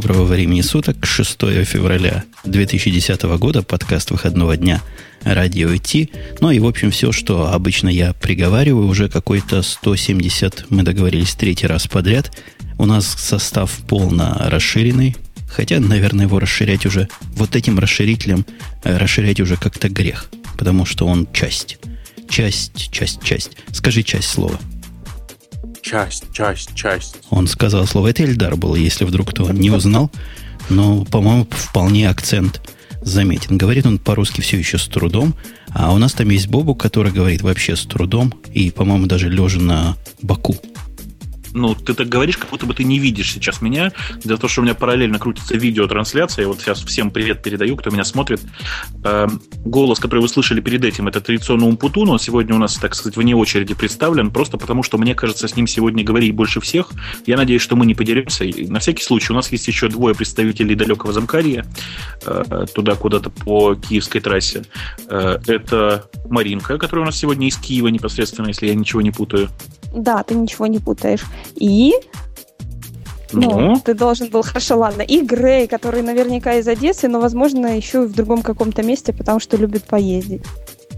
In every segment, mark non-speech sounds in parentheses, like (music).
Доброго времени суток, 6 февраля 2010 года, подкаст выходного дня радио IT. Ну и, в общем, все, что обычно я приговариваю, уже какой-то 170, мы договорились, третий раз подряд. У нас состав полно расширенный, хотя, наверное, его расширять уже, вот этим расширителем э, расширять уже как-то грех, потому что он часть. Часть, часть, часть. Скажи часть слова. Часть, часть, часть. Он сказал слово. Это Эльдар был, если вдруг кто не узнал. Но, по-моему, вполне акцент заметен. Говорит он по-русски все еще с трудом. А у нас там есть Бобу, который говорит вообще с трудом. И, по-моему, даже лежа на боку ну, ты так говоришь, как будто бы ты не видишь сейчас меня. Для того, что у меня параллельно крутится видеотрансляция. Я вот сейчас всем привет передаю, кто меня смотрит. Эм, голос, который вы слышали перед этим, это традиционно Умпутун. Он сегодня у нас, так сказать, вне очереди представлен, просто потому что, мне кажется, с ним сегодня говорить больше всех. Я надеюсь, что мы не подеремся. И на всякий случай, у нас есть еще двое представителей далекого Замкария, э, туда куда-то по киевской трассе. Э, это Маринка, которая у нас сегодня из Киева непосредственно, если я ничего не путаю. Да, ты ничего не путаешь. И ну, ну, ты должен был, хорошо, ладно. И Грей, который наверняка из Одессы, но, возможно, еще и в другом каком-то месте, потому что любит поездить.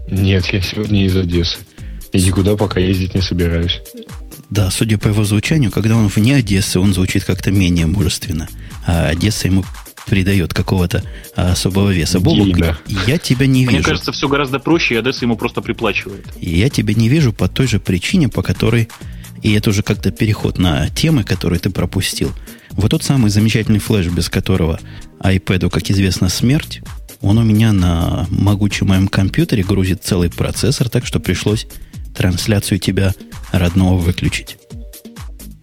Нет, я сегодня из Одессы. И никуда пока ездить не собираюсь. Да, судя по его звучанию, когда он вне Одессы, он звучит как-то менее мужественно. А Одесса ему придает какого-то а, особого веса. Бобук, я тебя не вижу. Мне кажется, все гораздо проще, и Одесса ему просто приплачивает. Я тебя не вижу по той же причине, по которой, и это уже как-то переход на темы, которые ты пропустил. Вот тот самый замечательный флеш, без которого iPad, как известно, смерть, он у меня на могучем моем компьютере грузит целый процессор, так что пришлось трансляцию тебя родного выключить.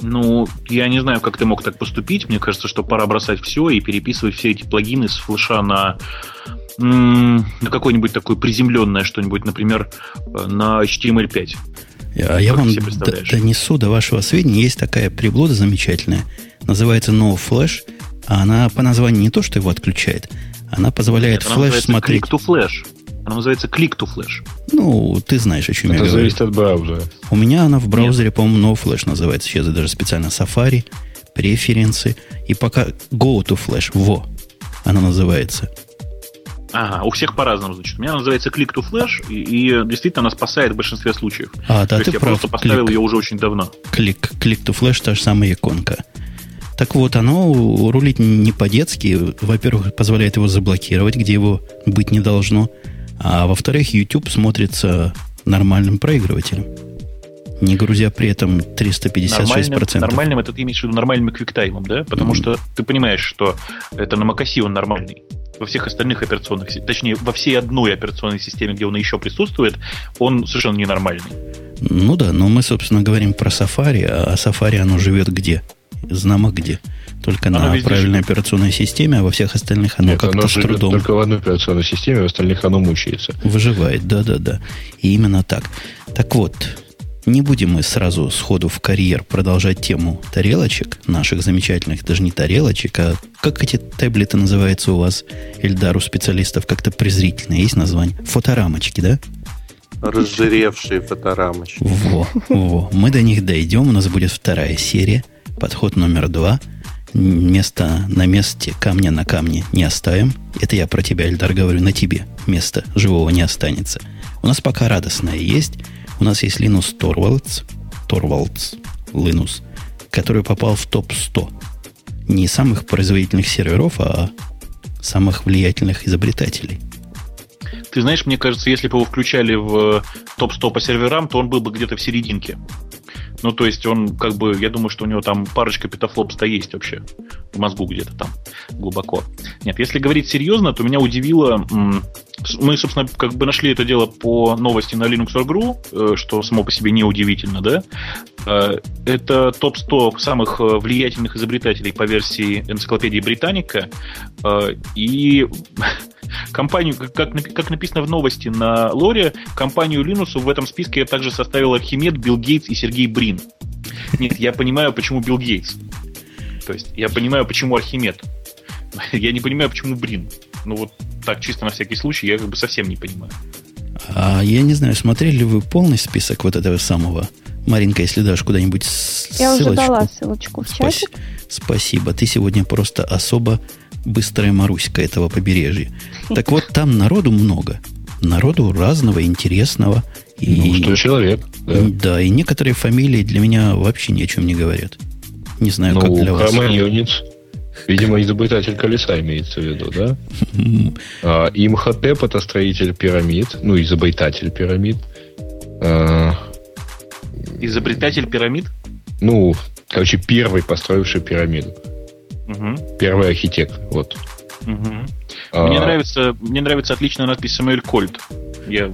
Ну, я не знаю, как ты мог так поступить. Мне кажется, что пора бросать все и переписывать все эти плагины с флеша на на какое-нибудь такое приземленное что-нибудь, например, э, на HTML5. А я вам донесу до вашего сведения. Есть такая приблуда замечательная. Называется NoFlash. А она по названию не то, что его отключает, она позволяет Нет, флеш смотреть. Click to Flash. Она называется Click to Flash. Ну, ты знаешь, о чем Это я говорю. зависит от браузера. У меня она в браузере, по-моему, No Flash называется. Сейчас даже специально Safari, преференсы. И пока Go to Flash, во, она называется. Ага, у всех по-разному, значит. У меня называется Click to Flash, и, и действительно она спасает в большинстве случаев. А, да, То ты есть прав. я просто поставил клик, ее уже очень давно. Клик, Click to Flash, та же самая иконка. Так вот, оно рулит не по-детски. Во-первых, позволяет его заблокировать, где его быть не должно. А во-вторых, YouTube смотрится нормальным проигрывателем. Не грузя при этом 356%. Нормальным, нормальным это ты имеешь в виду нормальным квиктаймом, да? Потому mm-hmm. что ты понимаешь, что это на macOS он нормальный. Во всех остальных операционных точнее, во всей одной операционной системе, где он еще присутствует, он совершенно ненормальный. Ну да, но мы, собственно, говорим про Safari, а Safari оно живет где? Знамо где. Только оно на правильной живет. операционной системе, а во всех остальных оно как-то с трудом. Только в одной операционной системе, в остальных оно мучается. Выживает, да-да-да. И именно так. Так вот, не будем мы сразу сходу в карьер продолжать тему тарелочек, наших замечательных, даже не тарелочек, а как эти таблеты называются у вас, Эльдар, у специалистов, как-то презрительно есть название? Фоторамочки, да? Разжиревшие фоторамочки. Во, во. Мы до них дойдем, у нас будет вторая серия, подход номер два – место на месте, камня на камне не оставим. Это я про тебя, Эльдар, говорю, на тебе места живого не останется. У нас пока радостное есть. У нас есть Linus Torvalds, Torvalds, Linus, который попал в топ-100. Не самых производительных серверов, а самых влиятельных изобретателей. Ты знаешь, мне кажется, если бы его включали в топ-100 по серверам, то он был бы где-то в серединке. Ну, то есть он, как бы, я думаю, что у него там парочка петафлопс-то есть вообще. В мозгу где-то там глубоко. Нет, если говорить серьезно, то меня удивило... Мы, собственно, как бы нашли это дело по новости на Linux.ru, э, что само по себе неудивительно, да? Э, это топ-100 самых э, влиятельных изобретателей по версии энциклопедии Британика. И (laughs) компанию, как, как написано в новости на Лоре, компанию Linux в этом списке также составил Архимед, Билл Гейтс и Сергей Брин. Нет, я понимаю, почему Билл Гейтс. То есть я понимаю, почему Архимед. (laughs) Я не понимаю, почему Брин. Ну вот так, чисто на всякий случай, я как бы совсем не понимаю. А я не знаю, смотрели ли вы полный список вот этого самого Маринка, если дашь куда-нибудь ссылочку. Я уже дала ссылочку в чате. Спасибо. Ты сегодня просто особо быстрая Маруська этого побережья. Так вот, там народу много. Народу разного, интересного. И, ну, что человек. Да. да, и некоторые фамилии для меня вообще ни о чем не говорят. Не знаю, ну, как для вас. Хаманьонец. Видимо, изобретатель колеса имеется в виду, да? (laughs) а, Имхотеп это строитель пирамид, ну, изобретатель пирамид. А, изобретатель пирамид? Ну, короче, первый построивший пирамиду. Угу. Первый архитектор, вот. Угу. А... Мне, нравится, мне нравится отличная надпись Самуэль Кольт. Я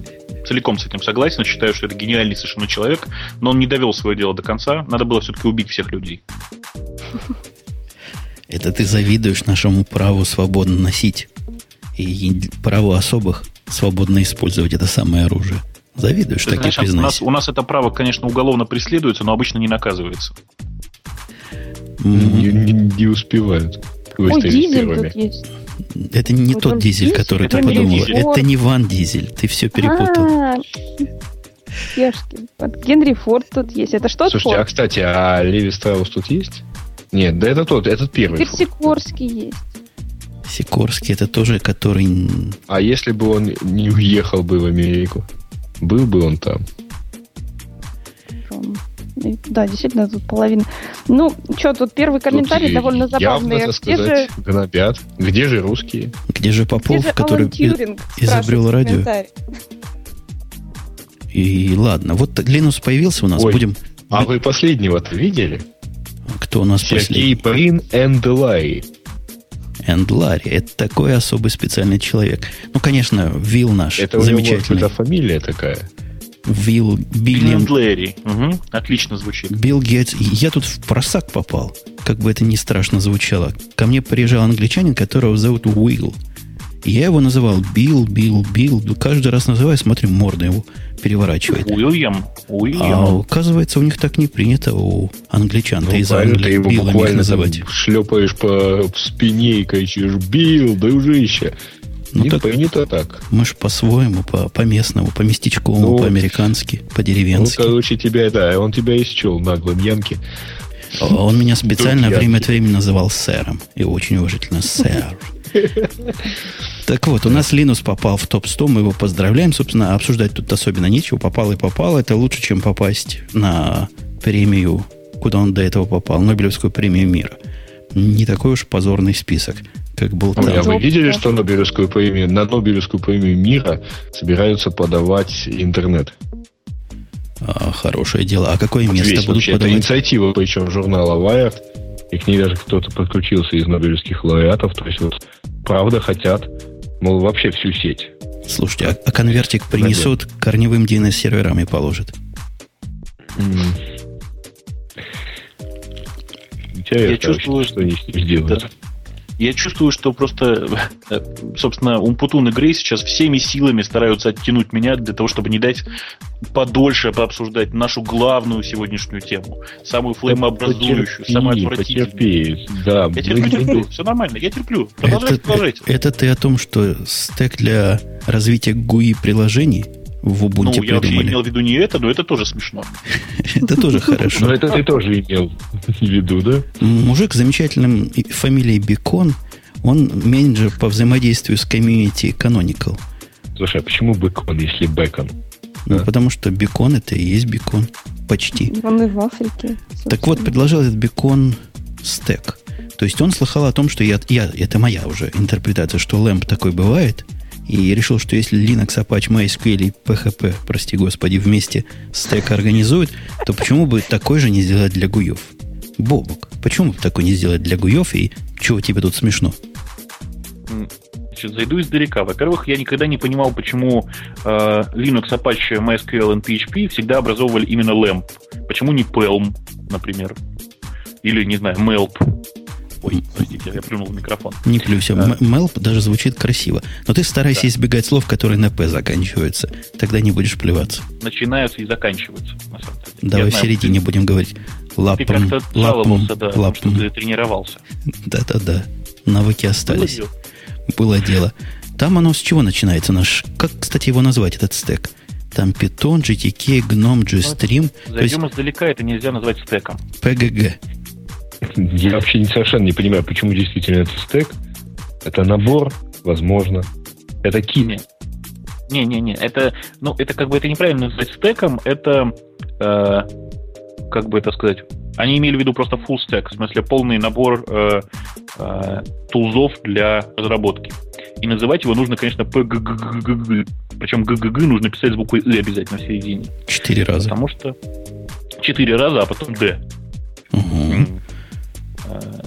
целиком с этим согласен. Считаю, что это гениальный совершенно человек, но он не довел свое дело до конца. Надо было все-таки убить всех людей. Это ты завидуешь нашему праву свободно носить и праву особых свободно использовать это самое оружие. Завидуешь, так знаешь, у нас, у нас это право, конечно, уголовно преследуется, но обычно не наказывается. Не, не, не успевают. Ой, дизель тут есть. Это не вот тот дизель, дизель, который ты подумал. Это не Ван Дизель. Ты все перепутал. А, Генри Форд тут есть. Это что? Слушайте, а кстати, а Леви Страус тут есть? Нет, да это тот, этот первый. Теперь Сикорский есть. Сикорский это тоже, который... А если бы он не уехал бы в Америку? Был бы он там? Да, действительно, тут половина. Ну, что, тут первый комментарий тут довольно забавный. Явно, Где же... гнобят. Где же русские? Где же Попов, Где же который изобрел радио? И ладно, вот Линус появился у нас, Ой, будем... А вы последнего-то видели? Кто у нас Сергей последний? Брин энд Ларри. Энд Ларри. Это такой особый специальный человек. Ну, конечно, Вилл наш это замечательный. Это фамилия такая. Вилл Билли. Лэри. Угу. Отлично звучит. Билл Гейтс. Я тут в просак попал. Как бы это ни страшно звучало. Ко мне приезжал англичанин, которого зовут Уилл. Я его называл Билл, Билл, Билл. Каждый раз называю, смотрю, морда его переворачивает. Уильям. Уильям. А оказывается, у них так не принято у англичан. Ну, ты из Англии ты его Биллами буквально называть. шлепаешь по спине и кричишь «Билл, дружище!» Ну, не так, принято так. Мы ж по-своему, по, по-местному, по-местечковому, ну, по-американски, по-деревенски. Ну, короче, тебя, да, он тебя исчел наглым Янки. Он меня специально время от времени называл сэром. И очень уважительно, сэр. (laughs) Так вот, у нас Линус попал в топ-100, мы его поздравляем. Собственно, обсуждать тут особенно нечего. Попал и попал. Это лучше, чем попасть на премию, куда он до этого попал, Нобелевскую премию мира. Не такой уж позорный список, как был там. А вы видели, что Нобелевскую премию, на Нобелевскую премию мира собираются подавать интернет? А, хорошее дело. А какое вот место весь, будут вообще, подавать? Это инициатива, причем журнала Wired. И к ней даже кто-то подключился из нобелевских лауреатов. То есть вот правда хотят, мол, вообще всю сеть. Слушайте, а, а конвертик принесут, корневым DNS-серверам и положат? Mm. Я чувствую, что они с ним сделают. Я чувствую, что просто, э, собственно, Умпутун и Грей сейчас всеми силами стараются оттянуть меня для того, чтобы не дать подольше пообсуждать нашу главную сегодняшнюю тему. Самую флеймообразующую, самую отвратительную. Потерпи. Да, я терплю, терплю. Все нормально, я терплю. Продолжайте, это, продолжайте. Это ты о том, что стек для развития GUI приложений – в Ubuntu Ну, я вообще имел в виду не это, но это тоже смешно. (laughs) Это тоже хорошо. Но это ты тоже имел в виду, да? Мужик с замечательным фамилией Бекон, он менеджер по взаимодействию с комьюнити Canonical. Слушай, а почему бекон, если бекон? Ну, а? потому что бекон это и есть бекон. Почти. Он и в Африке. Собственно. Так вот, предложил этот бекон стек. То есть он слыхал о том, что я, я, это моя уже интерпретация, что лэмп такой бывает, и решил, что если Linux, Apache, MySQL и PHP, прости господи, вместе стек организуют, то почему бы такой же не сделать для гуев? Бобок, почему бы такой не сделать для гуев и чего тебе тут смешно? Значит, зайду издалека. Во-первых, я никогда не понимал, почему э, Linux, Apache, MySQL и PHP всегда образовывали именно LAMP. Почему не Pelm, например? Или, не знаю, MELP. Ой, простите, я плюнул в микрофон. Не плюйся. А. Мелп даже звучит красиво. Но ты старайся да. избегать слов, которые на П заканчиваются. Тогда не будешь плеваться. Начинаются и заканчиваются, на самом деле. Давай в середине будем говорить. Лапом, ты как-то жаловался, да, лапом. что ты тренировался. Да-да-да. Навыки остались. Было дело. Было дело. Там оно с чего начинается наш... Как, кстати, его назвать, этот стек? Там Python, GTK, GNOME, GStream. Зайдем есть... издалека, это нельзя назвать стеком. PGG. Я вообще не, совершенно не понимаю, почему действительно это стек. Это набор, возможно. Это кит. Не-не-не, это, ну, это как бы это неправильно называть стеком, это, э, как бы это сказать, они имели в виду просто full stack, в смысле полный набор э, э, тулзов для разработки. И называть его нужно, конечно, PGGGG. Причем GGG нужно писать с буквой И обязательно в середине. Четыре раза. Потому что четыре раза, а потом D. Угу.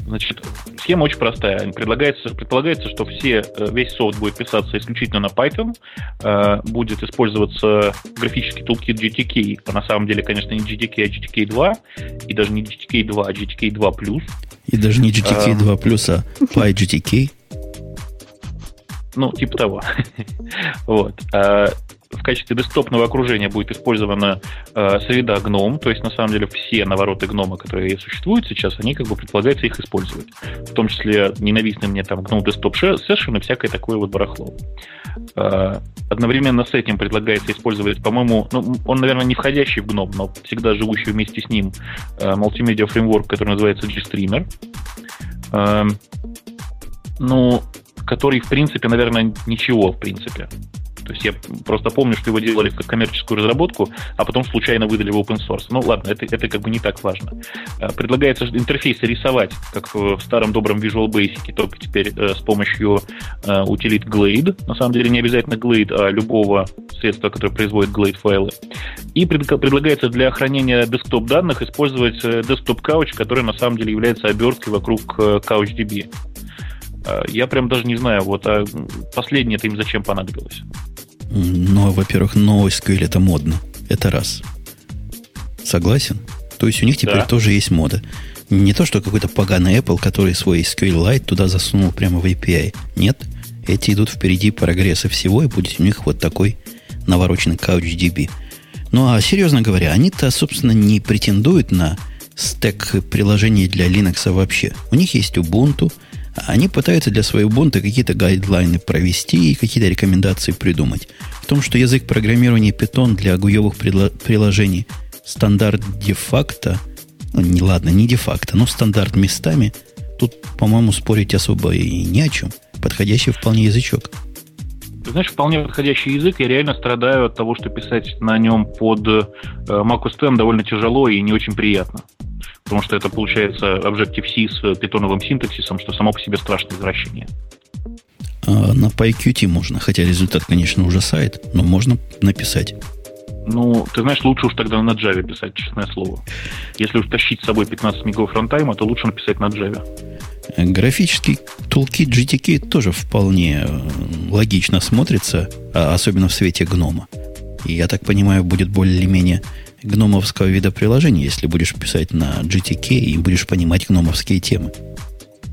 Значит, схема очень простая. Предлагается, предполагается, что все, э, весь софт будет писаться исключительно на Python, э, будет использоваться графический toolkit GTK, а на самом деле, конечно, не GTK, а GTK 2, и даже не GTK 2, а GTK 2+. И даже не GTK 2+, а PyGTK. Ну, типа того. (laughs) вот. В качестве десктопного окружения будет использована э, среда GNOME, то есть на самом деле все навороты гнома, которые существуют сейчас, они как бы предполагается их использовать. В том числе ненавистный мне там GNOME Desktop Session и всякое такое вот барахло. Э, одновременно с этим предлагается использовать, по-моему, ну, он, наверное, не входящий в GNOME, но всегда живущий вместе с ним э, мультимедиа фреймворк, который называется GStreamer. Э, ну, который, в принципе, наверное, ничего, в принципе. То есть я просто помню, что его делали как коммерческую разработку, а потом случайно выдали в open source. Ну ладно, это, это как бы не так важно. Э, предлагается интерфейсы рисовать, как в старом добром Visual Basic, только теперь э, с помощью э, утилит Glade. На самом деле не обязательно Glade, а любого средства, которое производит Glade файлы. И предлагается для хранения десктоп данных использовать Desktop Couch, который на самом деле является оберткой вокруг CouchDB. Я прям даже не знаю, вот а последнее это им зачем понадобилось. Но, во-первых, NoSQL это модно. Это раз. Согласен? То есть у них теперь да. тоже есть мода. Не то, что какой-то поганый Apple, который свой SQLite туда засунул прямо в API. Нет. Эти идут впереди прогресса всего, и будет у них вот такой навороченный CouchDB. Ну, а серьезно говоря, они-то, собственно, не претендуют на стек приложений для Linux вообще. У них есть Ubuntu – они пытаются для своего бунта какие-то гайдлайны провести и какие-то рекомендации придумать. В том, что язык программирования Python для гуевых приложений стандарт де-факто, ну, не ладно, не де-факто, но стандарт местами, тут, по-моему, спорить особо и не о чем. Подходящий вполне язычок. Ты знаешь, вполне подходящий язык. Я реально страдаю от того, что писать на нем под э, Mac OS X довольно тяжело и не очень приятно потому что это получается Objective-C с питоновым синтаксисом, что само по себе страшное извращение. А на PyQt можно, хотя результат, конечно, ужасает, но можно написать. Ну, ты знаешь, лучше уж тогда на Java писать, честное слово. Если уж тащить с собой 15 мегов фронтайма, то лучше написать на Java. Графический toolkit GTK тоже вполне э, логично смотрится, а особенно в свете гнома. И я так понимаю, будет более-менее гномовского вида приложения, если будешь писать на GTK и будешь понимать гномовские темы.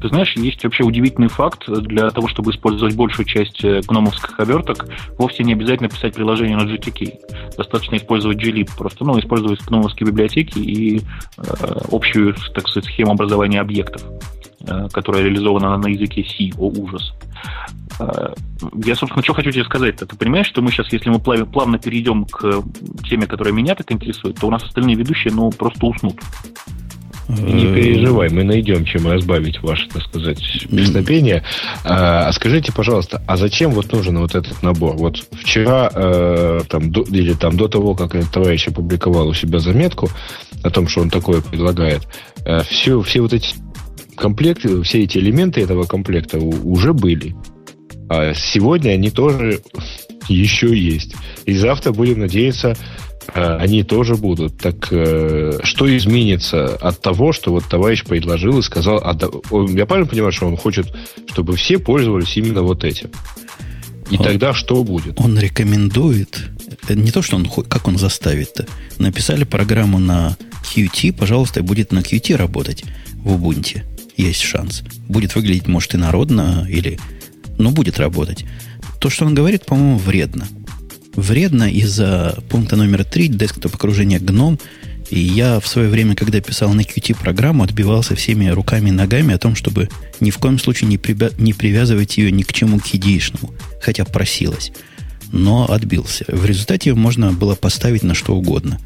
Ты знаешь, есть вообще удивительный факт. Для того, чтобы использовать большую часть э, гномовских оберток, вовсе не обязательно писать приложение на GTK. Достаточно использовать glib. Просто ну, использовать гномовские библиотеки и э, общую, так сказать, схему образования объектов, э, которая реализована на языке C. О, ужас. Э, я, собственно, что хочу тебе сказать Ты понимаешь, что мы сейчас, если мы плавно, перейдем к теме, которая меня так интересует, то у нас остальные ведущие, ну, просто уснут. Не переживай, мы найдем, чем разбавить ваше, так сказать, песнопение. А, а скажите, пожалуйста, а зачем вот нужен вот этот набор? Вот вчера, э, там, до, или там до того, как этот товарищ опубликовал у себя заметку о том, что он такое предлагает, э, все, все вот эти комплекты, все эти элементы этого комплекта уже были. А сегодня они тоже еще есть. И завтра, будем надеяться, э, они тоже будут. Так э, что изменится от того, что вот товарищ предложил и сказал, а, я правильно понимаю, что он хочет, чтобы все пользовались именно вот этим? И он, тогда что будет? Он рекомендует, не то, что он, как он заставит-то. Написали программу на Qt, пожалуйста, будет на Qt работать в Ubuntu. Есть шанс. Будет выглядеть, может, и народно, или но будет работать. То, что он говорит, по-моему, вредно. Вредно из-за пункта номер 3 десктоп окружения GNOME. И я в свое время, когда писал на Qt программу, отбивался всеми руками и ногами о том, чтобы ни в коем случае не, прибя- не привязывать ее ни к чему кидишному, хотя просилось. Но отбился. В результате можно было поставить на что угодно,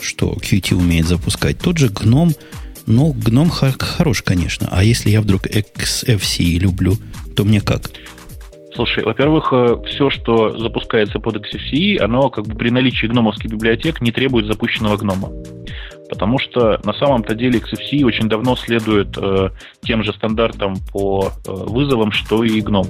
что Qt умеет запускать. Тот же GNOME Ну, гном хорош, конечно. А если я вдруг XFC люблю, то мне как? Слушай, во-первых, э, все, что запускается под XFCE, оно как бы при наличии гномовских библиотек не требует запущенного гнома. Потому что на самом-то деле XFCE очень давно следует э, тем же стандартам по э, вызовам, что и гном.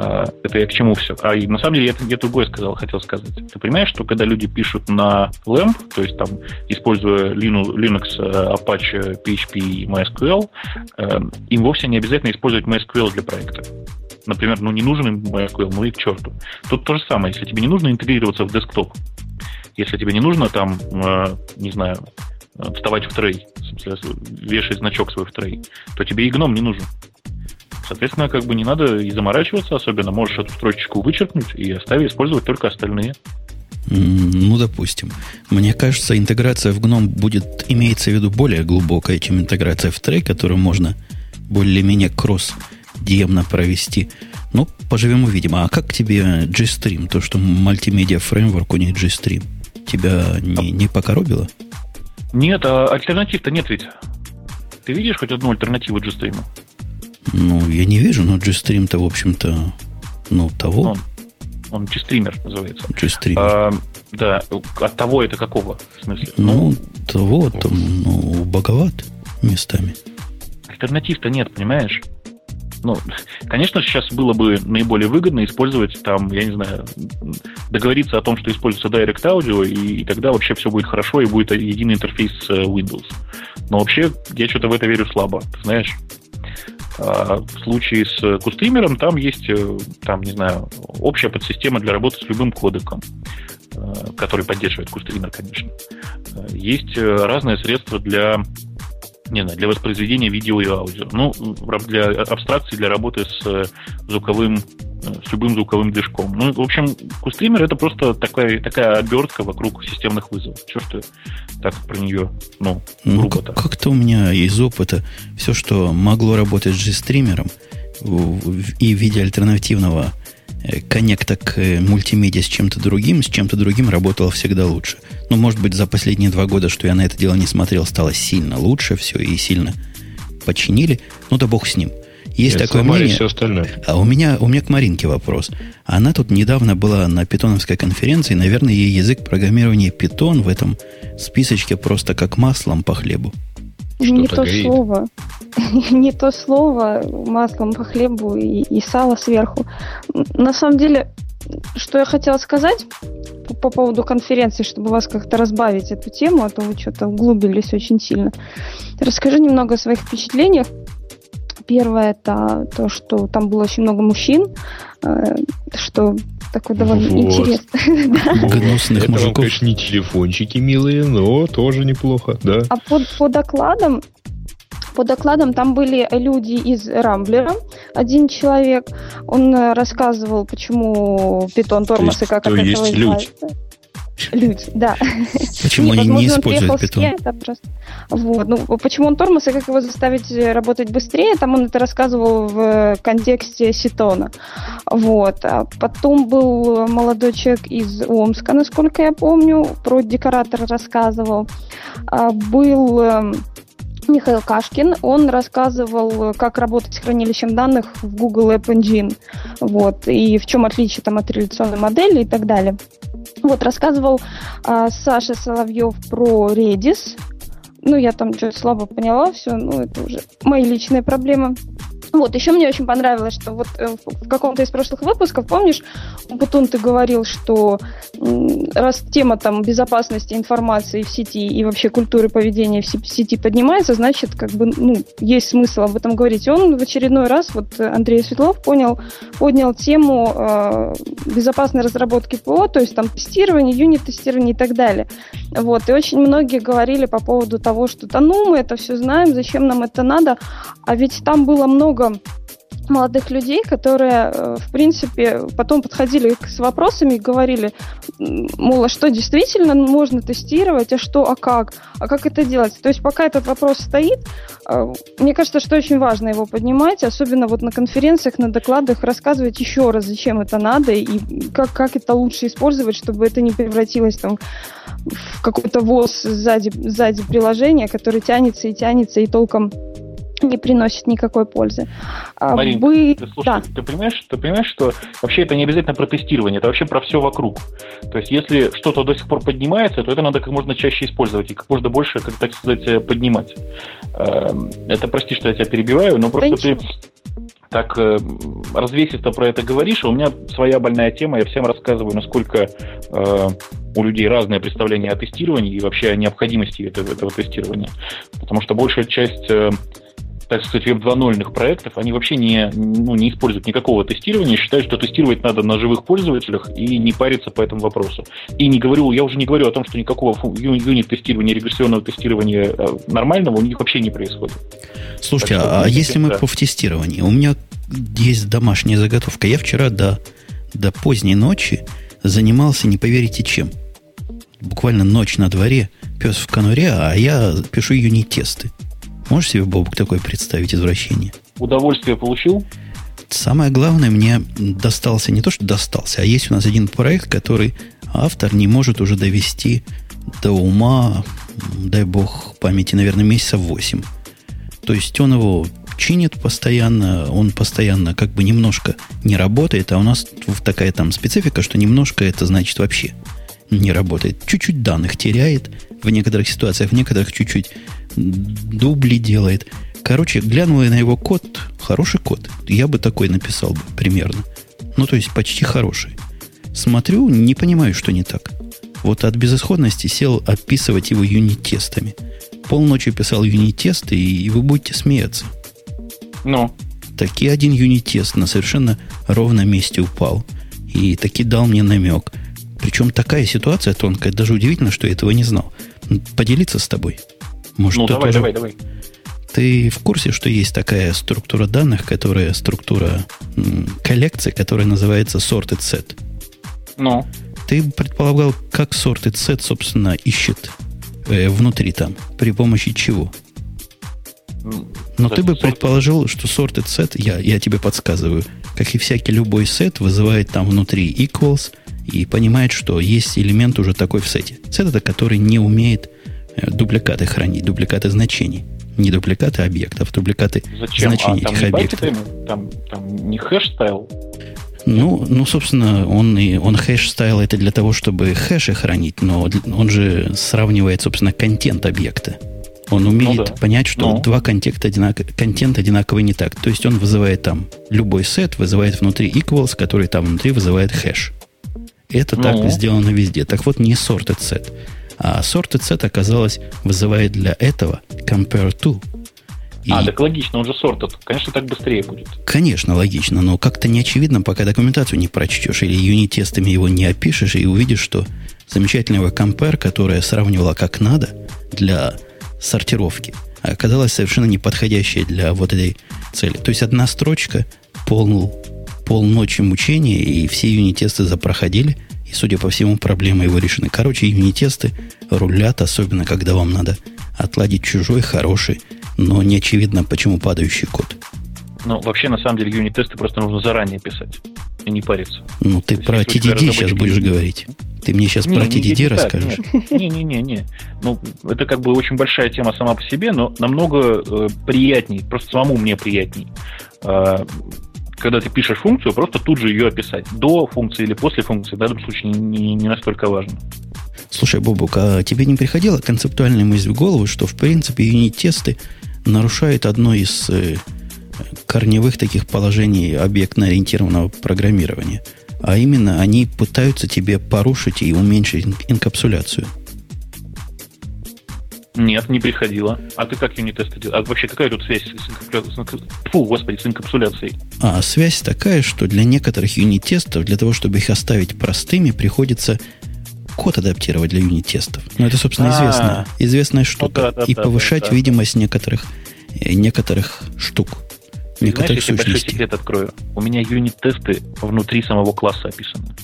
Э, это я к чему все? А на самом деле я, я другое сказал, хотел сказать. Ты понимаешь, что когда люди пишут на LAMP, то есть там используя Linux, э, Apache, PHP и MySQL, э, им вовсе не обязательно использовать MySQL для проекта. Например, ну не нужен MySQL, ну и к черту. Тут то же самое, если тебе не нужно интегрироваться в десктоп, если тебе не нужно там, не знаю, вставать в трей, вешать значок свой в трей, то тебе и гном не нужен. Соответственно, как бы не надо и заморачиваться особенно. Можешь эту строчечку вычеркнуть и оставить, использовать только остальные. Ну, допустим. Мне кажется, интеграция в GNOME будет, имеется в виду, более глубокая, чем интеграция в трей, которую можно более-менее кросс демно провести. Ну, поживем увидим. А как тебе GStream? То, что мультимедиа фреймворк у них GStream. Тебя не, не покоробило? Нет, а альтернатив-то нет ведь. Ты видишь хоть одну альтернативу GStream? Ну, я не вижу, но G-Stream-то, в общем-то, ну, того. Он, он G-стример называется. G-стример. А, да, от того это какого, в смысле? Ну, ну того, там, ну, боговат местами. Альтернатив-то нет, понимаешь? Ну, конечно, сейчас было бы наиболее выгодно использовать там, я не знаю, договориться о том, что используется Direct Audio, и, и тогда вообще все будет хорошо, и будет единый интерфейс э, Windows. Но вообще, я что-то в это верю слабо, ты знаешь? А в случае с кустримером там есть, э, там, не знаю, общая подсистема для работы с любым кодеком, э, который поддерживает кустример, конечно. Есть э, разные средства для не знаю, для воспроизведения видео и аудио. Ну, для абстракции, для работы с звуковым с любым звуковым движком. Ну, в общем, кустример это просто такая, такая обертка вокруг системных вызовов. Черт ты так про нее, ну, ну грубо как, Как-то у меня из опыта все, что могло работать с G-стримером и в виде альтернативного э, коннекта к э, мультимедиа с чем-то другим, с чем-то другим работало всегда лучше. Ну, может быть, за последние два года, что я на это дело не смотрел, стало сильно лучше все и сильно починили. Ну да бог с ним. Есть Нет, такое мнение. Все остальное. А у меня, у меня к Маринке вопрос. Она тут недавно была на питоновской конференции. Наверное, ей язык программирования питон в этом списочке просто как маслом по хлебу. Не то горит. слово. (laughs) Не то слово маслом по хлебу и, и сало сверху. На самом деле, что я хотела сказать по, по поводу конференции, чтобы вас как-то разбавить эту тему, а то вы что-то углубились очень сильно. Расскажи немного о своих впечатлениях Первое это то, что там было очень много мужчин, э, что такое довольно вот. интересно. (laughs) Гнусных это мужиков. Вам, конечно, не телефончики милые, но тоже неплохо, да. А по, по докладам по докладам там были люди из Рамблера, один человек, он рассказывал, почему питон тормоз и как то от есть этого люди. Люди, да. Почему они не используют питон? Вот. Ну, почему он тормоз и как его заставить работать быстрее, там он это рассказывал в контексте Ситона. Вот. А потом был молодой человек из Омска, насколько я помню, про декоратора рассказывал. А был эм, Михаил Кашкин, он рассказывал, как работать с хранилищем данных в Google App Engine, вот, и в чем отличие там от реляционной модели и так далее. Вот, рассказывал а, Саша Соловьев про Redis, ну, я там что-то слабо поняла все, ну, это уже мои личные проблемы. Вот, еще мне очень понравилось, что вот э, в каком-то из прошлых выпусков, помнишь, Бутун, ты говорил, что раз тема там безопасности информации в сети и вообще культуры поведения в сети поднимается, значит, как бы, ну, есть смысл об этом говорить. И он в очередной раз, вот Андрей Светлов понял, поднял тему э, безопасной разработки ПО, то есть там тестирование, юнит-тестирование и так далее. Вот, и очень многие говорили по поводу того, что да ну, мы это все знаем, зачем нам это надо, а ведь там было много много молодых людей, которые, э, в принципе, потом подходили с вопросами и говорили, мол, а что действительно можно тестировать, а что, а как, а как это делать. То есть пока этот вопрос стоит, э, мне кажется, что очень важно его поднимать, особенно вот на конференциях, на докладах, рассказывать еще раз, зачем это надо и как, как это лучше использовать, чтобы это не превратилось там в какой-то ВОЗ сзади, сзади приложения, который тянется и тянется и толком не приносит никакой пользы. А Марин, Вы... ты, слушай, да. ты, понимаешь, ты понимаешь, что вообще это не обязательно про тестирование, это вообще про все вокруг. То есть если что-то до сих пор поднимается, то это надо как можно чаще использовать и как можно больше, как так сказать, э, поднимать. Эм, это прости, что я тебя перебиваю, но просто да ты так э, развесисто про это говоришь, а у меня своя больная тема, я всем рассказываю, насколько э, у людей разное представление о тестировании и вообще о необходимости этого, этого тестирования. Потому что большая часть э, так сказать, веб 2.0 проектов, они вообще не, ну, не используют никакого тестирования, считают, что тестировать надо на живых пользователях и не париться по этому вопросу. И не говорю, я уже не говорю о том, что никакого юнит-тестирования, регрессионного тестирования э, нормального у них вообще не происходит. Слушайте, так, а, а если мы да. по тестированию? У меня есть домашняя заготовка. Я вчера до, до поздней ночи занимался, не поверите, чем. Буквально ночь на дворе, пес в конуре, а я пишу юнит-тесты. Можешь себе, Бобок, такое представить извращение? Удовольствие получил? Самое главное, мне достался не то, что достался, а есть у нас один проект, который автор не может уже довести до ума, дай бог памяти, наверное, месяца 8. То есть он его чинит постоянно, он постоянно как бы немножко не работает, а у нас такая там специфика, что немножко это значит вообще не работает. Чуть-чуть данных теряет в некоторых ситуациях, в некоторых чуть-чуть дубли делает. Короче, глянул я на его код, хороший код. Я бы такой написал бы примерно. Ну, то есть почти хороший. Смотрю, не понимаю, что не так. Вот от безысходности сел описывать его юнит-тестами. Полночи писал юнит-тесты, и вы будете смеяться. Ну? Таки один юнит-тест на совершенно ровном месте упал. И таки дал мне намек. Причем такая ситуация тонкая, даже удивительно, что я этого не знал. Поделиться с тобой. Может, ну, давай, тоже... давай, давай. Ты в курсе, что есть такая структура данных, которая структура коллекции, которая называется sorted set? Ну. Ты предполагал, как sorted set, собственно, ищет э, внутри там, при помощи чего? Но ты бы предположил, что sorted set, я, я тебе подсказываю, как и всякий любой сет, вызывает там внутри equals и понимает, что есть элемент уже такой в сете. Сет это который не умеет Э, дубликаты хранить, дубликаты значений. Не дубликаты объектов, дубликаты Зачем? значений а, там этих не объектов. Там, там не hash table? Ну, ну, собственно, он, и, он hash table это для того, чтобы хэши хранить, но он же сравнивает, собственно, контент объекта. Он умеет ну, да. понять, что ну. два контента, одинак... контент одинаковые не так. То есть он вызывает там любой сет, вызывает внутри equals, который там внутри вызывает хэш. Это ну. так сделано везде. Так вот, не sorted set. А sorted set оказалось вызывает для этого compare to. И... А, так логично, он же sorted. Конечно, так быстрее будет. Конечно, логично, но как-то не очевидно, пока документацию не прочтешь или юнит-тестами его не опишешь и увидишь, что замечательного compare, которая сравнивала как надо для сортировки, оказалась совершенно неподходящей для вот этой цели. То есть одна строчка, пол, полночи мучения, и все юнит-тесты запроходили – и, судя по всему, проблемы его решены. Короче, юнитесты рулят, особенно когда вам надо отладить чужой, хороший, но не очевидно, почему падающий код. Ну, вообще, на самом деле, юнит-тесты просто нужно заранее писать и не париться. Ну, ты про TDD сейчас будешь говорить. Ты мне сейчас не, про TDD не, расскажешь? Не-не-не. Ну, это как бы очень большая тема сама по себе, но намного э, приятней, просто самому мне приятней э, когда ты пишешь функцию, просто тут же ее описать. До функции или после функции в данном случае не, не настолько важно. Слушай, Бобук, а тебе не приходила концептуальная мысль в голову, что в принципе юнит-тесты нарушают одно из э, корневых таких положений объектно-ориентированного программирования? А именно, они пытаются тебе порушить и уменьшить инкапсуляцию – нет, не приходило. А ты как юнит-тесты делал? А вообще какая тут связь с, инкапсуляцией? Фу, господи, с инкапсуляцией? А, связь такая, что для некоторых юнит-тестов, для того, чтобы их оставить простыми, приходится код адаптировать для юнит-тестов. Ну, это, собственно, а. известная, известная штука. И повышать видимость некоторых, э, некоторых штук. Некоторых Знаешь, я большой секрет открою. У меня юнит-тесты внутри самого класса описаны.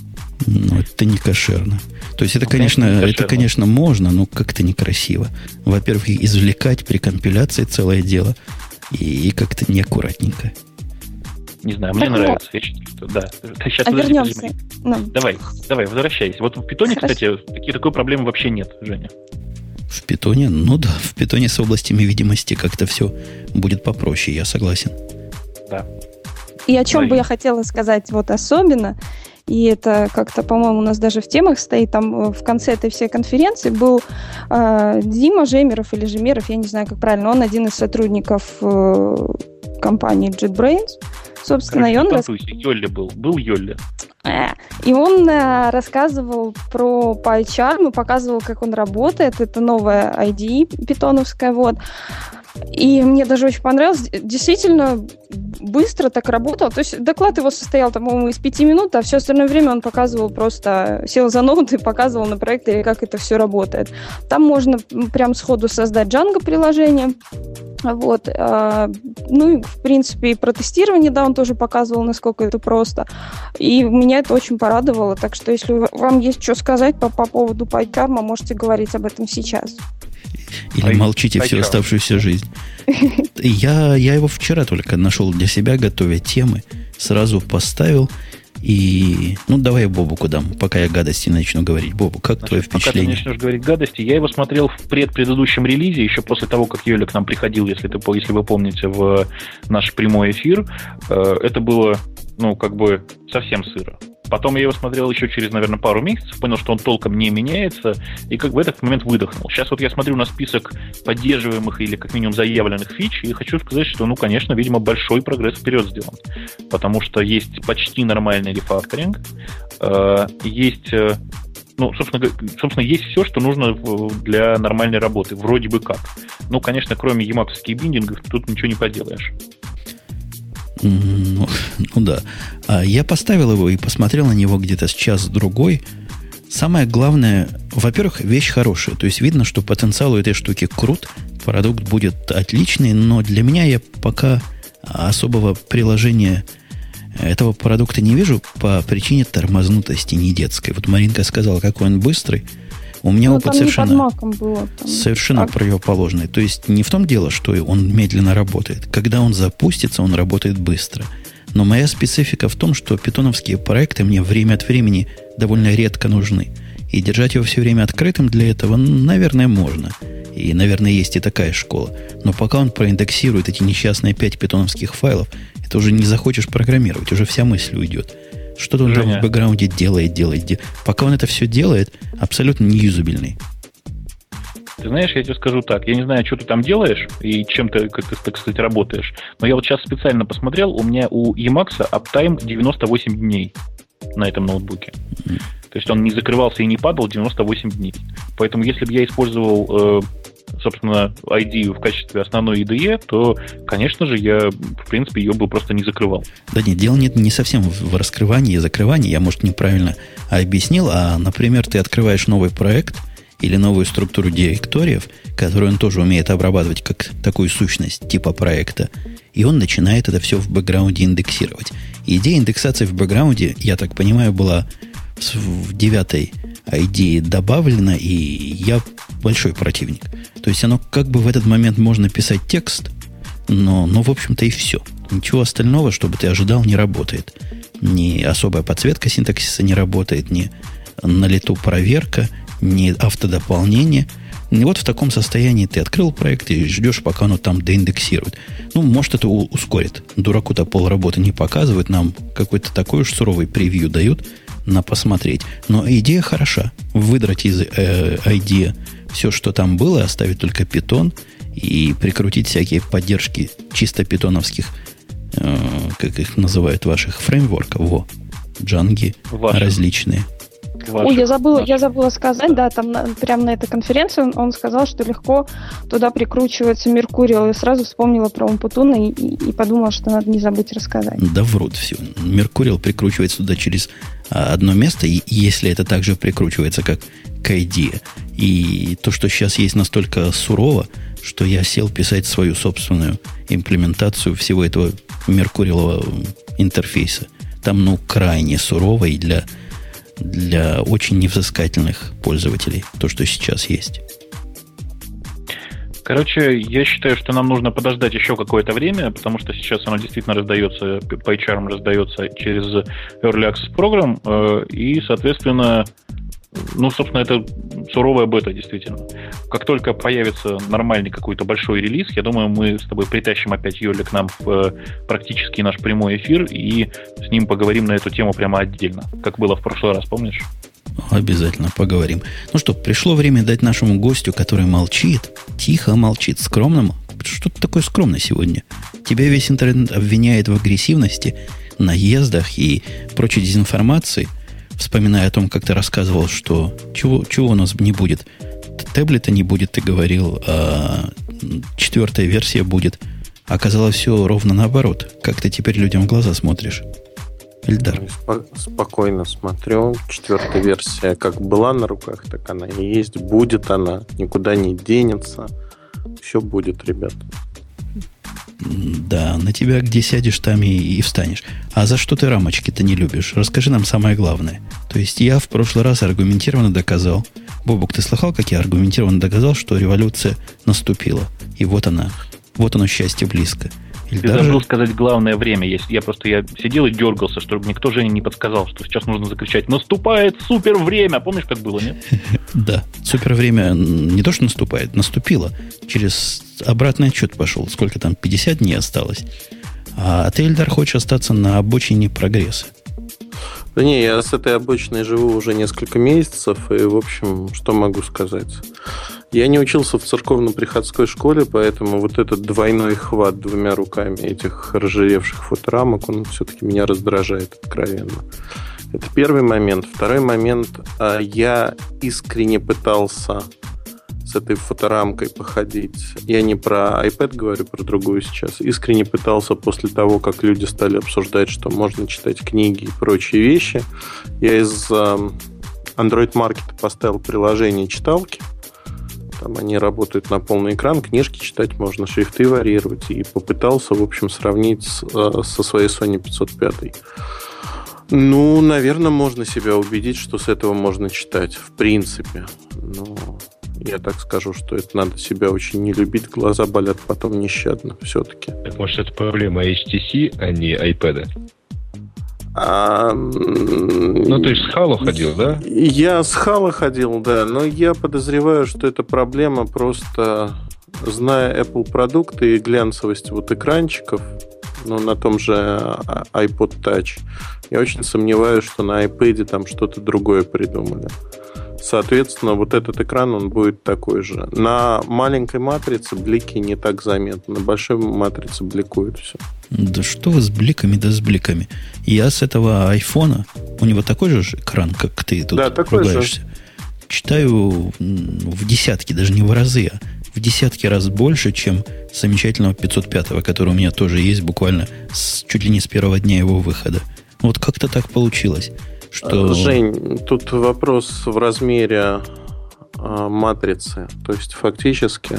Ну, это не кошерно. То есть это, конечно, это, конечно, можно, но как-то некрасиво. Во-первых, извлекать при компиляции целое дело, и, и как-то неаккуратненько. Не знаю, мне так нравится. Я считаю, что да. Сейчас, а подожди, вернемся. Подожди. No. Ну. Давай, давай, возвращайся. Вот в питоне, Хорошо. кстати, такие, такой проблемы вообще нет, Женя. В питоне? Ну да, в питоне с областями видимости как-то все будет попроще, я согласен. Да. И о чем Давай. бы я хотела сказать вот особенно, и это как-то, по-моему, у нас даже в темах стоит, там э, в конце этой всей конференции был э, Дима Жемеров или Жемеров, я не знаю, как правильно, он один из сотрудников э, компании JetBrains, собственно, Короче, и он... Рас... Йолли был, был Йолли. Э, и он э, рассказывал про PyCharm и показывал, как он работает. Это новая ID питоновская, вот. И мне даже очень понравилось. Действительно, быстро так работал. То есть доклад его состоял, по-моему, из пяти минут, а все остальное время он показывал просто, сел за ноут и показывал на проекте, как это все работает. Там можно прям сходу создать Django приложение. Вот. А, ну и, в принципе, и про да, он тоже показывал, насколько это просто. И меня это очень порадовало. Так что, если вам есть что сказать по, по поводу PyCharm, можете говорить об этом сейчас. Или молчите всю оставшуюся жизнь. Я, я его вчера только нашел для себя, готовя темы. Сразу поставил. И, ну, давай я Бобуку дам, пока я гадости начну говорить. Бобу, как Значит, твое впечатление? Пока ты начнешь говорить гадости, я его смотрел в предпредыдущем релизе, еще после того, как Йоля к нам приходил, если, ты, если вы помните, в наш прямой эфир. Э, это было, ну, как бы совсем сыро. Потом я его смотрел еще через, наверное, пару месяцев, понял, что он толком не меняется, и как бы этот момент выдохнул. Сейчас вот я смотрю на список поддерживаемых или как минимум заявленных фич, и хочу сказать, что, ну, конечно, видимо, большой прогресс вперед сделан. Потому что есть почти нормальный рефакторинг, э, есть э, ну, собственно, собственно, есть все, что нужно для нормальной работы, вроде бы как. Ну, конечно, кроме емапсовских биндингов, тут ничего не поделаешь. Ну, ну да. А я поставил его и посмотрел на него где-то с час-другой. Самое главное, во-первых, вещь хорошая. То есть видно, что потенциал у этой штуки крут, продукт будет отличный, но для меня я пока особого приложения этого продукта не вижу по причине тормознутости не детской. Вот Маринка сказала, какой он быстрый – у меня ну, опыт совершенно, было, там. совершенно а... противоположный. То есть не в том дело, что он медленно работает. Когда он запустится, он работает быстро. Но моя специфика в том, что питоновские проекты мне время от времени довольно редко нужны. И держать его все время открытым для этого, наверное, можно. И, наверное, есть и такая школа. Но пока он проиндексирует эти несчастные пять питоновских файлов, это уже не захочешь программировать, уже вся мысль уйдет. Что-то он там в бэкграунде делает, делает, делает. Пока он это все делает, абсолютно неюзабельный. Ты знаешь, я тебе скажу так, я не знаю, что ты там делаешь и чем ты, как ты, кстати, работаешь, но я вот сейчас специально посмотрел, у меня у Emacs аптайм 98 дней на этом ноутбуке. Mm-hmm. То есть он не закрывался и не падал 98 дней. Поэтому если бы я использовал э, собственно, ID в качестве основной IDE, то, конечно же, я, в принципе, ее бы просто не закрывал. Да нет, дело нет не совсем в раскрывании и закрывании. Я, может, неправильно объяснил. А, например, ты открываешь новый проект или новую структуру директориев, которую он тоже умеет обрабатывать как такую сущность типа проекта, и он начинает это все в бэкграунде индексировать. идея индексации в бэкграунде, я так понимаю, была в девятой ID добавлена, и я большой противник. То есть оно как бы в этот момент можно писать текст, но, но в общем-то и все. Ничего остального, чтобы ты ожидал, не работает. Ни особая подсветка синтаксиса не работает, ни на лету проверка, ни автодополнение. И вот в таком состоянии ты открыл проект и ждешь, пока оно там доиндексирует. Ну, может, это ускорит. Дураку-то пол работы не показывает, нам какой-то такой уж суровый превью дают – на посмотреть. Но идея хороша. Выдрать из э, идеи все, что там было, оставить только питон и прикрутить всякие поддержки чисто питоновских, э, как их называют, ваших фреймворков. Во, джанги Ваши. различные. Ваших, Ой, я забыла, я забыла сказать, да, там на, прямо на этой конференции он, он сказал, что легко туда прикручивается Меркуриал, и сразу вспомнила про Умпутуна и, и, и подумала, что надо не забыть рассказать. Да врут все. Меркуриал прикручивается туда через а, одно место, и если это также прикручивается, как к ID, и то, что сейчас есть настолько сурово, что я сел писать свою собственную имплементацию всего этого меркурилового интерфейса. Там, ну, крайне сурово и для, для очень невзыскательных пользователей, то, что сейчас есть. Короче, я считаю, что нам нужно подождать еще какое-то время, потому что сейчас оно действительно раздается, по HR раздается через Early Access Program, э, и, соответственно, ну, собственно, это суровая бета, действительно. Как только появится нормальный какой-то большой релиз, я думаю, мы с тобой притащим опять Йоли к нам в э, практически наш прямой эфир и с ним поговорим на эту тему прямо отдельно, как было в прошлый раз, помнишь? Обязательно поговорим. Ну что, пришло время дать нашему гостю, который молчит, тихо молчит, скромно. Что ты такое скромно сегодня? Тебя весь интернет обвиняет в агрессивности, наездах и прочей дезинформации, вспоминая о том, как ты рассказывал, что чего, чего у нас не будет. Таблета не будет, ты говорил, а четвертая версия будет. Оказалось все ровно наоборот. Как ты теперь людям в глаза смотришь? Эльдар. Спо- спокойно смотрю. Четвертая версия как была на руках, так она и есть. Будет она. Никуда не денется. Все будет, ребят. Да, на тебя где сядешь, там и, и встанешь. А за что ты рамочки-то не любишь? Расскажи нам самое главное. То есть я в прошлый раз аргументированно доказал. Бобук, ты слыхал, как я аргументированно доказал, что революция наступила? И вот она. Вот оно счастье близко. Или Ты даже... забыл сказать главное время. Есть. Я просто я сидел и дергался, чтобы никто Жене не подсказал, что сейчас нужно закричать «Наступает супер время!» Помнишь, как было, нет? (laughs) Да, супер время не то, что наступает, наступило. Через обратный отчет пошел. Сколько там, 50 дней осталось. А ты, Эльдар, хочешь остаться на обочине прогресса. Да не, я с этой обочиной живу уже несколько месяцев, и, в общем, что могу сказать? Я не учился в церковно-приходской школе, поэтому вот этот двойной хват двумя руками этих разжиревших фоторамок, он все-таки меня раздражает откровенно. Это первый момент. Второй момент. А, я искренне пытался с этой фоторамкой походить. Я не про iPad говорю, про другую сейчас. Искренне пытался после того, как люди стали обсуждать, что можно читать книги и прочие вещи. Я из Android Market поставил приложение читалки. Там они работают на полный экран, книжки читать можно, шрифты варьировать. И попытался, в общем, сравнить с, э, со своей Sony 505. Ну, наверное, можно себя убедить, что с этого можно читать, в принципе. Но я так скажу, что это надо себя очень не любить, глаза болят потом нещадно все-таки. Так может это проблема HTC, а не iPad? А, ну, ты с Хала ходил, да? Я с Хала ходил, да, но я подозреваю, что это проблема просто, зная Apple продукты и глянцевость вот экранчиков, ну, на том же iPod Touch, я очень сомневаюсь, что на iPad там что-то другое придумали. Соответственно, вот этот экран, он будет такой же. На маленькой матрице блики не так заметны. На большой матрице бликует все. Да что вы с бликами, да с бликами. Я с этого айфона, у него такой же экран, как ты тут да, такой ругаешься. Же. Читаю в десятки, даже не в разы, а в десятки раз больше, чем замечательного 505, который у меня тоже есть буквально с, чуть ли не с первого дня его выхода. Вот как-то так получилось. Что... Жень, тут вопрос в размере э, матрицы. То есть фактически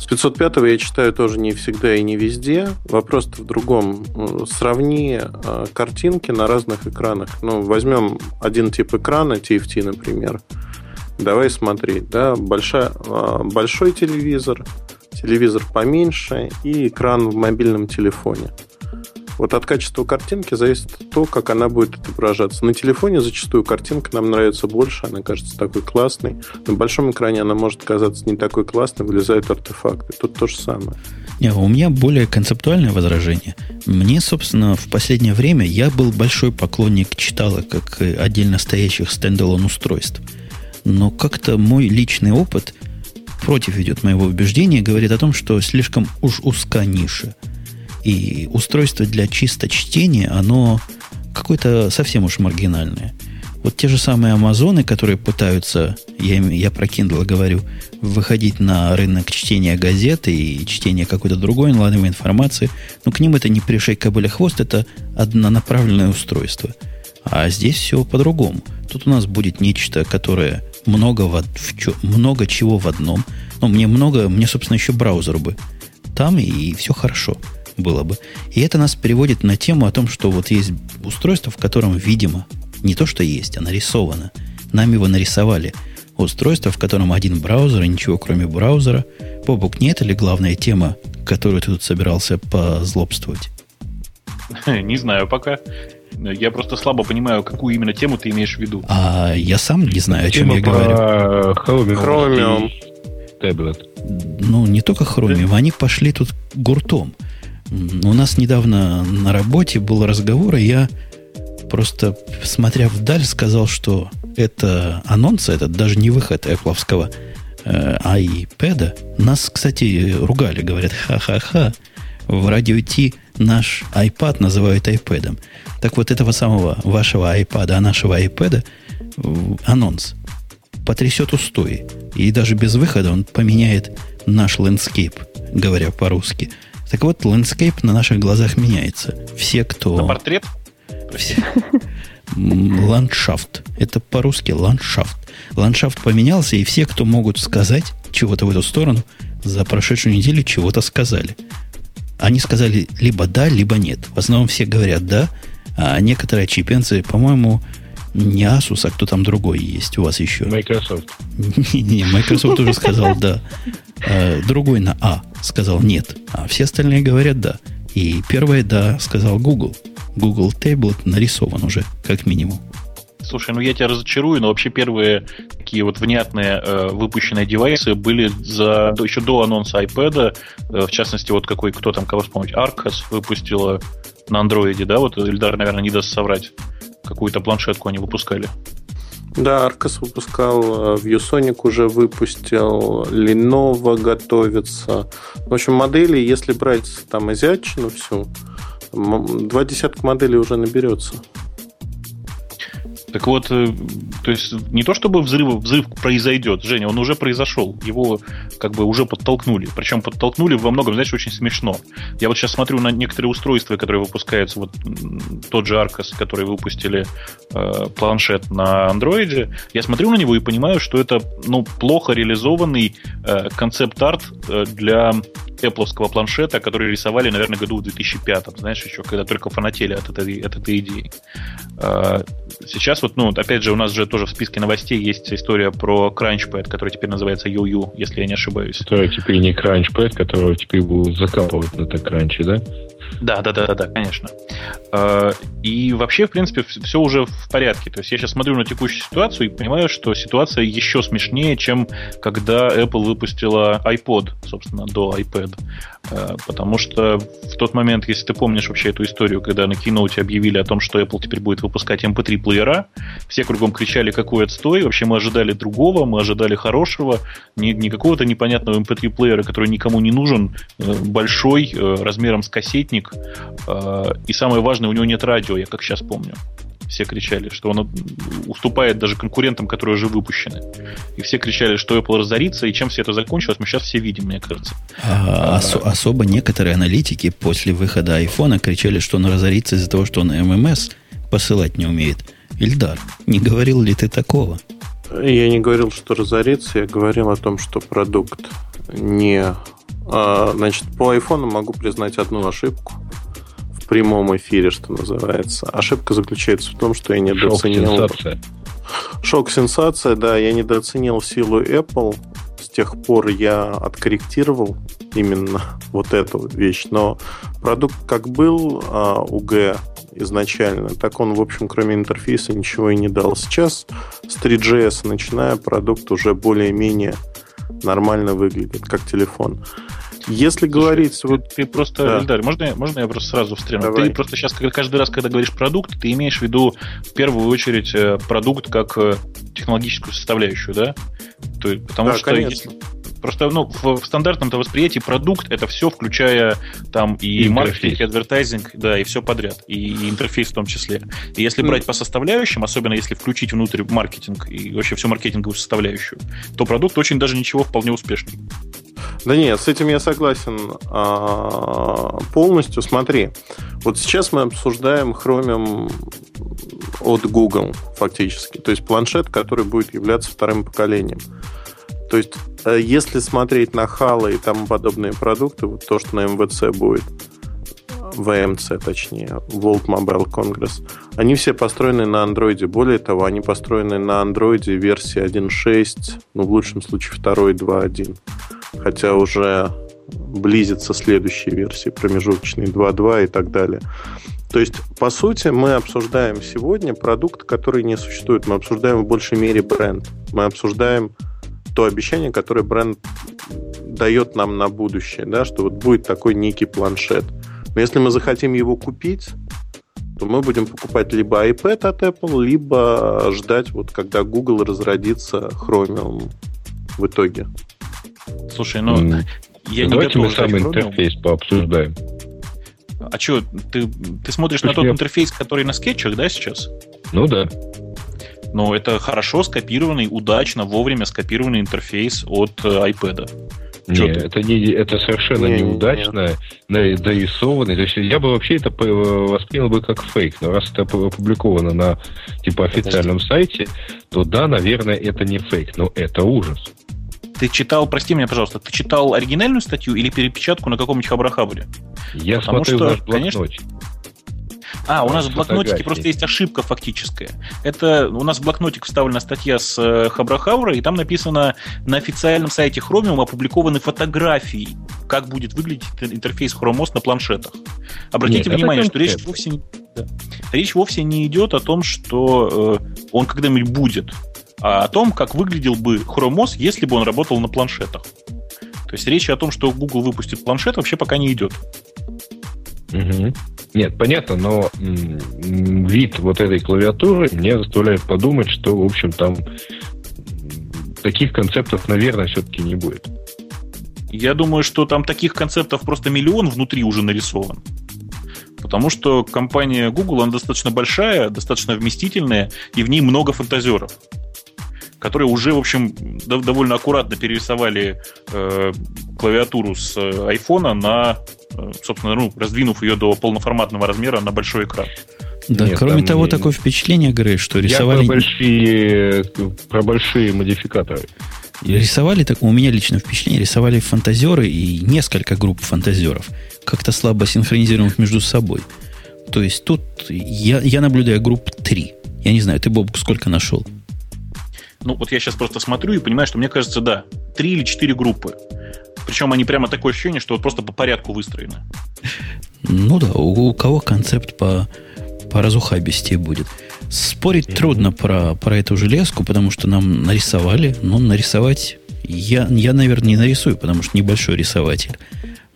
с 505 я читаю тоже не всегда и не везде. Вопрос в другом. Сравни э, картинки на разных экранах. Ну, возьмем один тип экрана, TFT, например. Давай смотреть. Да? Большая, э, большой телевизор, телевизор поменьше и экран в мобильном телефоне. Вот от качества картинки зависит то, как она будет отображаться. На телефоне зачастую картинка нам нравится больше, она кажется такой классной. На большом экране она может казаться не такой классной, вылезают артефакты. Тут то же самое. Не, у меня более концептуальное возражение. Мне, собственно, в последнее время я был большой поклонник читалок как отдельно стоящих стендалон устройств. Но как-то мой личный опыт против идет моего убеждения, говорит о том, что слишком уж узка ниша – и устройство для чисто чтения, оно какое-то совсем уж маргинальное. Вот те же самые Амазоны, которые пытаются, я, я про Kindle говорю, выходить на рынок чтения газеты и чтения какой-то другой онлайновой информации, но к ним это не пришей кобыля хвост, это однонаправленное устройство. А здесь все по-другому. Тут у нас будет нечто, которое много, в, в, много чего в одном. Ну, мне много, мне, собственно, еще браузер бы. Там и, и все хорошо было бы. И это нас переводит на тему о том, что вот есть устройство, в котором, видимо, не то, что есть, а нарисовано. Нам его нарисовали. Устройство, в котором один браузер и ничего кроме браузера. Бобук, не это ли главная тема, которую ты тут собирался позлобствовать? (laughs) Не знаю пока. Я просто слабо понимаю, какую именно тему ты имеешь в виду. А я сам не знаю, о чем Тема я говорю. Chromium. Таблет. Ну, не только Chromium, они пошли тут гуртом. У нас недавно на работе был разговор, и я просто, смотря вдаль, сказал, что это анонс, это даже не выход Apple э, iPad. Нас, кстати, ругали, говорят, ха-ха-ха, в радио Ти наш iPad называют iPad. Так вот, этого самого вашего iPad, а нашего iPad анонс потрясет устои. И даже без выхода он поменяет наш landscape, говоря по-русски. Так вот, landscape на наших глазах меняется. Все, кто... На портрет? Все. Ландшафт. Это по-русски ландшафт. Ландшафт поменялся, и все, кто могут сказать чего-то в эту сторону, за прошедшую неделю чего-то сказали. Они сказали либо да, либо нет. В основном все говорят да, а некоторые чипенцы, по-моему, не Asus, а кто там другой есть у вас еще. Microsoft. (laughs) Не, Microsoft уже сказал да. А другой на А сказал нет. А все остальные говорят да. И первое да сказал Google. Google Tablet нарисован уже, как минимум. Слушай, ну я тебя разочарую, но вообще первые такие вот внятные э, выпущенные девайсы были за еще до анонса iPad. Э, в частности, вот какой, кто там, кого вспомнить, Arcos выпустила на андроиде, да, вот Эльдар, наверное, не даст соврать. Какую-то планшетку они выпускали. Да, Arcos выпускал, э, ViewSonic уже выпустил, Lenovo готовится. В общем, модели, если брать там азиатчину всю, два десятка моделей уже наберется. Так вот, э, то есть не то чтобы взрыв, взрыв произойдет, Женя, он уже произошел. Его как бы уже подтолкнули. Причем подтолкнули во многом, знаешь, очень смешно. Я вот сейчас смотрю на некоторые устройства, которые выпускаются, вот тот же Arcos, который выпустили э, планшет на андроиде. Я смотрю на него и понимаю, что это ну, плохо реализованный э, концепт-арт э, для Apple планшета, который рисовали, наверное, году в 2005, знаешь, еще когда только фанатели от этой, от этой идеи. Э, Сейчас вот, ну, опять же, у нас же тоже в списке новостей есть история про Crunchpad, который теперь называется YoYo, если я не ошибаюсь. Который теперь не кранчпэд, которого теперь будут закапывать на так кранче, да? Да, да, да, да, да, конечно. Э, И вообще, в принципе, все уже в порядке. То есть я сейчас смотрю на текущую ситуацию и понимаю, что ситуация еще смешнее, чем когда Apple выпустила iPod, собственно, до iPad. Э, Потому что в тот момент, если ты помнишь вообще эту историю, когда на Keynote объявили о том, что Apple теперь будет выпускать MP3 плеера, все кругом кричали, какой отстой, вообще мы ожидали другого, мы ожидали хорошего, не, не какого-то непонятного MP3 плеера, который никому не нужен, э, большой, э, размером с кассетник, и самое важное, у него нет радио, я как сейчас помню. Все кричали, что он уступает даже конкурентам, которые уже выпущены. И все кричали, что Apple разорится, и чем все это закончилось, мы сейчас все видим, мне кажется. А осо- особо некоторые аналитики после выхода айфона кричали, что он разорится из-за того, что он ММС посылать не умеет. Ильдар, не говорил ли ты такого? Я не говорил, что разорится, я говорил о том, что продукт не... а, Значит, по айфону могу признать одну ошибку прямом эфире, что называется. Ошибка заключается в том, что я недооценил... Шок-сенсация. Шок-сенсация, да, я недооценил силу Apple. С тех пор я откорректировал именно вот эту вещь. Но продукт как был а, УГ изначально, так он, в общем, кроме интерфейса ничего и не дал. Сейчас с 3GS начиная продукт уже более-менее нормально выглядит, как телефон. Если говорить... Ты, вот, ты просто, Да. Эльдар, можно, можно я просто сразу встряну? Давай. Ты просто сейчас каждый раз, когда говоришь продукт, ты имеешь в виду в первую очередь э, продукт как э, технологическую составляющую, да? То потому Да, что конечно. если- просто ну, в, в стандартном-то восприятии продукт это все, включая там и Интерфейс. маркетинг, и адвертайзинг, да, и все подряд, и, и интерфейс в том числе. И если М. брать по составляющим, особенно если включить внутрь маркетинг и вообще всю маркетинговую составляющую, то продукт очень даже ничего вполне успешный. Да нет, с этим я согласен а, полностью. Смотри, вот сейчас мы обсуждаем Chromium от Google фактически, то есть планшет, который будет являться вторым поколением. То есть, э, если смотреть на Хала и тому подобные продукты, вот то, что на МВЦ будет, VMC, точнее, World Mobile Congress, они все построены на Android. Более того, они построены на Android версии 1.6, ну, в лучшем случае 2.2.1. Хотя уже близится следующие версии, промежуточные 2.2 и так далее. То есть, по сути, мы обсуждаем сегодня продукт, который не существует. Мы обсуждаем в большей мере бренд. Мы обсуждаем то обещание, которое бренд дает нам на будущее, да, что вот будет такой некий планшет. Но если мы захотим его купить, то мы будем покупать либо iPad от Apple, либо ждать, вот когда Google разродится Chromium в итоге. Слушай, ну, mm. я не Давайте мы сам интерфейс пообсуждаем. А что, ты, ты смотришь Слушай, на тот я... интерфейс, который на скетчах, да, сейчас? Ну да. Но это хорошо скопированный, удачно, вовремя скопированный интерфейс от э, iPad. Нет, это, не, это совершенно не, неудачно, не, дорисованный. То есть я бы вообще это воспринял бы как фейк. Но раз это опубликовано на типа официальном сайте, то да, наверное, это не фейк, но это ужас. Ты читал, прости меня, пожалуйста, ты читал оригинальную статью или перепечатку на каком-нибудь хабрахабре? Я Потому смотрю что, в наш блокнот. Конечно, а, у нас в блокнотике просто есть ошибка фактическая. Это у нас в блокнотик вставлена статья с э, Хабрахавра, и там написано на официальном сайте Chromium опубликованы фотографии, как будет выглядеть интерфейс Chrome на планшетах. Обратите Нет, внимание, что речь вовсе не, речь вовсе не идет о том, что э, он когда-нибудь будет, а о том, как выглядел бы Chrome если бы он работал на планшетах. То есть речь о том, что Google выпустит планшет, вообще пока не идет. Угу. Нет, понятно, но вид вот этой клавиатуры мне заставляет подумать, что, в общем, там таких концептов, наверное, все-таки не будет. Я думаю, что там таких концептов просто миллион внутри уже нарисован. Потому что компания Google, она достаточно большая, достаточно вместительная, и в ней много фантазеров которые уже, в общем, довольно аккуратно перерисовали э, клавиатуру с э, айфона на, э, собственно, ну, раздвинув ее до полноформатного размера на большой экран. Да, Нет, кроме того, не... такое впечатление, Грей, что рисовали... Я про большие, про большие модификаторы. Рисовали, так у меня лично впечатление, рисовали фантазеры и несколько групп фантазеров, как-то слабо синхронизированных между собой. То есть тут я, я наблюдаю групп три. Я не знаю, ты, Боб, сколько нашел? Ну, вот я сейчас просто смотрю и понимаю, что мне кажется, да, три или четыре группы. Причем они прямо такое ощущение, что вот просто по порядку выстроены. Ну да, у, у кого концепт по, по разухабистее будет. Спорить mm-hmm. трудно про, про эту железку, потому что нам нарисовали. Ну, нарисовать я, я, наверное, не нарисую, потому что небольшой рисователь.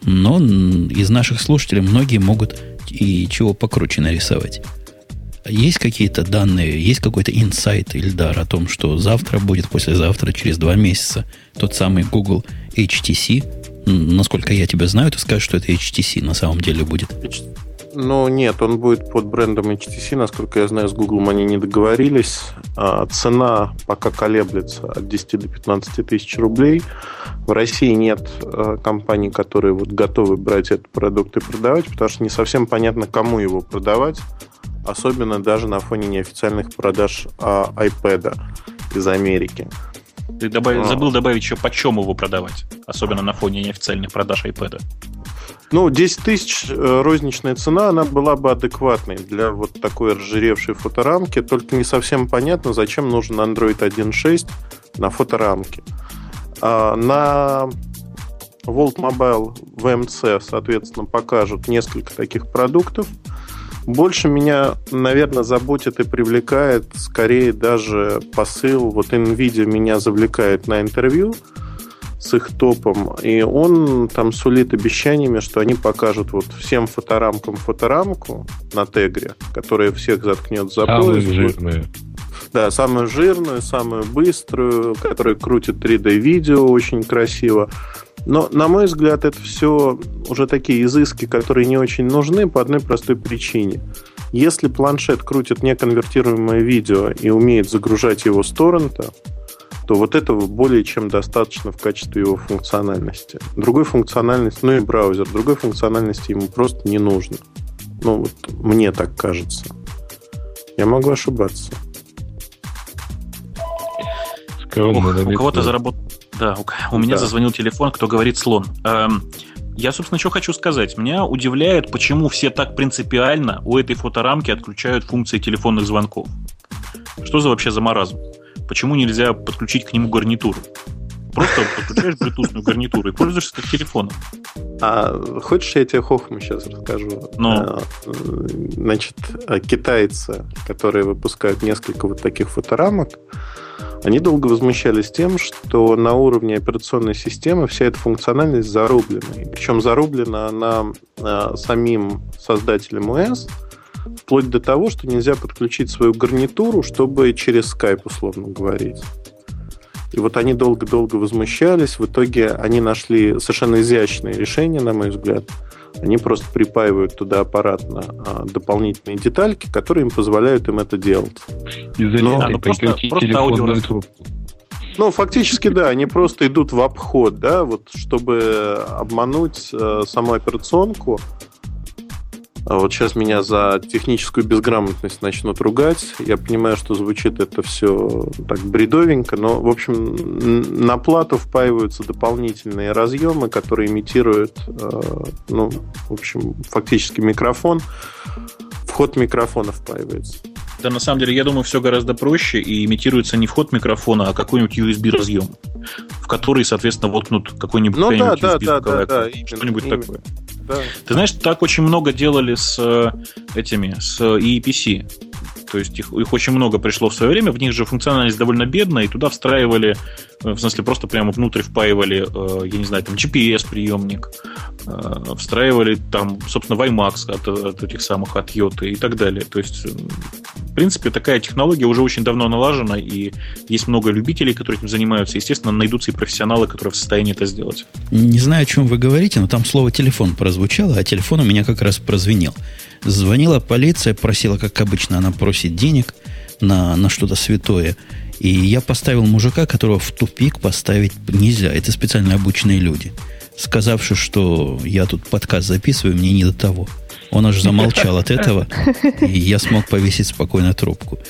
Но из наших слушателей многие могут и чего покруче нарисовать. Есть какие-то данные, есть какой-то инсайт, Ильдар, о том, что завтра будет, послезавтра, через два месяца тот самый Google HTC. Насколько я тебя знаю, ты скажешь, что это HTC на самом деле будет. Ну, нет, он будет под брендом HTC. Насколько я знаю, с Google они не договорились. А, цена пока колеблется от 10 до 15 тысяч рублей. В России нет а, компаний, которые вот готовы брать этот продукт и продавать, потому что не совсем понятно, кому его продавать особенно даже на фоне неофициальных продаж а, iPad из Америки. Ты добавил, а. забыл добавить еще, почем его продавать, особенно на фоне неофициальных продаж iPad. Ну, 10 тысяч э, розничная цена, она была бы адекватной для вот такой разжиревшей фоторамки, только не совсем понятно, зачем нужен Android 1.6 на фоторамке. А на Volt Mobile VMC, соответственно, покажут несколько таких продуктов – больше меня, наверное, заботит и привлекает скорее даже посыл. Вот NVIDIA меня завлекает на интервью с их топом, и он там сулит обещаниями, что они покажут вот всем фоторамкам фоторамку на Тегре, которая всех заткнет за пояс. жирную. Да, самую жирную, самую быструю, которая крутит 3D-видео очень красиво. Но, на мой взгляд, это все уже такие изыски, которые не очень нужны по одной простой причине. Если планшет крутит неконвертируемое видео и умеет загружать его с торрента, то вот этого более чем достаточно в качестве его функциональности. Другой функциональности, ну и браузер, другой функциональности ему просто не нужно. Ну вот мне так кажется. Я могу ошибаться. Ох, у кого-то заработал да, у, у меня да. зазвонил телефон, кто говорит слон. Эм, Я, собственно, что хочу сказать. Меня удивляет, почему все так принципиально у этой фоторамки отключают функции телефонных звонков. Что за вообще за маразм? Почему нельзя подключить к нему гарнитуру? Просто подключаешь Bluetooth гарнитуру и пользуешься как телефоном. А хочешь, я тебе хохму сейчас расскажу? Ну. Значит, китайцы, которые выпускают несколько вот таких фоторамок, они долго возмущались тем, что на уровне операционной системы вся эта функциональность зарублена. И причем зарублена она а, самим создателем ОС, вплоть до того, что нельзя подключить свою гарнитуру, чтобы через Skype, условно говорить. И вот они долго-долго возмущались. В итоге они нашли совершенно изящное решение, на мой взгляд. Они просто припаивают туда аппаратно а, дополнительные детальки, которые им позволяют им это делать. Но, а, ну, просто, просто Ну, фактически, да, они просто идут в обход, да, вот чтобы обмануть э, саму операционку, а вот сейчас меня за техническую безграмотность начнут ругать. Я понимаю, что звучит это все так бредовенько, но, в общем, на плату впаиваются дополнительные разъемы, которые имитируют, э, ну, в общем, фактически микрофон. Вход микрофона впаивается. Да, на самом деле, я думаю, все гораздо проще, и имитируется не вход микрофона, а какой-нибудь USB-разъем, в который, соответственно, воткнут какой-нибудь ну, да, да, да, да, да, что-нибудь такое. Да. Ты знаешь, так очень много делали с э, этими, с EPC. То есть их, их очень много пришло в свое время, в них же функциональность довольно бедная, и туда встраивали, э, в смысле просто прямо внутрь впаивали, э, я не знаю, там GPS-приемник, встраивали там, собственно, WiMAX от, от этих самых, от Йоты и так далее. То есть, в принципе, такая технология уже очень давно налажена, и есть много любителей, которые этим занимаются. Естественно, найдутся и профессионалы, которые в состоянии это сделать. Не знаю, о чем вы говорите, но там слово «телефон» прозвучало, а телефон у меня как раз прозвенел. Звонила полиция, просила, как обычно, она просит денег на, на что-то святое. И я поставил мужика, которого в тупик поставить нельзя. Это специально обученные люди. Сказавши, что я тут подкаст записываю, мне не до того. Он аж замолчал от этого, и я смог повесить спокойно трубку.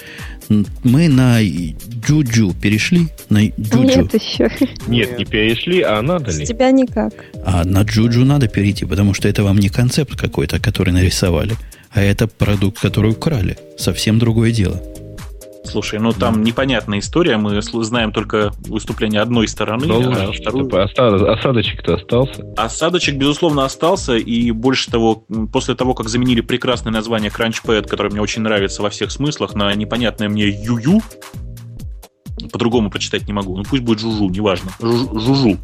Мы на Джуджу перешли? На Джуджу? Нет еще. Нет, не перешли, а надо ли? С тебя никак. А на Джуджу надо перейти, потому что это вам не концепт какой-то, который нарисовали, а это продукт, который украли. Совсем другое дело. Слушай, ну там непонятная история. Мы знаем только выступление одной стороны, а вторую... Осадочек-то остался. Осадочек, безусловно, остался. И больше того, после того, как заменили прекрасное название Crunchpad, которое мне очень нравится во всех смыслах, на непонятное мне Юю, по-другому прочитать не могу. Ну пусть будет Жужу, неважно. Жужу.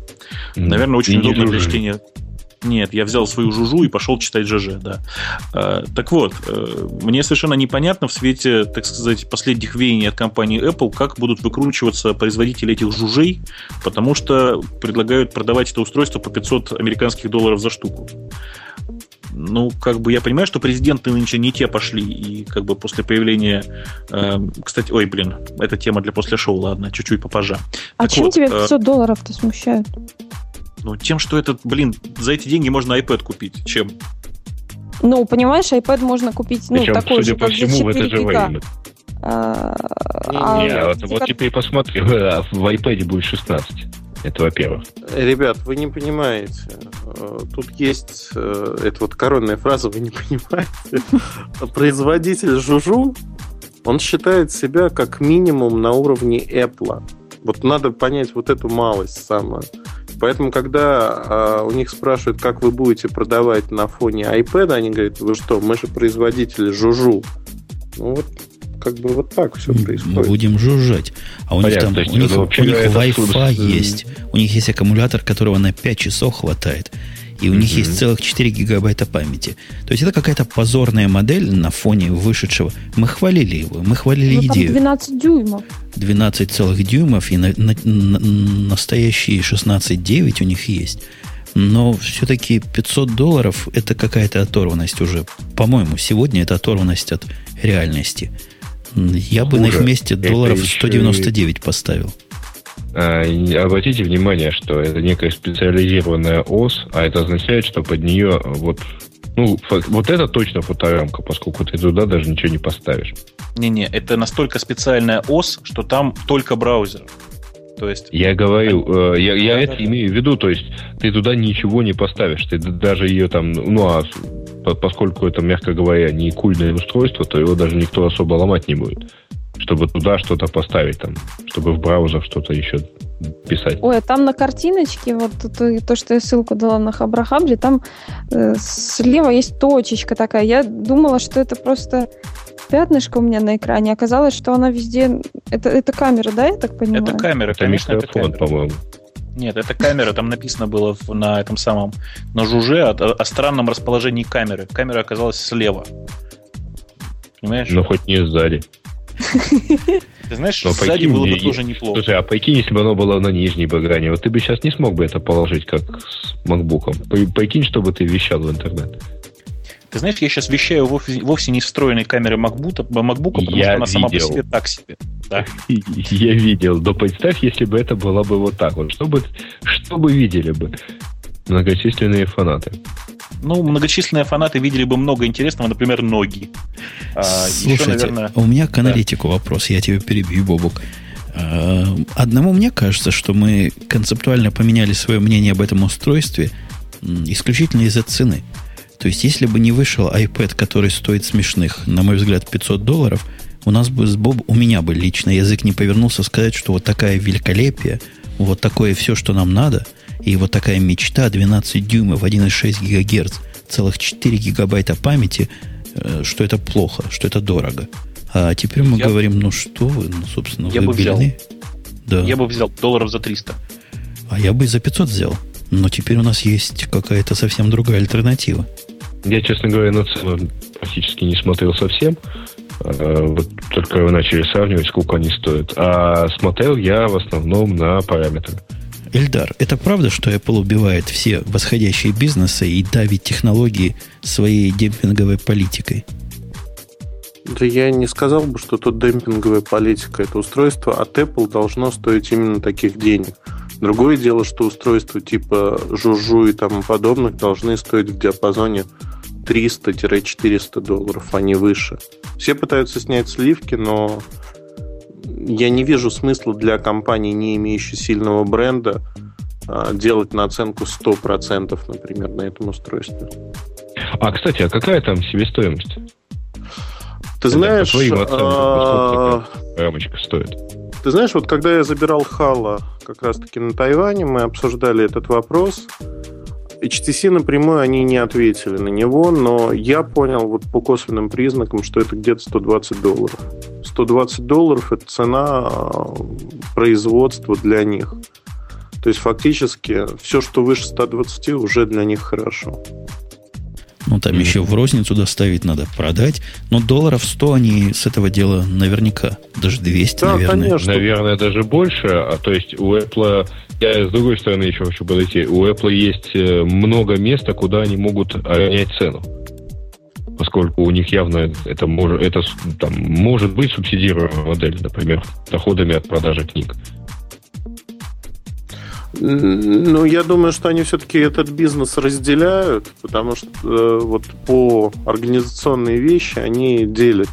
Наверное, очень удобно для чтения нет, я взял свою жужу и пошел читать ЖЖ, да. А, так вот, э, мне совершенно непонятно в свете, так сказать, последних веяний от компании Apple, как будут выкручиваться производители этих жужей, потому что предлагают продавать это устройство по 500 американских долларов за штуку. Ну, как бы я понимаю, что президенты нынче не те пошли, и как бы после появления... Э, кстати, ой, блин, это тема для после шоу, ладно, чуть-чуть попозже. А так чем вот, тебя 500 э, долларов-то смущает? Ну, тем, что этот, блин, за эти деньги можно iPad купить. Чем? Ну, понимаешь, iPad можно купить, ну, Причем, такой судя же, по как всему, в это же. А, а, не, вот, вот теперь посмотри, (laughs) в iPad будет 16. Это во-первых. Ребят, вы не понимаете. Э, тут есть, э, это вот коронная фраза, вы не (laughs) понимаете. Производитель Жужу, он считает себя как минимум на уровне Apple. Вот надо понять вот эту малость самую. Поэтому, когда а, у них спрашивают, как вы будете продавать на фоне iPad, они говорят, вы что, мы же производители жужу. Ну вот, как бы вот так все происходит. Мы будем жужжать. А у Понятно, них там, у них, у них Wi-Fi есть, у них есть аккумулятор, которого на 5 часов хватает и у них есть целых 4 гигабайта памяти. То есть это какая-то позорная модель на фоне вышедшего. Мы хвалили его, мы хвалили ну, идею. 12 дюймов. 12 целых дюймов, и на, на, на, настоящие 16,9 у них есть. Но все-таки 500 долларов это какая-то оторванность уже. По-моему, сегодня это оторванность от реальности. Я бы на их месте долларов 199 поставил. А, обратите внимание, что это некая специализированная ОС, а это означает, что под нее вот ну, вот это точно фоторамка, поскольку ты туда даже ничего не поставишь. Не-не, это настолько специальная ОС, что там только браузер. То есть... Я говорю, э, я, я это имею в виду, то есть ты туда ничего не поставишь, ты даже ее там, ну а поскольку это, мягко говоря, не кульное устройство, то его даже никто особо ломать не будет чтобы туда что-то поставить, там, чтобы в браузер что-то еще писать. Ой, а там на картиночке, вот то, то что я ссылку дала на Хабрахабре, там э, слева есть точечка такая. Я думала, что это просто пятнышко у меня на экране. Оказалось, что она везде... Это, это камера, да, я так понимаю? Это камера, это конечно, это камера. по-моему. Нет, это камера, там написано было на этом самом, на жуже о, о странном расположении камеры. Камера оказалась слева. Понимаешь? Ну, хоть не сзади. Ты знаешь, Но сзади было бы тоже неплохо. Слушай, а прикинь, если бы оно было на нижней багране, вот ты бы сейчас не смог бы это положить, как с макбуком. Прикинь, чтобы ты вещал в интернет. Ты знаешь, я сейчас вещаю вовсе, вовсе не встроенной камеры MacBook, MacBook потому я что она видел. сама по себе так себе. Да. (laughs) Я видел. Но представь, если бы это было бы вот так вот. Что бы, что бы видели бы многочисленные фанаты? Ну, многочисленные фанаты видели бы много интересного, например, ноги. А, Слушайте, еще, наверное... у меня к аналитику да. вопрос, я тебя перебью, Бобук. А, одному мне кажется, что мы концептуально поменяли свое мнение об этом устройстве исключительно из-за цены. То есть, если бы не вышел iPad, который стоит смешных, на мой взгляд, 500 долларов, у нас бы с Боб, у меня бы лично язык не повернулся сказать, что вот такая великолепие, вот такое все, что нам надо – и вот такая мечта 12 дюймов, 1,6 гигагерц, целых 4 гигабайта памяти, э, что это плохо, что это дорого. А теперь мы я... говорим, ну что вы, ну, собственно, я вы бы взял. Да. Я бы взял долларов за 300. А я бы и за 500 взял. Но теперь у нас есть какая-то совсем другая альтернатива. Я, честно говоря, на цену практически не смотрел совсем. А, вот только вы начали сравнивать, сколько они стоят. А смотрел я в основном на параметры. Эльдар, это правда, что Apple убивает все восходящие бизнесы и давит технологии своей демпинговой политикой? Да я не сказал бы, что тут демпинговая политика. Это устройство от Apple должно стоить именно таких денег. Другое дело, что устройства типа Жужу и тому подобных должны стоить в диапазоне 300-400 долларов, а не выше. Все пытаются снять сливки, но я не вижу смысла для компании, не имеющей сильного бренда, а, делать наценку 100%, например, на этом устройстве. А, кстати, а какая там себестоимость? Ты знаешь... По твоим оценкам, рамочка стоит? Ты знаешь, вот когда я забирал Хала как раз-таки на Тайване, мы обсуждали этот вопрос. HTC напрямую они не ответили на него, но я понял вот по косвенным признакам, что это где-то 120 долларов. 120 долларов – это цена э, производства для них. То есть фактически все, что выше 120, уже для них хорошо. Ну, там mm-hmm. еще в розницу доставить надо, продать. Но долларов 100 они с этого дела наверняка. Даже 200, да, наверное. Конечно. Наверное, даже больше. А то есть у Apple, я с другой стороны еще хочу подойти, у Apple есть э, много места, куда они могут ронять цену поскольку у них явно это, может, это там, может быть субсидируемая модель, например, доходами от продажи книг. Ну, я думаю, что они все-таки этот бизнес разделяют, потому что э, вот по организационные вещи они делят.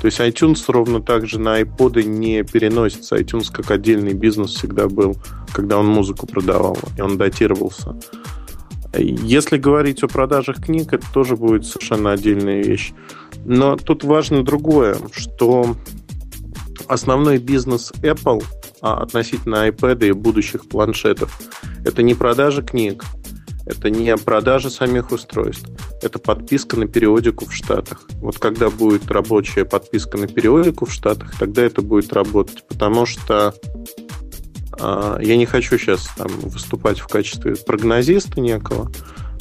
То есть iTunes ровно так же на iPod не переносится. iTunes как отдельный бизнес всегда был, когда он музыку продавал, и он датировался. Если говорить о продажах книг, это тоже будет совершенно отдельная вещь. Но тут важно другое, что основной бизнес Apple а, относительно iPad и будущих планшетов это не продажа книг, это не продажа самих устройств, это подписка на периодику в Штатах. Вот когда будет рабочая подписка на периодику в Штатах, тогда это будет работать, потому что я не хочу сейчас там, выступать в качестве прогнозиста некого,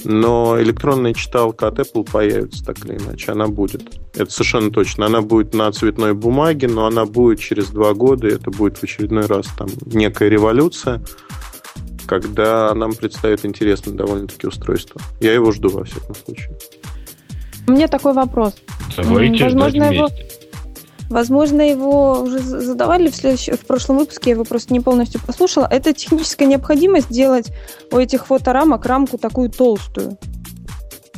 но электронная читалка от Apple появится так или иначе, она будет. Это совершенно точно. Она будет на цветной бумаге, но она будет через два года, и это будет в очередной раз там некая революция, когда нам представят интересное довольно-таки устройство. Я его жду во всяком случае. У меня такой вопрос. Давайте Возможно, его... Возможно, его уже задавали в, следующем, в прошлом выпуске, я его просто не полностью послушала. Это техническая необходимость делать у этих фоторамок рамку такую толстую.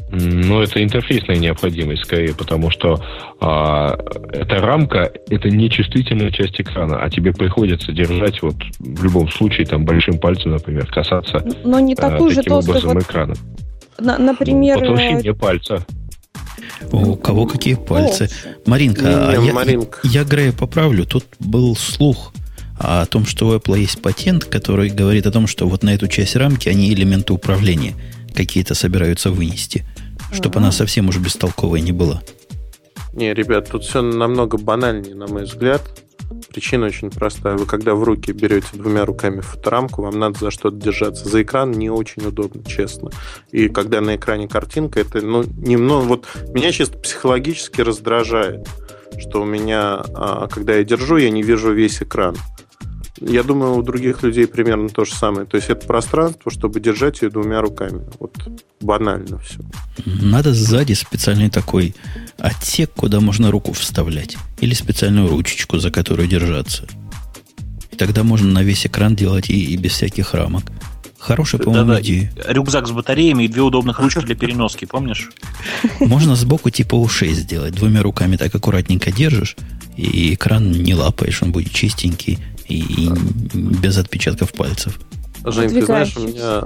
Ну, это интерфейсная необходимость скорее, потому что а, эта рамка это не чувствительная часть экрана, а тебе приходится держать вот в любом случае там большим пальцем, например, касаться Но не такую а, же таким толстую образом вот, экрана. на- например, По э, толщине пальца. У кого какие пальцы. Маринка, а я, Маринка. я Грея поправлю. Тут был слух о том, что у Apple есть патент, который говорит о том, что вот на эту часть рамки они элементы управления какие-то собираются вынести, чтобы она совсем уж бестолковой не была. Не, ребят, тут все намного банальнее, на мой взгляд. Причина очень простая. Вы когда в руки берете двумя руками фоторамку, вам надо за что-то держаться. За экран не очень удобно, честно. И когда на экране картинка, это, ну, немного... Вот меня чисто психологически раздражает, что у меня, а, когда я держу, я не вижу весь экран. Я думаю, у других людей примерно то же самое. То есть это пространство, чтобы держать ее двумя руками. Вот банально все. Надо сзади специальный такой отсек, куда можно руку вставлять. Или специальную ручечку, за которую держаться. И тогда можно на весь экран делать и, и без всяких рамок. Хорошая, по-моему, Да-да, идея. Рюкзак с батареями и две удобных ручки для переноски, помнишь? Можно сбоку типа ушей сделать. Двумя руками так аккуратненько держишь, и экран не лапаешь, он будет чистенький и, и без отпечатков пальцев. Жень, ты знаешь, у меня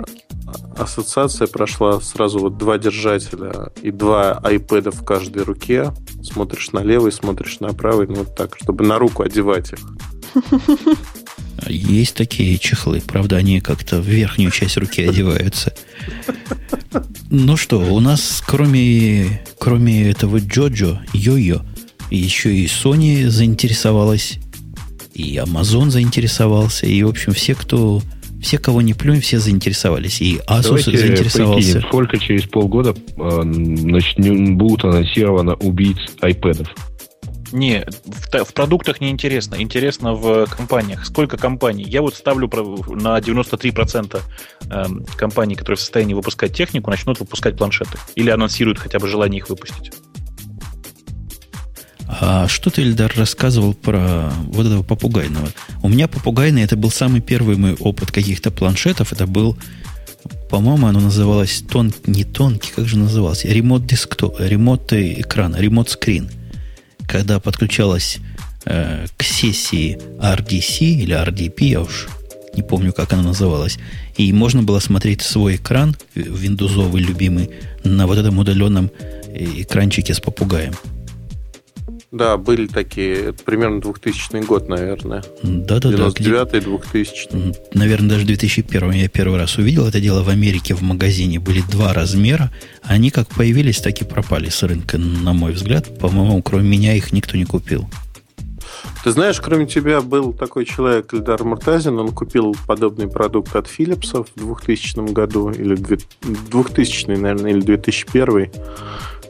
ассоциация прошла сразу вот два держателя и два айпэда в каждой руке. Смотришь на левый, смотришь на правый, ну вот так, чтобы на руку одевать их. (laughs) Есть такие чехлы, правда, они как-то в верхнюю часть руки (laughs) одеваются. Ну что, у нас кроме, кроме этого Джоджо, Йо-Йо, еще и Sony заинтересовалась, и Amazon заинтересовался, и, в общем, все, кто... Все, кого не плюнь, все заинтересовались. И Asus Давайте заинтересовался. прикинем, сколько через полгода э, начнем- будут анонсировано убийц айпэдов. Не, в, в продуктах не интересно. Интересно в компаниях. Сколько компаний? Я вот ставлю на 93% эм, компаний, которые в состоянии выпускать технику, начнут выпускать планшеты. Или анонсируют хотя бы желание их выпустить. А что ты, Ильдар, рассказывал про вот этого попугайного? У меня попугайный, это был самый первый мой опыт каких-то планшетов. Это был, по-моему, оно называлось тон, не тонкий, как же назывался? Ремонт десктоп, ремонт экрана, ремонт скрин. Когда подключалась э, к сессии RDC или RDP, я уж не помню, как она называлась. И можно было смотреть свой экран, э, виндузовый любимый, на вот этом удаленном э, экранчике с попугаем. Да, были такие, это примерно 2000 год, наверное. Да-да-да. где- 99 2000 М, Наверное, даже в 2001 я первый раз увидел это дело в Америке в магазине. Были два размера. Они как появились, так и пропали с рынка, на мой взгляд. По-моему, кроме меня их никто не купил. Ты знаешь, кроме тебя был такой человек, Эльдар Муртазин, он купил подобный продукт от Philips в 2000 году, или две- 2000, наверное, или 2001.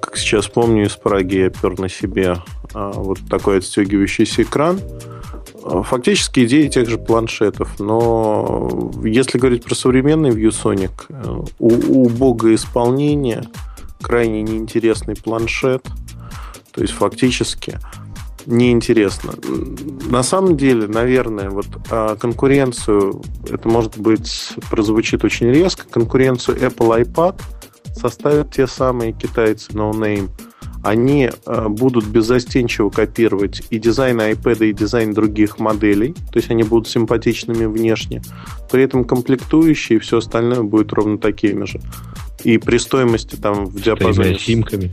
Как сейчас помню, из Праги я пер на себе а, вот такой отстегивающийся экран. А, Фактически идеи тех же планшетов, но если говорить про современный ViewSonic, э, убогое исполнение, крайне неинтересный планшет, то есть фактически неинтересно. На самом деле, наверное, вот а, конкуренцию, это может быть прозвучит очень резко, конкуренцию Apple iPad составят те самые китайцы No Name. Они а, будут беззастенчиво копировать и дизайн iPad, и дизайн других моделей, то есть они будут симпатичными внешне. При этом комплектующие и все остальное будет ровно такими же. И при стоимости там в диапазоне... Тремя симками.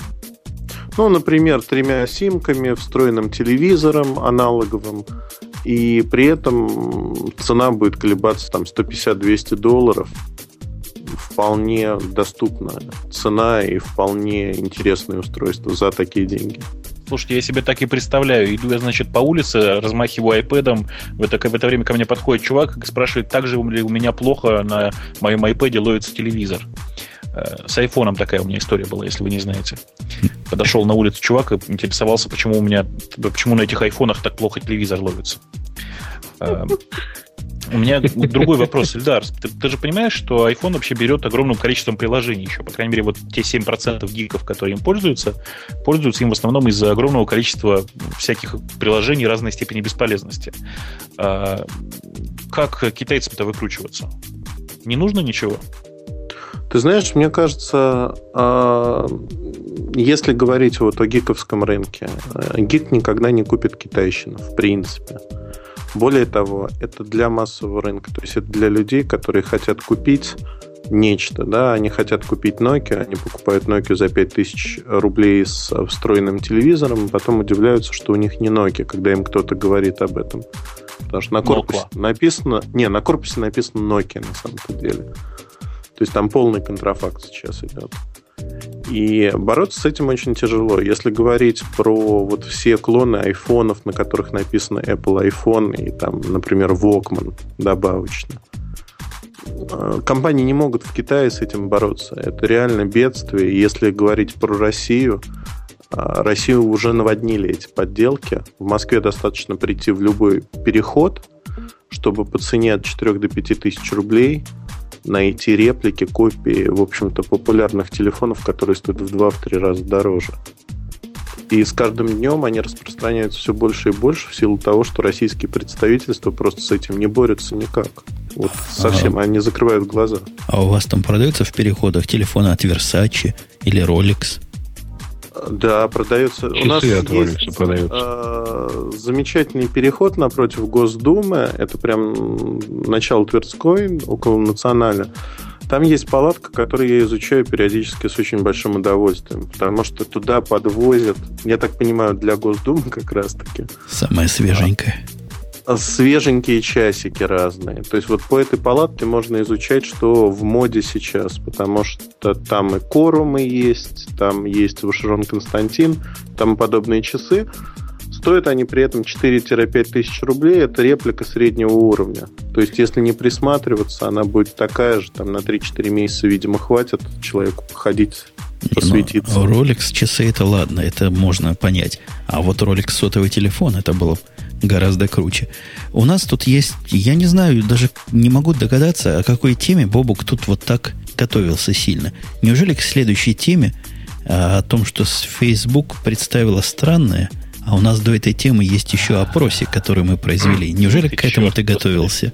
Ну, например, тремя симками, встроенным телевизором аналоговым, и при этом цена будет колебаться там 150-200 долларов. Вполне доступная цена и вполне интересное устройство за такие деньги. Слушайте, я себе так и представляю. Иду я, значит, по улице, размахиваю айпэдом. В это, в это время ко мне подходит чувак и спрашивает, так же ли у меня плохо на моем айпэде ловится телевизор. Э, С айфоном такая у меня история была, если вы не знаете. Подошел на улицу чувак и интересовался, почему у меня, почему на этих айфонах так плохо телевизор ловится. Э, У меня другой вопрос, Ильдар. Ты, ты же понимаешь, что iPhone вообще берет огромным количеством приложений еще. По крайней мере, вот те 7% гиков, которые им пользуются, пользуются им в основном из-за огромного количества всяких приложений разной степени бесполезности. А, как китайцам-то выкручиваться? Не нужно ничего? Ты знаешь, мне кажется, а, если говорить вот о гиковском рынке, э, гик никогда не купит китайщину, в принципе. Более того, это для массового рынка, то есть это для людей, которые хотят купить нечто, да, они хотят купить Nokia, они покупают Nokia за 5000 рублей с встроенным телевизором, и потом удивляются, что у них не Nokia, когда им кто-то говорит об этом. Потому что на корпусе Nokia. написано... Не, на корпусе написано Nokia на самом-то деле. То есть там полный контрафакт сейчас идет. И бороться с этим очень тяжело. Если говорить про вот все клоны айфонов, на которых написано Apple iPhone и там, например, Walkman добавочно, э, компании не могут в Китае с этим бороться. Это реально бедствие. Если говорить про Россию, э, Россию уже наводнили эти подделки. В Москве достаточно прийти в любой переход, чтобы по цене от 4 до 5 тысяч рублей найти реплики, копии, в общем-то, популярных телефонов, которые стоят в 2-3 раза дороже. И с каждым днем они распространяются все больше и больше в силу того, что российские представительства просто с этим не борются никак. Вот совсем, а, они закрывают глаза. А у вас там продаются в переходах телефоны от Versace или Rolex? Да, продается. Часы у нас есть продаются. Э, замечательный переход напротив Госдумы. Это прям начало Тверской, около Националя. Там есть палатка, которую я изучаю периодически с очень большим удовольствием, потому что туда подвозят, я так понимаю, для Госдумы как раз-таки. Самое свеженькое свеженькие часики разные. То есть вот по этой палатке можно изучать, что в моде сейчас, потому что там и Корумы есть, там есть Вашерон Константин, там подобные часы. Стоят они при этом 4-5 тысяч рублей. Это реплика среднего уровня. То есть, если не присматриваться, она будет такая же. Там на 3-4 месяца, видимо, хватит человеку походить посветиться. Ну, Rolex часы это ладно, это можно понять. А вот Rolex сотовый телефон, это было гораздо круче. У нас тут есть, я не знаю, даже не могу догадаться, о какой теме Бобук тут вот так готовился сильно. Неужели к следующей теме а, о том, что Facebook представила странное, а у нас до этой темы есть еще опросик, который мы произвели. (clears throat) Неужели к этому ты готовился?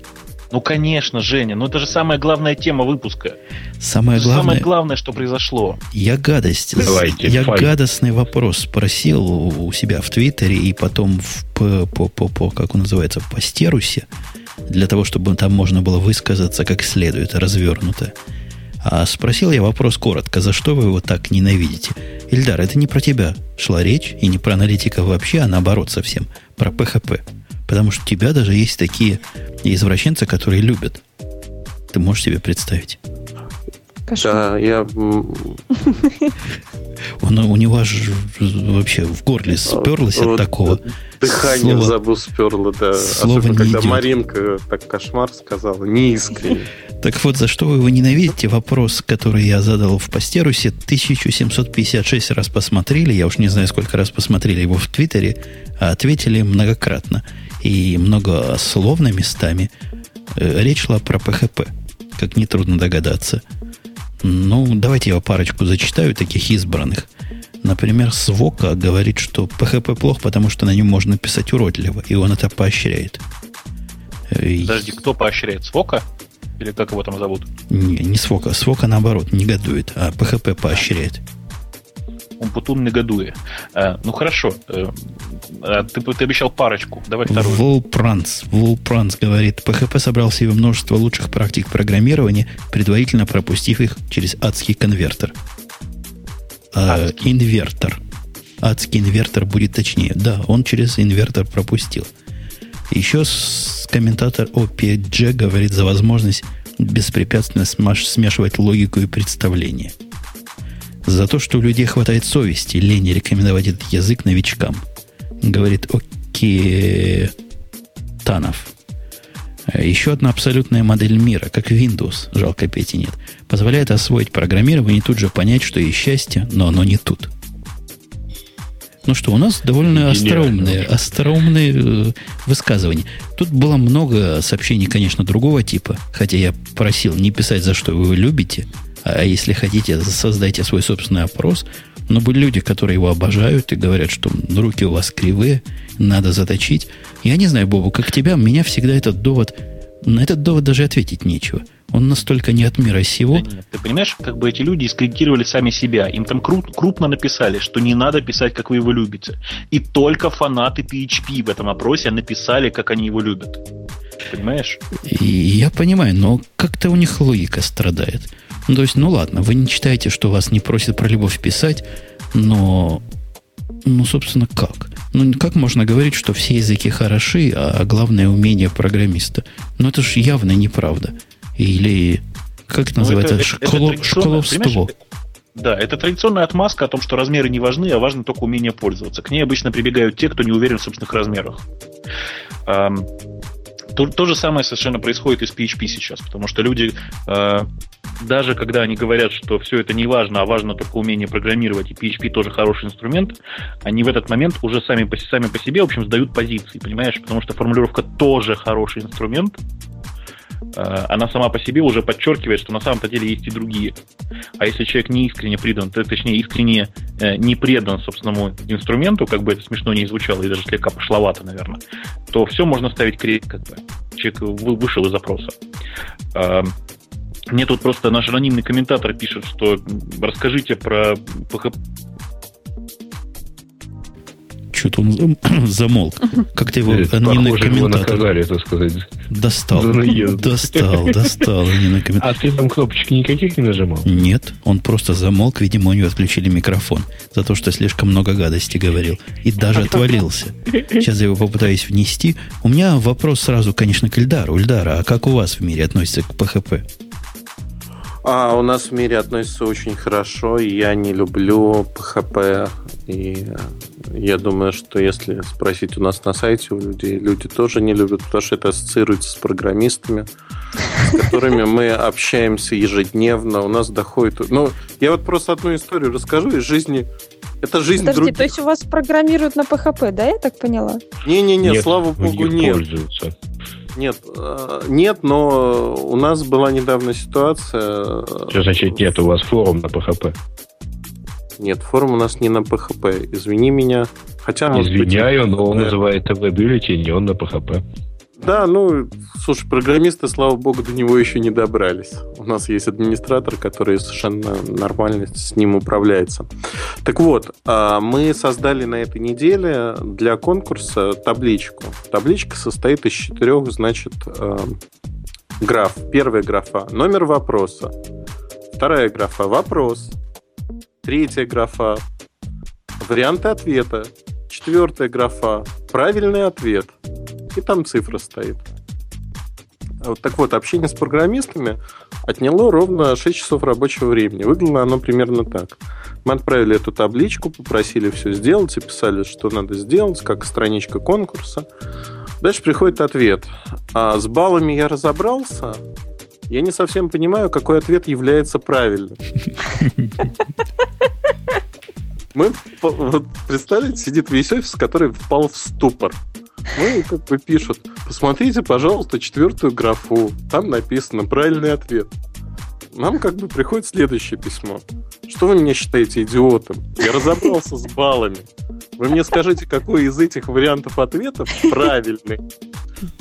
Ну, конечно, Женя, ну это же самая главная тема выпуска. Самое главное, самое главное, что произошло. Я гадость. Давайте, я файт. гадостный вопрос спросил у, у себя в Твиттере и потом в, по, по, по, по, как он называется, в постерусе, для того, чтобы там можно было высказаться как следует, развернуто. А спросил я вопрос коротко, за что вы его так ненавидите? Ильдар, это не про тебя шла речь, и не про аналитиков вообще, а наоборот совсем, про ПХП. Потому что у тебя даже есть такие извращенцы, которые любят. Ты можешь себе представить? Да, я... Он, у него аж вообще в горле сперлось от такого. Дыхание Слово... забыл сперло, да. Слово Особенно, когда идет. Маринка так кошмар сказала, неискренне. Так вот, за что вы его ненавидите? Вопрос, который я задал в постерусе, 1756 раз посмотрели, я уж не знаю, сколько раз посмотрели его в Твиттере, а ответили многократно и многословно местами. Э, речь шла про ПХП, как нетрудно догадаться. Ну, давайте я парочку зачитаю, таких избранных. Например, Свока говорит, что PHP плох, потому что на нем можно писать уродливо, и он это поощряет. Э, Подожди, кто поощряет? Свока? Или как его там зовут? Не, не Свока. Свока, наоборот, негодует, а PHP поощряет. Умпутун негодуя. А, ну хорошо. А, ты, ты обещал парочку. Давай вторую. Волпранц. Волпранц говорит, PHP собрал себе множество лучших практик программирования, предварительно пропустив их через адский конвертер. А, инвертор. Адский инвертор будет точнее. Да, он через инвертор пропустил. Еще комментатор OPG говорит за возможность беспрепятственно смешивать логику и представление. За то, что у людей хватает совести, лень рекомендовать этот язык новичкам. Говорит Окей Танов. Еще одна абсолютная модель мира, как Windows, жалко Пети нет, позволяет освоить программирование и тут же понять, что есть счастье, но оно не тут. Ну что, у нас довольно остроумные, остроумные э, высказывания. Тут было много сообщений, конечно, другого типа, хотя я просил не писать, за что вы любите, а если хотите, создайте свой собственный опрос. Но были люди, которые его обожают и говорят, что руки у вас кривые, надо заточить. Я не знаю, Бобу, как тебя, меня всегда этот довод... На этот довод даже ответить нечего. Он настолько не от мира сего. Да нет, ты понимаешь, как бы эти люди скорректировали сами себя. Им там круп, крупно написали, что не надо писать, как вы его любите. И только фанаты PHP в этом опросе написали, как они его любят. Понимаешь? И я понимаю, но как-то у них логика страдает. Ну, то есть, ну ладно, вы не читаете, что вас не просят про любовь писать, но, ну, собственно, как? Ну, как можно говорить, что все языки хороши, а главное умение программиста? Ну, это же явно неправда. Или, как это ну, называется, это, Школо, это школовство. Да, это традиционная отмазка о том, что размеры не важны, а важно только умение пользоваться. К ней обычно прибегают те, кто не уверен в собственных размерах. То, то же самое совершенно происходит и с PHP сейчас, потому что люди, э, даже когда они говорят, что все это не важно, а важно только умение программировать, и PHP тоже хороший инструмент, они в этот момент уже сами сами по себе, в общем, сдают позиции, понимаешь? Потому что формулировка тоже хороший инструмент, она сама по себе уже подчеркивает, что на самом-то деле есть и другие. А если человек не искренне предан, то, точнее, искренне э, не предан собственному инструменту, как бы это смешно не звучало, и даже слегка пошловато, наверное, то все можно ставить крест, как бы. Человек вышел из запроса. Э, мне тут просто наш анонимный комментатор пишет, что расскажите про что-то он (clears throat) замолк. Как-то его анонимный комментатор... наказали, так сказать. Достал. Достал, достал анонимный комментатор. А ты там кнопочки никаких не нажимал? Нет, он просто замолк. Видимо, у него отключили микрофон за то, что слишком много гадости говорил. И даже отвалился. Сейчас я его попытаюсь внести. У меня вопрос сразу, конечно, к Ильдару. Ильдара, а как у вас в мире относится к PHP? А у нас в мире относится очень хорошо. Я не люблю PHP. И я думаю, что если спросить у нас на сайте у людей, люди тоже не любят, потому что это ассоциируется с программистами, с которыми мы общаемся ежедневно. У нас доходит... Ну, я вот просто одну историю расскажу из жизни это жизнь Подожди, других. то есть у вас программируют на PHP, да, я так поняла? Не-не-не, слава богу, нет. Пользуются. Нет, э, нет, но у нас была недавно ситуация... Что значит нет? У вас форум на PHP? Нет, форум у нас не на PHP. Извини меня. Хотя, Извиняю, быть, но он называет ТВ-бюллетень, и он на PHP. Да, ну, слушай, программисты, слава богу, до него еще не добрались. У нас есть администратор, который совершенно нормально с ним управляется. Так вот, а, мы создали на этой неделе для конкурса табличку. Табличка состоит из четырех, значит, а, граф. Первая графа – номер вопроса. Вторая графа – вопрос. Третья графа – варианты ответа. Четвертая графа – правильный ответ – и там цифра стоит. Вот так вот, общение с программистами отняло ровно 6 часов рабочего времени. Выглядело оно примерно так. Мы отправили эту табличку, попросили все сделать, описали, что надо сделать, как страничка конкурса. Дальше приходит ответ. А с баллами я разобрался. Я не совсем понимаю, какой ответ является правильным. (laughs) Мы, вот, представляете, сидит весь офис, который впал в ступор. Ну и как бы пишут, посмотрите, пожалуйста, четвертую графу. Там написано правильный ответ. Нам как бы приходит следующее письмо. Что вы меня считаете идиотом? Я разобрался с баллами. Вы мне скажите, какой из этих вариантов ответов правильный.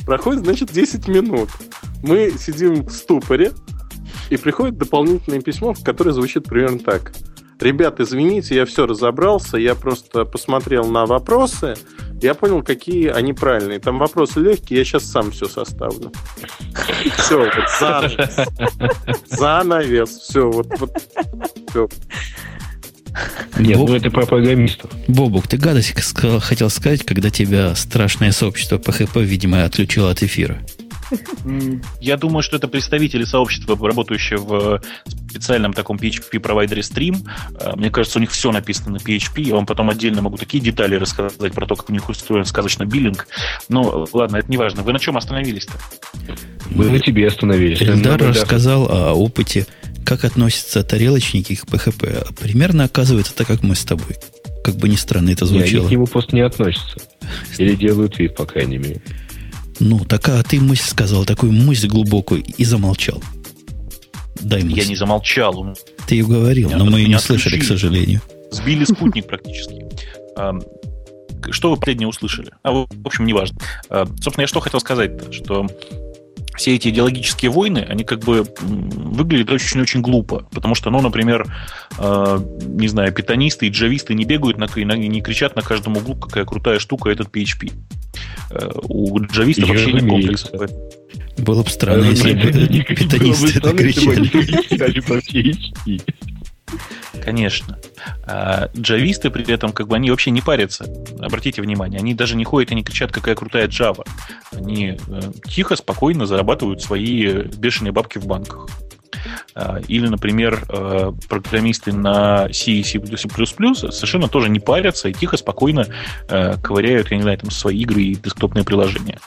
Проходит, значит, 10 минут. Мы сидим в ступоре, и приходит дополнительное письмо, которое звучит примерно так. Ребят, извините, я все разобрался, я просто посмотрел на вопросы, я понял, какие они правильные. Там вопросы легкие, я сейчас сам все составлю. Все, вот (laughs) занавес. Занавес. Все, вот, вот. Все. Нет, Боб... ну это про программистов. Бобук, ты гадость хотел сказать, когда тебя страшное сообщество PHP, видимо, отключило от эфира. Я думаю, что это представители сообщества, работающие в специальном таком PHP-провайдере Stream. Э, мне кажется, у них все написано на PHP. Я вам потом отдельно могу такие детали рассказать про то, как у них устроен сказочно биллинг. Но ладно, это не важно. Вы на чем остановились-то? Мы на тебе остановились. Эльдар рассказал о опыте, как относятся тарелочники к PHP. Примерно оказывается так, как мы с тобой. Как бы ни странно это звучало. Они к нему просто не относятся. (laughs) Или делают вид, по крайней мере. Ну, такая ты мысль сказал, такую мысль глубокую и замолчал. Дай мысль. Я не замолчал. Ты ее говорил, но мы ее не слышали, к сожалению. Сбили (laughs) спутник практически. Что вы последнее услышали? А, в общем, неважно. Собственно, я что хотел сказать-то, что все эти идеологические войны, они как бы выглядят очень-очень глупо. Потому что, ну, например, э, не знаю, питонисты и джависты не бегают на, и не кричат на каждом углу, какая крутая штука этот PHP. Э, у джавистов вообще нет комплекса. Было бы странно, если бы питонисты это кричали. Конечно. А джависты при этом, как бы, они вообще не парятся. Обратите внимание, они даже не ходят и не кричат, какая крутая Java. Они э, тихо, спокойно зарабатывают свои бешеные бабки в банках. А, или, например, э, программисты на C и C++ совершенно тоже не парятся и тихо, спокойно э, ковыряют, я не знаю, там свои игры и десктопные приложения.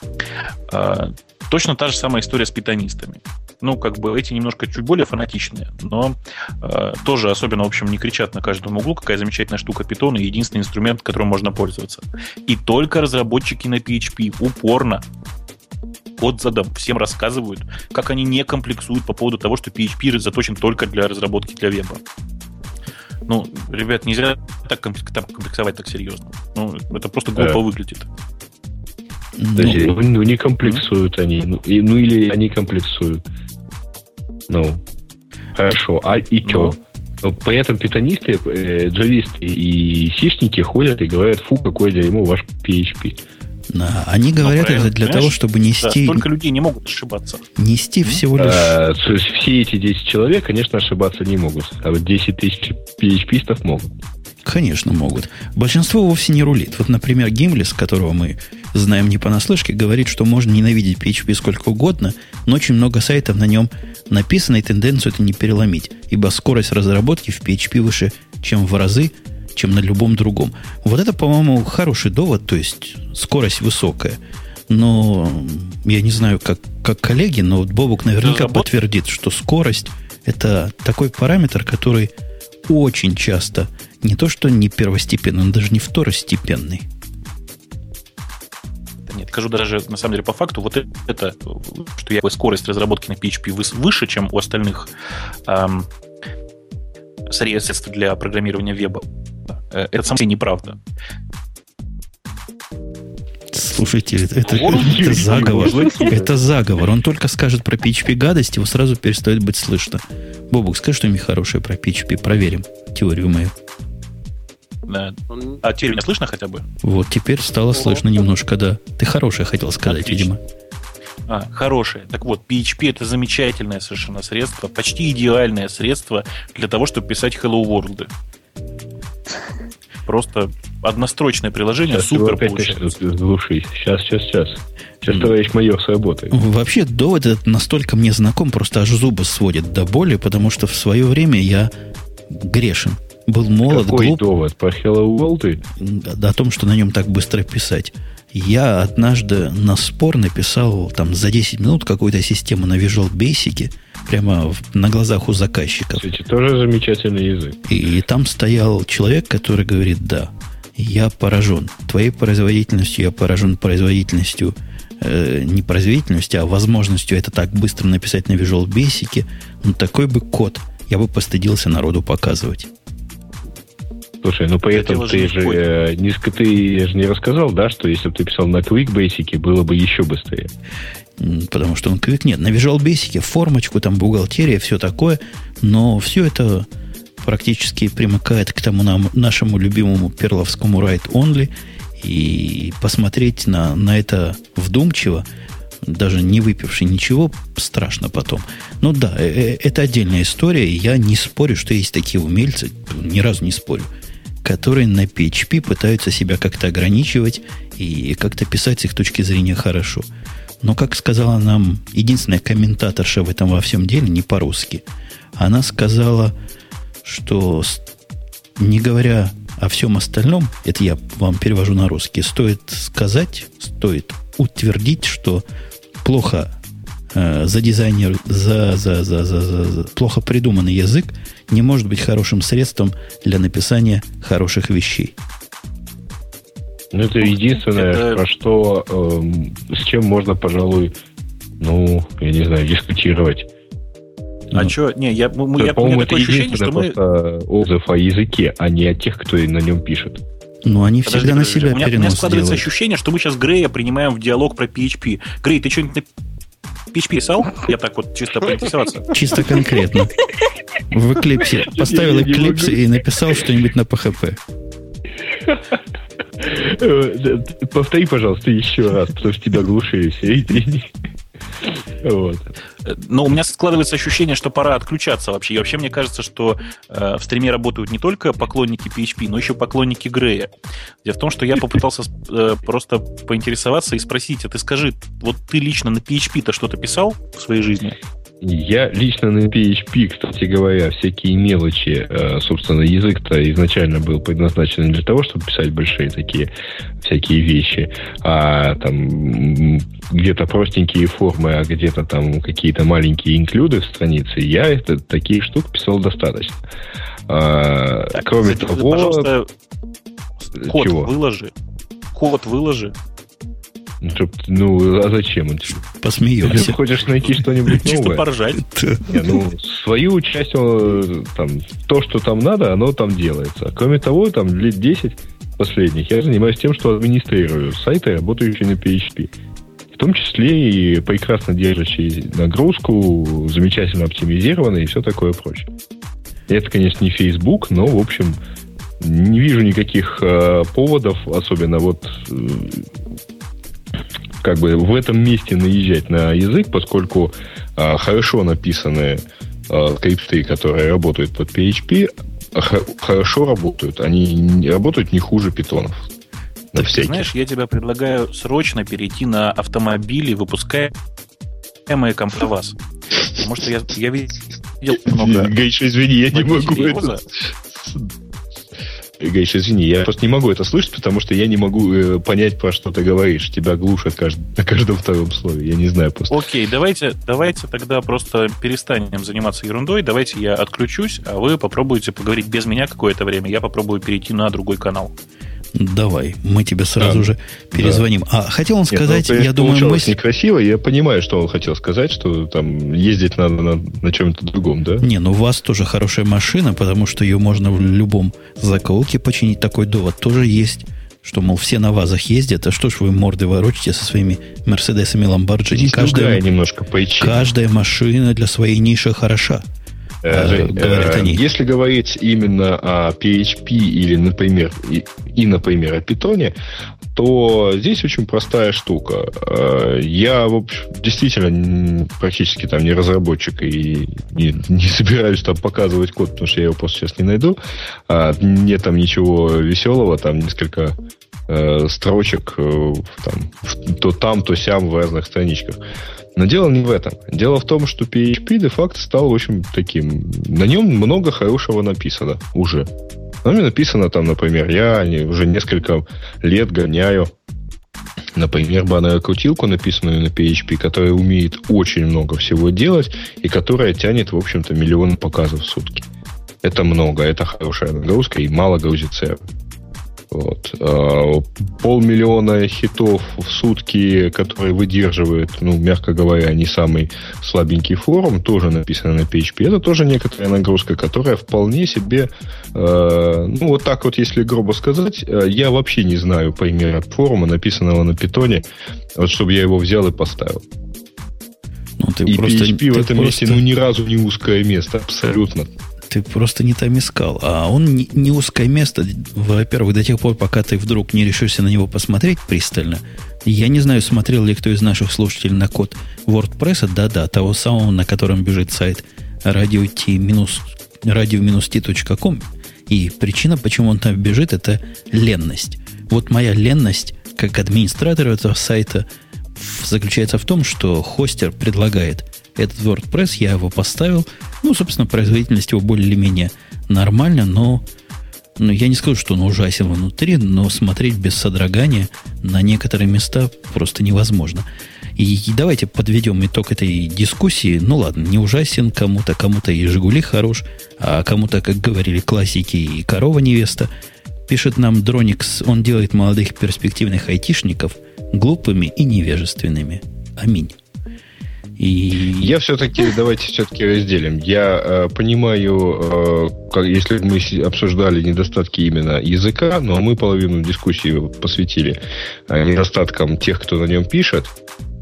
Точно та же самая история с питанистами ну, как бы эти немножко чуть более фанатичные, но э, тоже особенно, в общем, не кричат на каждом углу, какая замечательная штука питона и единственный инструмент, которым можно пользоваться. И только разработчики на PHP упорно код задам, всем рассказывают, как они не комплексуют по поводу того, что PHP заточен только для разработки для веба. Ну, ребят, нельзя так комплексовать так серьезно. Ну, это просто глупо да. выглядит. Ну, ну, не комплексуют они. Ну, и, ну или они комплексуют. Ну, хорошо. А и что? Но ну, при этом питонисты, э, джависты и сишники ходят и говорят, фу, какой дерьмо ваш PHP. Да, они говорят это для того, чтобы нести... Да, столько людей не могут ошибаться. Нести всего лишь... А, все эти 10 человек, конечно, ошибаться не могут. А вот 10 тысяч PHP-стов могут. Конечно, могут. Большинство вовсе не рулит. Вот, например, Гимлис, которого мы знаем не понаслышке, говорит, что можно ненавидеть PHP сколько угодно, но очень много сайтов на нем написано, и тенденцию это не переломить, ибо скорость разработки в PHP выше, чем в разы, чем на любом другом. Вот это, по-моему, хороший довод, то есть скорость высокая. Но я не знаю, как, как коллеги, но вот Бобук наверняка подтвердит, что скорость это такой параметр, который очень часто не то, что не первостепенный, он даже не второстепенный. Нет, скажу даже на самом деле по факту, вот это, что я скорость разработки на PHP выше, чем у остальных эм, средств для программирования веба. Э, это самое неправда. Слушайте, это, это, это заговор. Это заговор. Он только скажет про PHP гадость, его сразу перестает быть слышно. Бобук, скажи что-нибудь хорошее про PHP. Проверим теорию мою. Да. А теперь меня слышно хотя бы? Вот, теперь стало слышно немножко, да. Ты хорошее хотел сказать, Отлично. видимо. А, хорошее. Так вот, PHP это замечательное совершенно средство, почти идеальное средство для того, чтобы писать Hello World. Просто однострочное приложение сейчас супер. Слушай, сейчас, сейчас, сейчас. Сейчас, товарищ майор, сработает. Вообще, довод этот настолько мне знаком, просто аж зубы сводит до боли, потому что в свое время я грешен был молод, Какой глуп. довод? По Hello World? О том, что на нем так быстро писать. Я однажды на спор написал там за 10 минут какую-то систему на Visual Basic, прямо на глазах у заказчиков. Кстати, тоже замечательный язык. И, и там стоял человек, который говорит, да, я поражен твоей производительностью, я поражен производительностью, э, не производительностью, а возможностью это так быстро написать на Visual Basic. Ну, такой бы код я бы постыдился народу показывать. Слушай, ну поэтому ты же, э, не, ты же не рассказал, да, что если бы ты писал на Quick Basic, было бы еще быстрее. Потому что он Quick нет. На Visual Basic формочку, там бухгалтерия, все такое, но все это практически примыкает к тому нам, нашему любимому перловскому write only, и посмотреть на, на это вдумчиво, даже не выпивший ничего, страшно потом. Ну да, э, э, это отдельная история, я не спорю, что есть такие умельцы, ни разу не спорю которые на PHP пытаются себя как-то ограничивать и как-то писать с их точки зрения хорошо. Но, как сказала нам единственная комментаторша в этом во всем деле, не по-русски, она сказала, что не говоря о всем остальном, это я вам перевожу на русский, стоит сказать, стоит утвердить, что плохо э, за дизайнер, за, за, за, за, за, за плохо придуманный язык не может быть хорошим средством для написания хороших вещей. Ну, это единственное, это... про что, э, с чем можно, пожалуй, ну, я не знаю, дискутировать. А ну, что? Не, я, мы, я, по-моему, это ощущение, что мы... отзыв о языке, а не о тех, кто на нем пишет. Ну, они подожди, всегда подожди, на себя у меня, у меня складывается делают. ощущение, что мы сейчас Грея принимаем в диалог про PHP. Грей, ты что-нибудь PHP писал? Я так вот чисто поинтересоваться. Чисто конкретно. В Eclipse. Поставил Eclipse и написал что-нибудь на PHP. Повтори, пожалуйста, еще раз, потому что тебя глушили все. (laughs) Вот. Но у меня складывается ощущение, что пора отключаться вообще. И вообще мне кажется, что э, в стриме работают не только поклонники PHP, но еще поклонники Грея. Дело в том, что я попытался э, просто поинтересоваться и спросить, а ты скажи, вот ты лично на PHP-то что-то писал в своей жизни? Я лично на PHP, кстати говоря, всякие мелочи, э, собственно, язык-то изначально был предназначен для того, чтобы писать большие такие всякие вещи, а там где-то простенькие формы, а где-то там какие-то маленькие инклюды в странице, я это, такие штук писал достаточно. А, так, кроме того... Пожалуйста, код чего? выложи. Код выложи. Ну, ну, а зачем? Посмеемся. Ты хочешь найти что-нибудь новое? Чисто поржать. Не, ну, свою часть, там, то, что там надо, оно там делается. Кроме того, там, лет 10 последних я занимаюсь тем, что администрирую сайты, работающие на PHP. В том числе и прекрасно держащие нагрузку, замечательно оптимизированные и все такое прочее. Это, конечно, не Facebook, но, в общем, не вижу никаких э, поводов, особенно вот э, как бы в этом месте наезжать на язык, поскольку а, хорошо написанные а, скрипты, которые работают под PHP, хорошо работают. Они работают не хуже питонов. На так, ты знаешь, я тебе предлагаю срочно перейти на автомобили, выпускаемые КамПроваз. Потому что я, я видел много... Гейша, извини, я не могу это... Гейш, извини, я просто не могу это слышать, потому что я не могу э, понять, про что ты говоришь. Тебя глушат кажд... (laughs) на каждом втором слове. Я не знаю просто. Окей, давайте, давайте тогда просто перестанем заниматься ерундой. Давайте я отключусь, а вы попробуйте поговорить без меня какое-то время. Я попробую перейти на другой канал. Давай, мы тебе сразу да. же перезвоним. Да. А хотел он сказать, Нет, ну, я думаю, мысль... некрасиво, я понимаю, что он хотел сказать, что там ездить надо на, на чем-то другом, да? Не, ну у вас тоже хорошая машина, потому что ее можно в любом заколке починить. Такой довод тоже есть что, мол, все на вазах ездят, а что ж вы морды ворочите со своими Мерседесами Ламборджини? Каждая, немножко поичи. каждая машина для своей ниши хороша. Э, Жень, говорят э, они. Если говорить именно о PHP или, например, и, и например, о питоне, то здесь очень простая штука. Э, я, в общем, действительно практически там не разработчик и не, не собираюсь там показывать код, потому что я его просто сейчас не найду. А, нет там ничего веселого, там несколько э, строчек э, там, то там, то сям в разных страничках. Но дело не в этом. Дело в том, что PHP де-факто стал, общем, таким... На нем много хорошего написано уже. На нем написано там, например, я уже несколько лет гоняю Например, баннер-крутилку, написанную на PHP, которая умеет очень много всего делать и которая тянет, в общем-то, миллион показов в сутки. Это много, это хорошая нагрузка и мало грузит сервер. Вот. А, полмиллиона хитов в сутки, которые выдерживают, ну, мягко говоря, не самый слабенький форум, тоже написано на PHP. Это тоже некоторая нагрузка, которая вполне себе, э, ну, вот так вот, если грубо сказать, э, я вообще не знаю примера форума, написанного на питоне, вот чтобы я его взял и поставил. Ну, ты и просто, PHP в этом просто... месте, ну, ни разу не узкое место, абсолютно. Ты просто не там искал. А он не, узкое место, во-первых, до тех пор, пока ты вдруг не решишься на него посмотреть пристально. Я не знаю, смотрел ли кто из наших слушателей на код WordPress, да-да, того самого, на котором бежит сайт radio-t.com. И причина, почему он там бежит, это ленность. Вот моя ленность, как администратор этого сайта, заключается в том, что хостер предлагает этот WordPress, я его поставил. Ну, собственно, производительность его более или менее нормальна, но ну, я не скажу, что он ужасен внутри, но смотреть без содрогания на некоторые места просто невозможно. И, и давайте подведем итог этой дискуссии. Ну ладно, не ужасен кому-то, кому-то и Жигули хорош, а кому-то, как говорили классики, и корова невеста. Пишет нам Дроникс, он делает молодых перспективных айтишников глупыми и невежественными. Аминь. И... Я все-таки, давайте все-таки разделим. Я э, понимаю, э, как, если мы обсуждали недостатки именно языка, но мы половину дискуссии посвятили э, недостаткам тех, кто на нем пишет,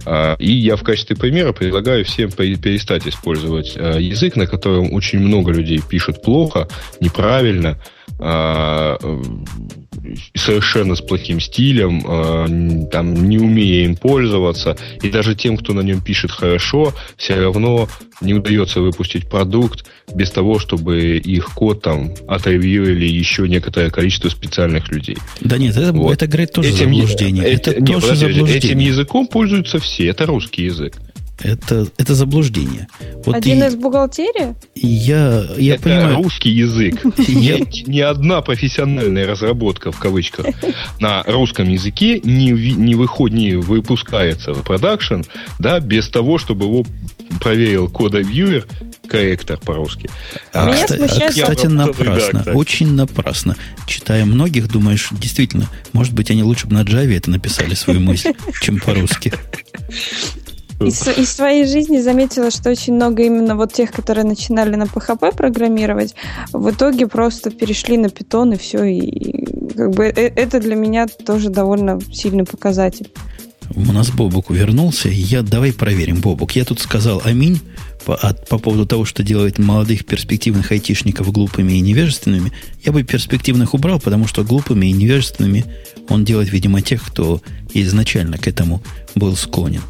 А, и я в качестве примера предлагаю всем перестать использовать а, язык, на котором очень много людей пишут плохо, неправильно, совершенно с плохим стилем, там, не умея им пользоваться, и даже тем, кто на нем пишет хорошо, все равно не удается выпустить продукт без того, чтобы их код там отревьюили еще некоторое количество специальных людей. Да нет, это, вот. это говорит тоже этим, заблуждение. Это, это нет, тоже заблуждение. Этим языком пользуются все, это русский язык. Это, это заблуждение. Вот Один и, из бухгалтерии? Я, я это понимаю. русский язык. (laughs) Я... Ни одна профессиональная разработка в кавычках на русском языке не, не, выход, не выпускается в продакшн да, без того, чтобы его проверил кодовьюер, корректор по-русски. А, Меня кстати, смущает... кстати напрасно. Да, очень напрасно. Читая многих, думаешь, действительно, может быть, они лучше бы на Java это написали свою мысль, чем по-русски. Из, из своей жизни заметила, что очень много именно вот тех, которые начинали на PHP программировать, в итоге просто перешли на Python и все. И как бы э, это для меня тоже довольно сильный показатель. У нас Бобук вернулся. Я давай проверим, Бобук. Я тут сказал аминь по, от, по поводу того, что делает молодых перспективных айтишников глупыми и невежественными. Я бы перспективных убрал, потому что глупыми и невежественными он делает, видимо, тех, кто изначально к этому был склонен.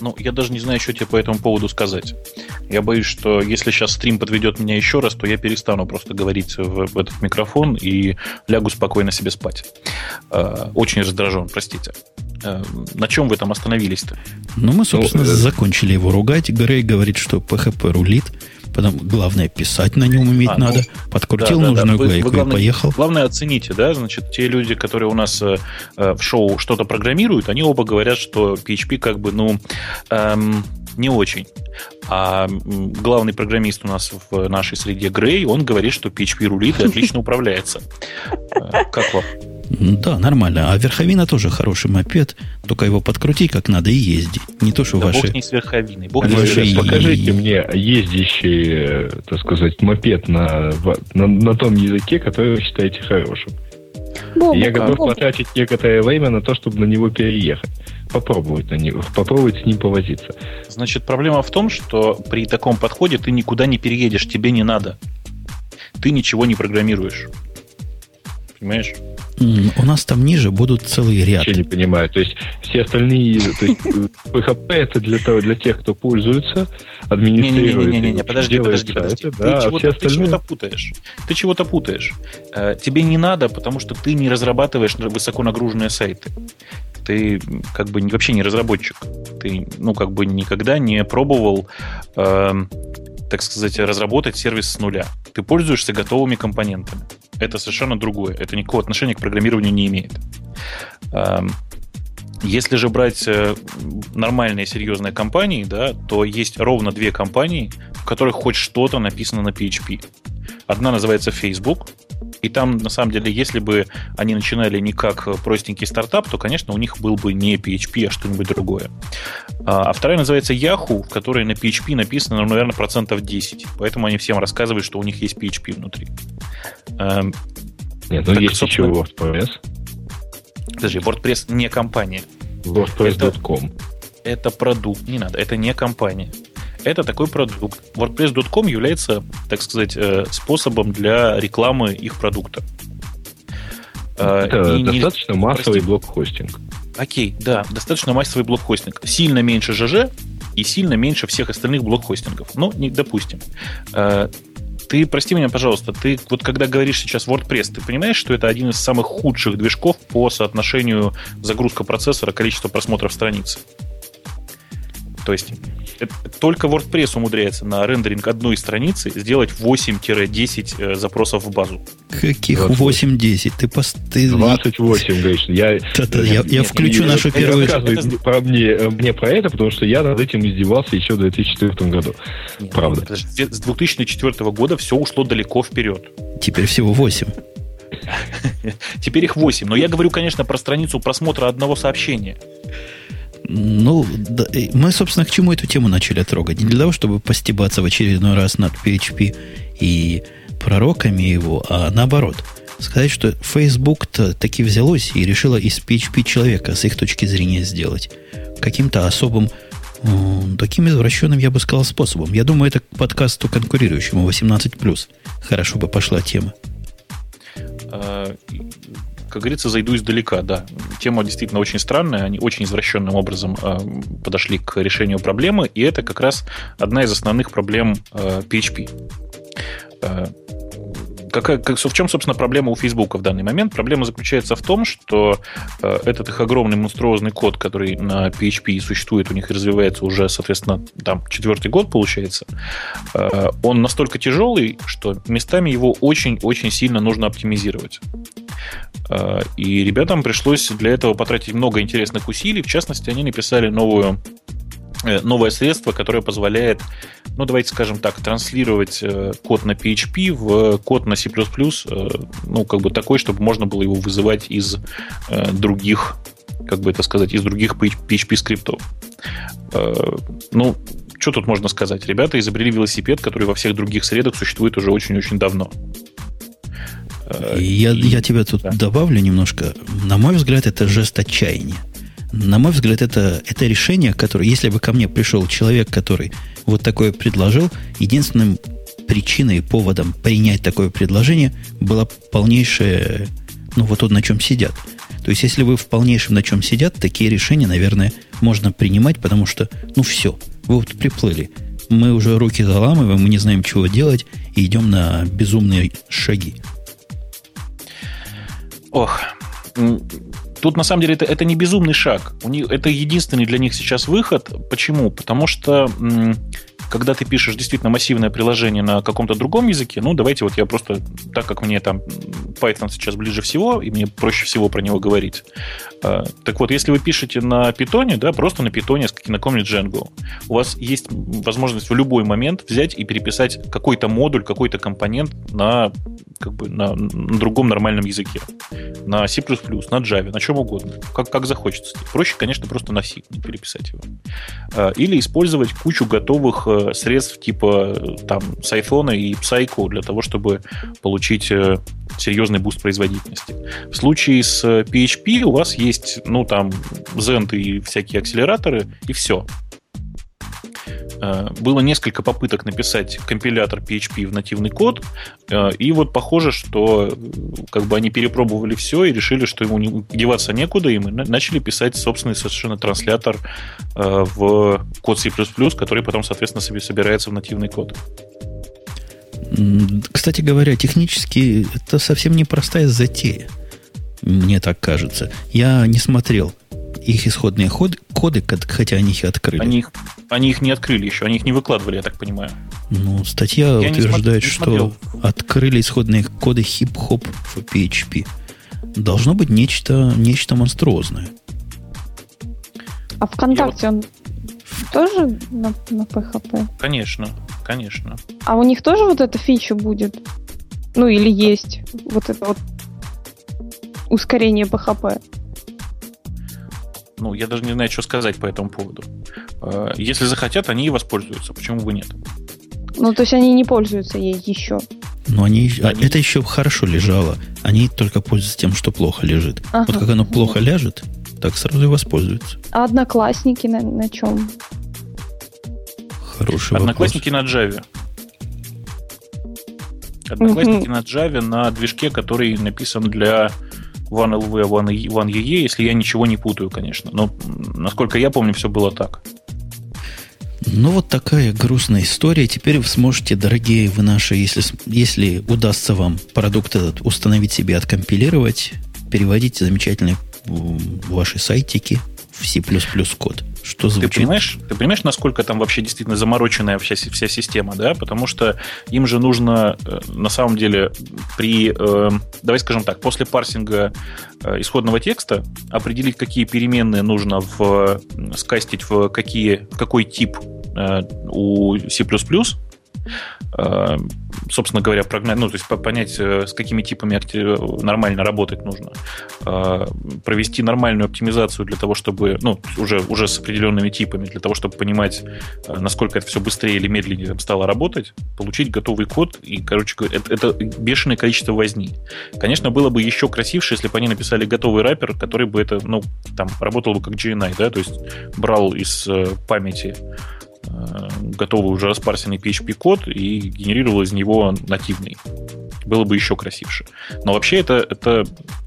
Ну, я даже не знаю, что тебе по этому поводу сказать. Я боюсь, что если сейчас стрим подведет меня еще раз, то я перестану просто говорить в, в этот микрофон и лягу спокойно себе спать. Э, очень раздражен, простите. Э, на чем вы там остановились-то? Ну, мы, собственно, ну, закончили его ругать. Грей говорит, что PHP рулит. Потом главное писать на нем уметь а, надо. Ну, Подкрутил да, нужную да, да. гайку вы, главное, и поехал. Главное оцените, да, значит, те люди, которые у нас э, в шоу что-то программируют, они оба говорят, что PHP как бы, ну, эм, не очень. А главный программист у нас в нашей среде Грей, он говорит, что PHP рулит и отлично (laughs) управляется. Э, как вам? Да, нормально. А верховина тоже хороший мопед, только его подкрути как надо и езди. Не то, что да ваши... Бог не с верховиной. Бог ваши... Покажите мне ездящий, так сказать, мопед на, на, на том языке, который вы считаете хорошим. Бобука, Я готов Бобука. потратить некоторое время на то, чтобы на него переехать. Попробовать на него, попробовать с ним повозиться. Значит, проблема в том, что при таком подходе ты никуда не переедешь, тебе не надо. Ты ничего не программируешь. Понимаешь? У нас там ниже будут целый ряд. Я не понимаю. То есть все остальные... То есть (laughs) PHP это для, того, для тех, кто пользуется, администрирует. Не-не-не, подожди, подожди, подожди. Ты, да, чего-то, остальные... ты чего-то путаешь. Ты чего-то путаешь. Э, тебе не надо, потому что ты не разрабатываешь высоко нагруженные сайты. Ты как бы вообще не разработчик. Ты, ну, как бы никогда не пробовал э, так сказать, разработать сервис с нуля. Ты пользуешься готовыми компонентами. Это совершенно другое. Это никакого отношения к программированию не имеет. Если же брать э, нормальные серьезные компании, да, то есть ровно две компании, в которых хоть что-то написано на PHP. Одна называется Facebook, и там, на самом деле, если бы они начинали не как простенький стартап, то, конечно, у них был бы не PHP, а что-нибудь другое. А, а вторая называется Yahoo, в которой на PHP написано, ну, наверное, процентов 10. Поэтому они всем рассказывают, что у них есть PHP внутри. Эм, Нет, ну так, есть еще WordPress. Подожди, WordPress не компания. WordPress.com. Это, это продукт, не надо, это не компания это такой продукт. WordPress.com является, так сказать, э, способом для рекламы их продукта. Э, это и достаточно не... массовый блок-хостинг. Окей, да, достаточно массовый блок-хостинг. Сильно меньше ЖЖ и сильно меньше всех остальных блок-хостингов. Ну, не, допустим. Э, ты, прости меня, пожалуйста, ты вот когда говоришь сейчас WordPress, ты понимаешь, что это один из самых худших движков по соотношению загрузка процессора, количество просмотров страниц? То есть только WordPress умудряется на рендеринг одной страницы сделать 8-10 э, запросов в базу. Каких 8-10? Ты, пост... ты... 28, говоришь. Я, Да-да, я, я нет, включу нет, нашу первую... Это... Про мне, э, мне про это, потому что я над этим издевался еще в 2004 году. Нет, Правда. Нет, подожди, с 2004 года все ушло далеко вперед. Теперь всего 8. (laughs) Теперь их 8. Но я говорю, конечно, про страницу просмотра одного сообщения. Ну, да, мы, собственно, к чему эту тему начали трогать? Не для того, чтобы постебаться в очередной раз над PHP и пророками его, а наоборот. Сказать, что Facebook-то таки взялось и решила из PHP человека с их точки зрения сделать. каким-то особым, э, таким извращенным, я бы сказал, способом. Я думаю, это к подкасту конкурирующему 18+. Хорошо бы пошла тема. А, как говорится, зайду издалека, да. Тема действительно очень странная, они очень извращенным образом э, подошли к решению проблемы, и это как раз одна из основных проблем э, PHP. Э, какая, как, в чем, собственно, проблема у Facebook в данный момент? Проблема заключается в том, что э, этот их огромный монструозный код, который на PHP существует, у них развивается уже, соответственно, там четвертый год получается, э, он настолько тяжелый, что местами его очень-очень сильно нужно оптимизировать. Э, и ребятам пришлось для этого потратить много интересных усилий. В частности, они написали новую новое средство, которое позволяет, ну, давайте скажем так, транслировать э, код на PHP в код на C++, ну, как бы такой, чтобы можно было его вызывать из других, как бы это сказать, из других PHP скриптов. Ну, что тут можно сказать? Ребята изобрели велосипед, который во всех других средах существует уже очень-очень давно. И я, я тебя тут да. добавлю немножко. На мой взгляд, это жест отчаяния. На мой взгляд, это, это решение, которое, если бы ко мне пришел человек, который вот такое предложил, единственным причиной и поводом принять такое предложение было полнейшее, ну, вот то, на чем сидят. То есть, если вы в полнейшем на чем сидят, такие решения, наверное, можно принимать, потому что, ну, все, вы вот приплыли. Мы уже руки заламываем, мы не знаем, чего делать, и идем на безумные шаги. Ох, тут на самом деле это, это не безумный шаг. У них, это единственный для них сейчас выход. Почему? Потому что когда ты пишешь действительно массивное приложение на каком-то другом языке, ну, давайте вот я просто, так как мне там Python сейчас ближе всего, и мне проще всего про него говорить. А, так вот, если вы пишете на питоне, да, просто на питоне на каком-нибудь Django, у вас есть возможность в любой момент взять и переписать какой-то модуль, какой-то компонент на, как бы, на, на другом нормальном языке. На C++, на Java, на чем угодно. Как, как захочется. Проще, конечно, просто на C переписать его. А, или использовать кучу готовых э, средств типа там Сайфона и Psyco для того, чтобы получить э, серьезный буст производительности. В случае с PHP у вас есть, ну, там, Zend и всякие акселераторы, и все. Э, было несколько попыток написать компилятор PHP в нативный код, э, и вот похоже, что как бы они перепробовали все и решили, что ему деваться некуда, и мы начали писать собственный совершенно транслятор в код C++, который потом, соответственно, себе собирается в нативный код. Кстати говоря, технически это совсем непростая затея. Мне так кажется. Я не смотрел их исходные ходы, коды, хотя они их открыли. Они их, они их не открыли еще, они их не выкладывали, я так понимаю. Ну, статья я утверждает, не смотрел, что смотрел. открыли исходные коды хип-хоп в PHP. Должно быть нечто, нечто монструозное. А ВКонтакте вот... он тоже на, на PHP? Конечно, конечно. А у них тоже вот эта фича будет? Ну, или есть вот это вот ускорение PHP? Ну, я даже не знаю, что сказать по этому поводу. А, если захотят, они и воспользуются. Почему бы нет? Ну, то есть они не пользуются ей еще. Но они, они... это еще хорошо лежало. Они только пользуются тем, что плохо лежит. Ага. Вот как оно плохо ляжет, так сразу и воспользуются. А одноклассники на, на чем? Хороший Одноклассники вопрос. на Java. Одноклассники на Java на движке, который написан для OneLV, OneEE, если я ничего не путаю, конечно. Но, насколько я помню, все было так. Ну, вот такая грустная история. Теперь вы сможете, дорогие вы наши, если, если удастся вам продукт этот установить себе, откомпилировать, переводите замечательные ваши сайтики в C++ код. Что звучит? Ты понимаешь, ты понимаешь, насколько там вообще действительно замороченная вся, вся система, да? Потому что им же нужно, э, на самом деле, при, э, давай скажем так, после парсинга э, исходного текста определить, какие переменные нужно в, скастить в, какие, в какой тип у C++, Э, собственно говоря, прогнать, ну, то есть понять, э, с какими типами нормально работать нужно. Провести нормальную оптимизацию для того, чтобы, ну, уже, уже с определенными типами, для того, чтобы понимать, насколько это все быстрее или медленнее стало работать, получить готовый код, и, короче это, это бешеное количество возни. Конечно, было бы еще красивше, если бы они написали готовый раппер, который бы это, ну, там, работал бы как GNI, да, то есть брал из памяти Э, готовый уже распарсенный PHP-код и генерировал из него нативный. Было бы еще красивше. Но вообще это, это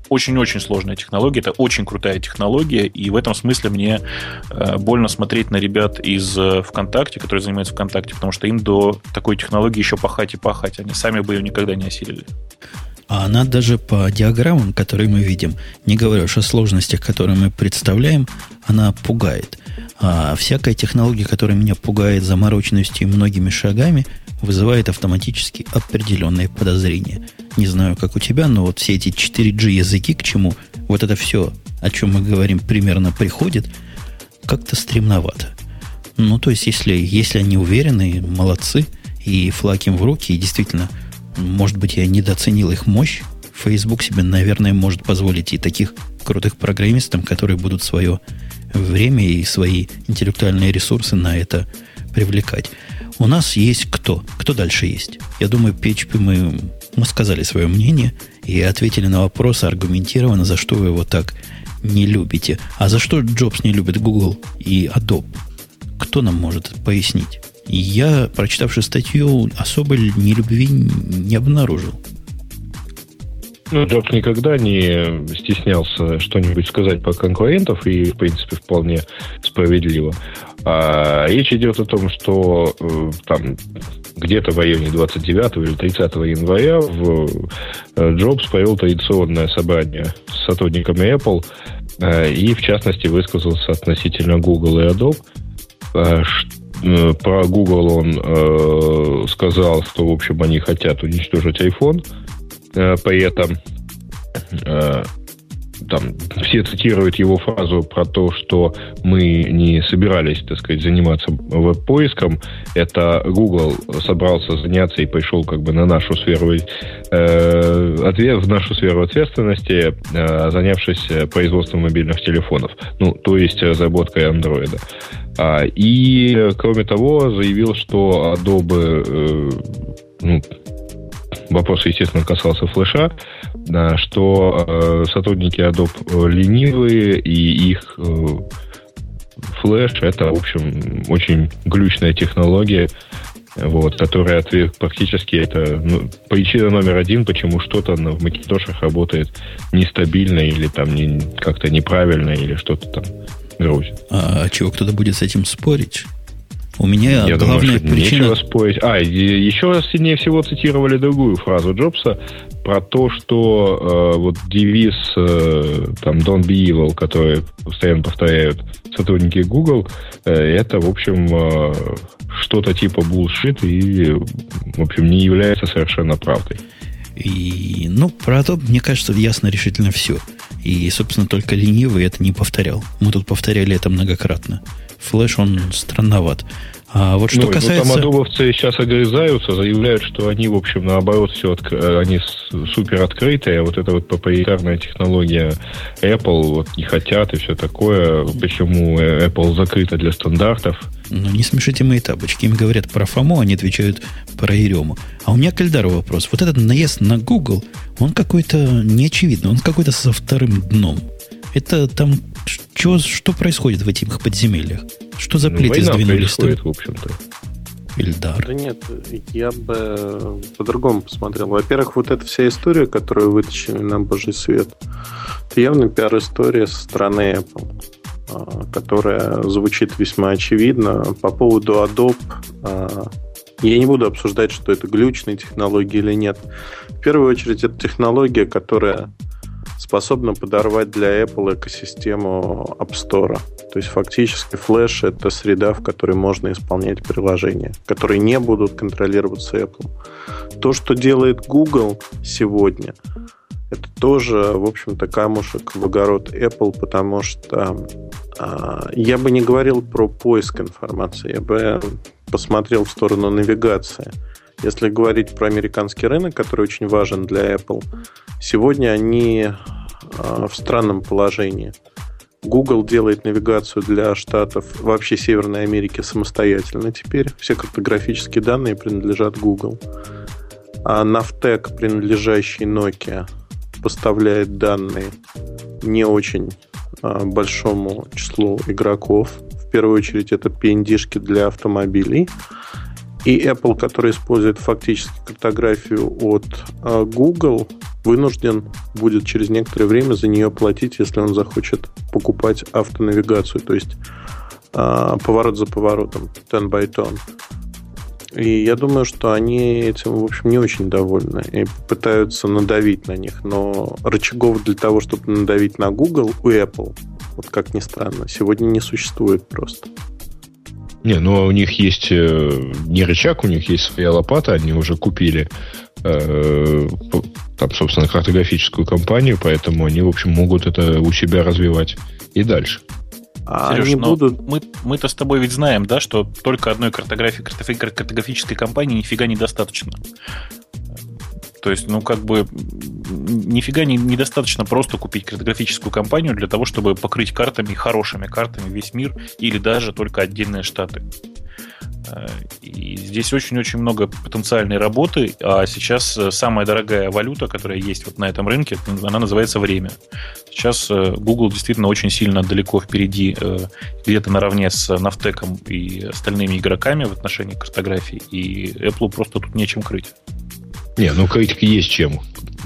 очень-очень сложная технология, это очень крутая технология, и в этом смысле мне э, больно смотреть на ребят из э, ВКонтакте, которые занимаются ВКонтакте, потому что им до такой технологии еще пахать и пахать. Они сами бы ее никогда не осилили. А она даже по диаграммам, которые мы видим, не говоря уж о сложностях, которые мы представляем, она пугает. А всякая технология, которая меня пугает замороченностью и многими шагами, вызывает автоматически определенные подозрения. Не знаю, как у тебя, но вот все эти 4G языки, к чему вот это все, о чем мы говорим, примерно приходит, как-то стремновато. Ну, то есть, если, если они уверены, молодцы, и флаг им в руки, и действительно, может быть, я недооценил их мощь, Facebook себе, наверное, может позволить и таких крутых программистам, которые будут свое время и свои интеллектуальные ресурсы на это привлекать. У нас есть кто? Кто дальше есть? Я думаю, PHP мы, мы сказали свое мнение и ответили на вопрос аргументированно, за что вы его так не любите. А за что Джобс не любит Google и Adobe? Кто нам может пояснить? Я, прочитавши статью, особой нелюбви не обнаружил. Ну, Джобс никогда не стеснялся что-нибудь сказать по конкурентов, и, в принципе, вполне справедливо. А речь идет о том, что э, там где-то в районе 29 или 30 января в э, Джобс провел традиционное собрание с сотрудниками Apple э, и, в частности, высказался относительно Google и Adobe. Э, э про Google он э, сказал, что, в общем, они хотят уничтожить iPhone – Э, при этом э, там все цитируют его фразу про то, что мы не собирались, так сказать, заниматься веб-поиском. Это Google собрался заняться и пришел как бы на нашу сферу, э, ответ, в нашу сферу ответственности, э, занявшись производством мобильных телефонов. Ну, то есть разработкой андроида. А, и, кроме того, заявил, что Adobe э, ну, вопрос, естественно, касался флеша, что э, сотрудники Adobe ленивые, и их э, флеш это, в общем, очень глючная технология, вот, которая ответ, практически это ну, причина номер один, почему что-то в Макинтошах работает нестабильно или там не, как-то неправильно или что-то там грузит. А, чего, кто-то будет с этим спорить? У меня Я главная думаю, причина... Нечего спорить. А, еще раз сильнее всего цитировали другую фразу Джобса про то, что э, вот девиз э, там Don't be evil, который постоянно повторяют сотрудники Google, э, это, в общем, э, что-то типа bullshit и, в общем, не является совершенно правдой. И, ну, про то, мне кажется, ясно решительно все. И, собственно, только ленивый это не повторял. Мы тут повторяли это многократно. Флэш, он странноват. А вот что ну, касается... Ну, там адобовцы сейчас огрызаются, заявляют, что они, в общем, наоборот, все отк... они супер открытые, а вот эта вот проприетарная технология Apple вот не хотят и все такое. Почему Apple закрыта для стандартов? Ну, не смешите мои тапочки. Им говорят про ФОМО, они отвечают про Ерему. А у меня к Эльдару вопрос. Вот этот наезд на Google, он какой-то неочевидный, он какой-то со вторым дном. Это там что, что происходит в этих подземельях? Что за плиты ну, сдвинулись? происходит, в общем-то. Ильдар. Да нет, я бы по-другому посмотрел. Во-первых, вот эта вся история, которую вытащили на божий свет, это явно пиар-история со стороны Apple, а, которая звучит весьма очевидно. По поводу Adobe а, я не буду обсуждать, что это глючные технологии или нет. В первую очередь, это технология, которая способна подорвать для Apple экосистему App Store. То есть фактически Flash — это среда, в которой можно исполнять приложения, которые не будут контролироваться Apple. То, что делает Google сегодня, это тоже, в общем-то, камушек в огород Apple, потому что а, я бы не говорил про поиск информации, я бы посмотрел в сторону навигации. Если говорить про американский рынок, который очень важен для Apple, сегодня они а, в странном положении. Google делает навигацию для штатов вообще Северной Америки самостоятельно теперь. Все картографические данные принадлежат Google. А Navtec, принадлежащий Nokia, поставляет данные не очень а, большому числу игроков. В первую очередь это PND-шки для автомобилей. И Apple, который использует фактически картографию от а, Google, вынужден будет через некоторое время за нее платить, если он захочет покупать автонавигацию, то есть а, поворот за поворотом, ten by ton. И я думаю, что они этим, в общем, не очень довольны и пытаются надавить на них. Но рычагов для того, чтобы надавить на Google у Apple, вот как ни странно, сегодня не существует просто. Не, ну у них есть э, не рычаг, у них есть своя лопата, они уже купили э, там, собственно, картографическую компанию, поэтому они, в общем, могут это у себя развивать и дальше. А Сереж, они будут... мы, мы-то с тобой ведь знаем, да, что только одной картографии, картографической компании нифига недостаточно. То есть, ну, как бы, нифига не, недостаточно просто купить картографическую компанию для того, чтобы покрыть картами, хорошими картами весь мир или даже только отдельные штаты. Э, и здесь очень-очень много потенциальной работы, а сейчас э, самая дорогая валюта, которая есть вот на этом рынке, она называется время. Сейчас э, Google действительно очень сильно далеко впереди, где-то наравне с Нафтеком и остальными игроками в отношении картографии, и Apple просто тут нечем крыть. Не, ну крыть есть чем.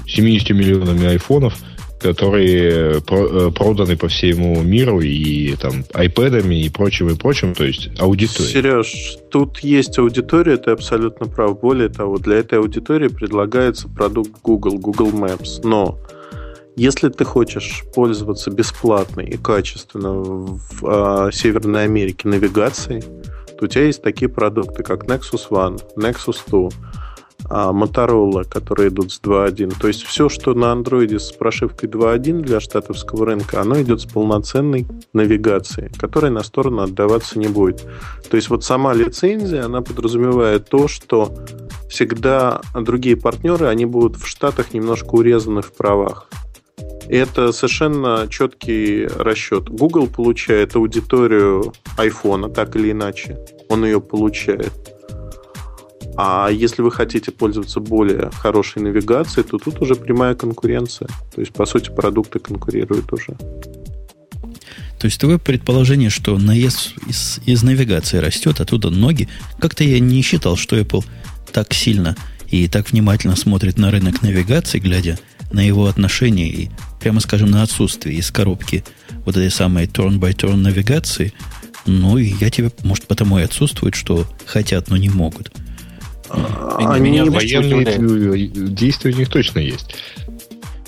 70 миллионами айфонов – которые э, проданы по всему миру и там айпэдами и прочим и прочим, то есть аудитория. Сереж, тут есть аудитория, ты абсолютно прав. Более того, для этой аудитории предлагается продукт Google, Google Maps. Но если ты хочешь пользоваться бесплатно и качественно в э, Северной Америке навигацией, то у тебя есть такие продукты, как Nexus One, Nexus 2, а Motorola, которые идут с 2.1. То есть все, что на андроиде с прошивкой 2.1 для штатовского рынка, оно идет с полноценной навигацией, которая на сторону отдаваться не будет. То есть вот сама лицензия, она подразумевает то, что всегда другие партнеры, они будут в штатах немножко урезаны в правах. И это совершенно четкий расчет. Google получает аудиторию iPhone, так или иначе. Он ее получает. А если вы хотите пользоваться более хорошей навигацией, то тут уже прямая конкуренция. То есть, по сути, продукты конкурируют уже. То есть твое предположение, что наезд из, из навигации растет, оттуда ноги. Как-то я не считал, что Apple так сильно и так внимательно смотрит на рынок навигации, глядя на его отношения и, прямо скажем, на отсутствие из коробки вот этой самой turn-by-turn навигации. Ну, и я тебе, может, потому и отсутствует, что хотят, но не могут. Они военные действия у них точно есть.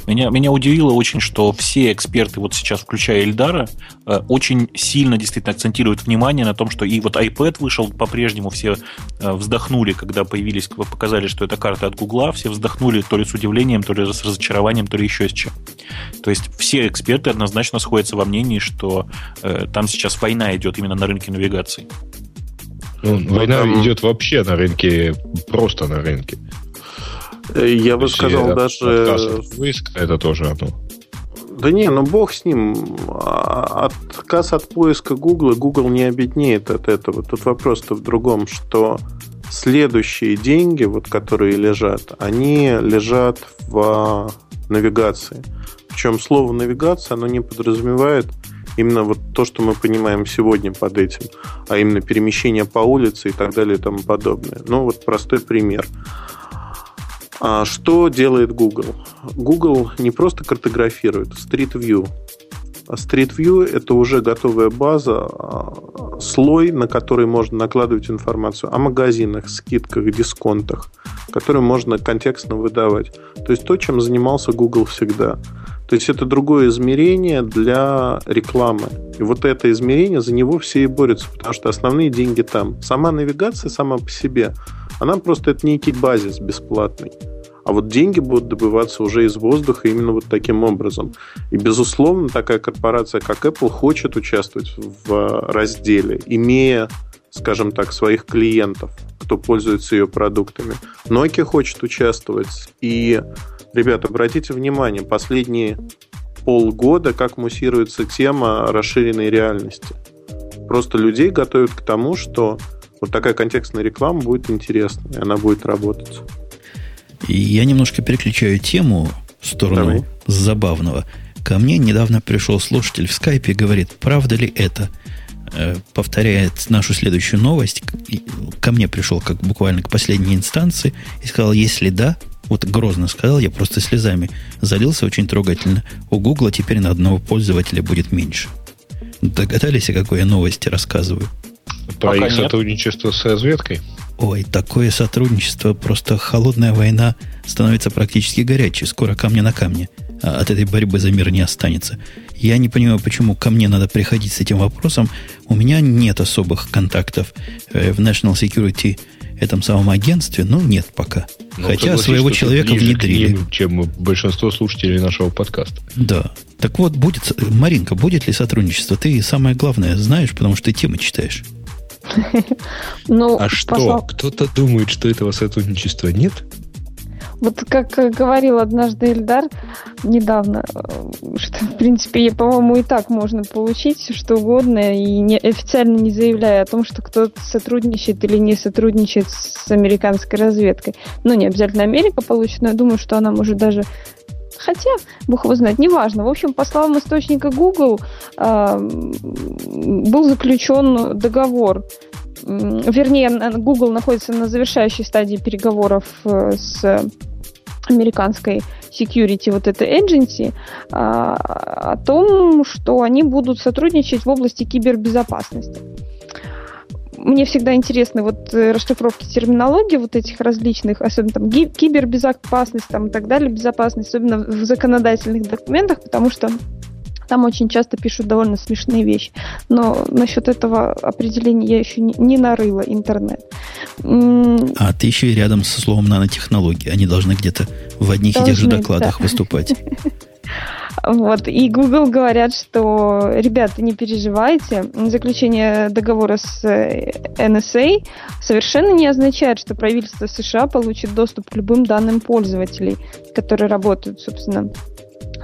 Меня, меня удивило очень, что все эксперты, вот сейчас, включая Эльдара, э, очень сильно действительно акцентируют внимание на том, что и вот iPad вышел по-прежнему, все э, вздохнули, когда появились, показали, что это карта от Гугла, все вздохнули то ли с удивлением, то ли с разочарованием, то ли еще с чем. То есть все эксперты однозначно сходятся во мнении, что э, там сейчас война идет именно на рынке навигации. Ну, ну, война там... идет вообще на рынке, просто на рынке. Я бы сказал даже... Поиск это тоже оно. Да не, ну бог с ним. А, отказ от поиска Google, Google не обеднеет от этого. Тут вопрос-то в другом, что следующие деньги, вот, которые лежат, они лежат в навигации. Причем слово навигация, оно не подразумевает именно вот то, что мы понимаем сегодня под этим, а именно перемещение по улице и так далее и тому подобное. Ну, вот простой пример. А что делает Google? Google не просто картографирует, Street View. А Street View – это уже готовая база, а, слой, на который можно накладывать информацию о магазинах, скидках, дисконтах, которые можно контекстно выдавать. То есть то, чем занимался Google всегда – то есть это другое измерение для рекламы. И вот это измерение, за него все и борются, потому что основные деньги там. Сама навигация сама по себе, она просто это некий базис бесплатный. А вот деньги будут добываться уже из воздуха именно вот таким образом. И, безусловно, такая корпорация, как Apple, хочет участвовать в разделе, имея скажем так, своих клиентов, кто пользуется ее продуктами. Nokia хочет участвовать. И, ребята, обратите внимание, последние полгода, как муссируется тема расширенной реальности. Просто людей готовят к тому, что вот такая контекстная реклама будет интересна, и она будет работать. Я немножко переключаю тему в сторону Давай. забавного. Ко мне недавно пришел слушатель в скайпе и говорит, правда ли это? Э, повторяет нашу следующую новость. Ко мне пришел как буквально к последней инстанции и сказал, если да, вот грозно сказал, я просто слезами залился очень трогательно. У Гугла теперь на одного пользователя будет меньше. Догадались, о какой я новости рассказываю? Про Пока их нет. сотрудничество с разведкой? Ой, такое сотрудничество, просто холодная война становится практически горячей. Скоро камня на камне. А от этой борьбы за мир не останется. Я не понимаю, почему ко мне надо приходить с этим вопросом. У меня нет особых контактов э, в National Security этом самом агентстве, ну, нет пока. Но ну, Хотя своего человека внедрили. Ним, чем большинство слушателей нашего подкаста. Да. Так вот, будет, Маринка, будет ли сотрудничество? Ты самое главное знаешь, потому что ты темы читаешь. Ну, а что? Кто-то думает, что этого сотрудничества нет? Вот как говорил однажды Эльдар недавно, э, что, в принципе, по-моему, и так можно получить что угодно, и не, официально не заявляя о том, что кто-то сотрудничает или не сотрудничает с американской разведкой. Ну, не обязательно Америка получит, но я думаю, что она может даже Хотя, бог его знает, неважно. В общем, по словам источника Google, э, был заключен договор вернее, Google находится на завершающей стадии переговоров э, с американской security, вот этой agency, а, о том, что они будут сотрудничать в области кибербезопасности. Мне всегда интересны вот э, расшифровки терминологии вот этих различных, особенно там кибербезопасность там, и так далее, безопасность, особенно в законодательных документах, потому что там очень часто пишут довольно смешные вещи. Но насчет этого определения я еще не, не нарыла интернет. А ты еще и рядом со словом нанотехнологии. Они должны где-то в одних должны, и тех же докладах да. выступать. (laughs) Вот. И Google говорят, что, ребята, не переживайте, заключение договора с NSA совершенно не означает, что правительство США получит доступ к любым данным пользователей, которые работают, собственно,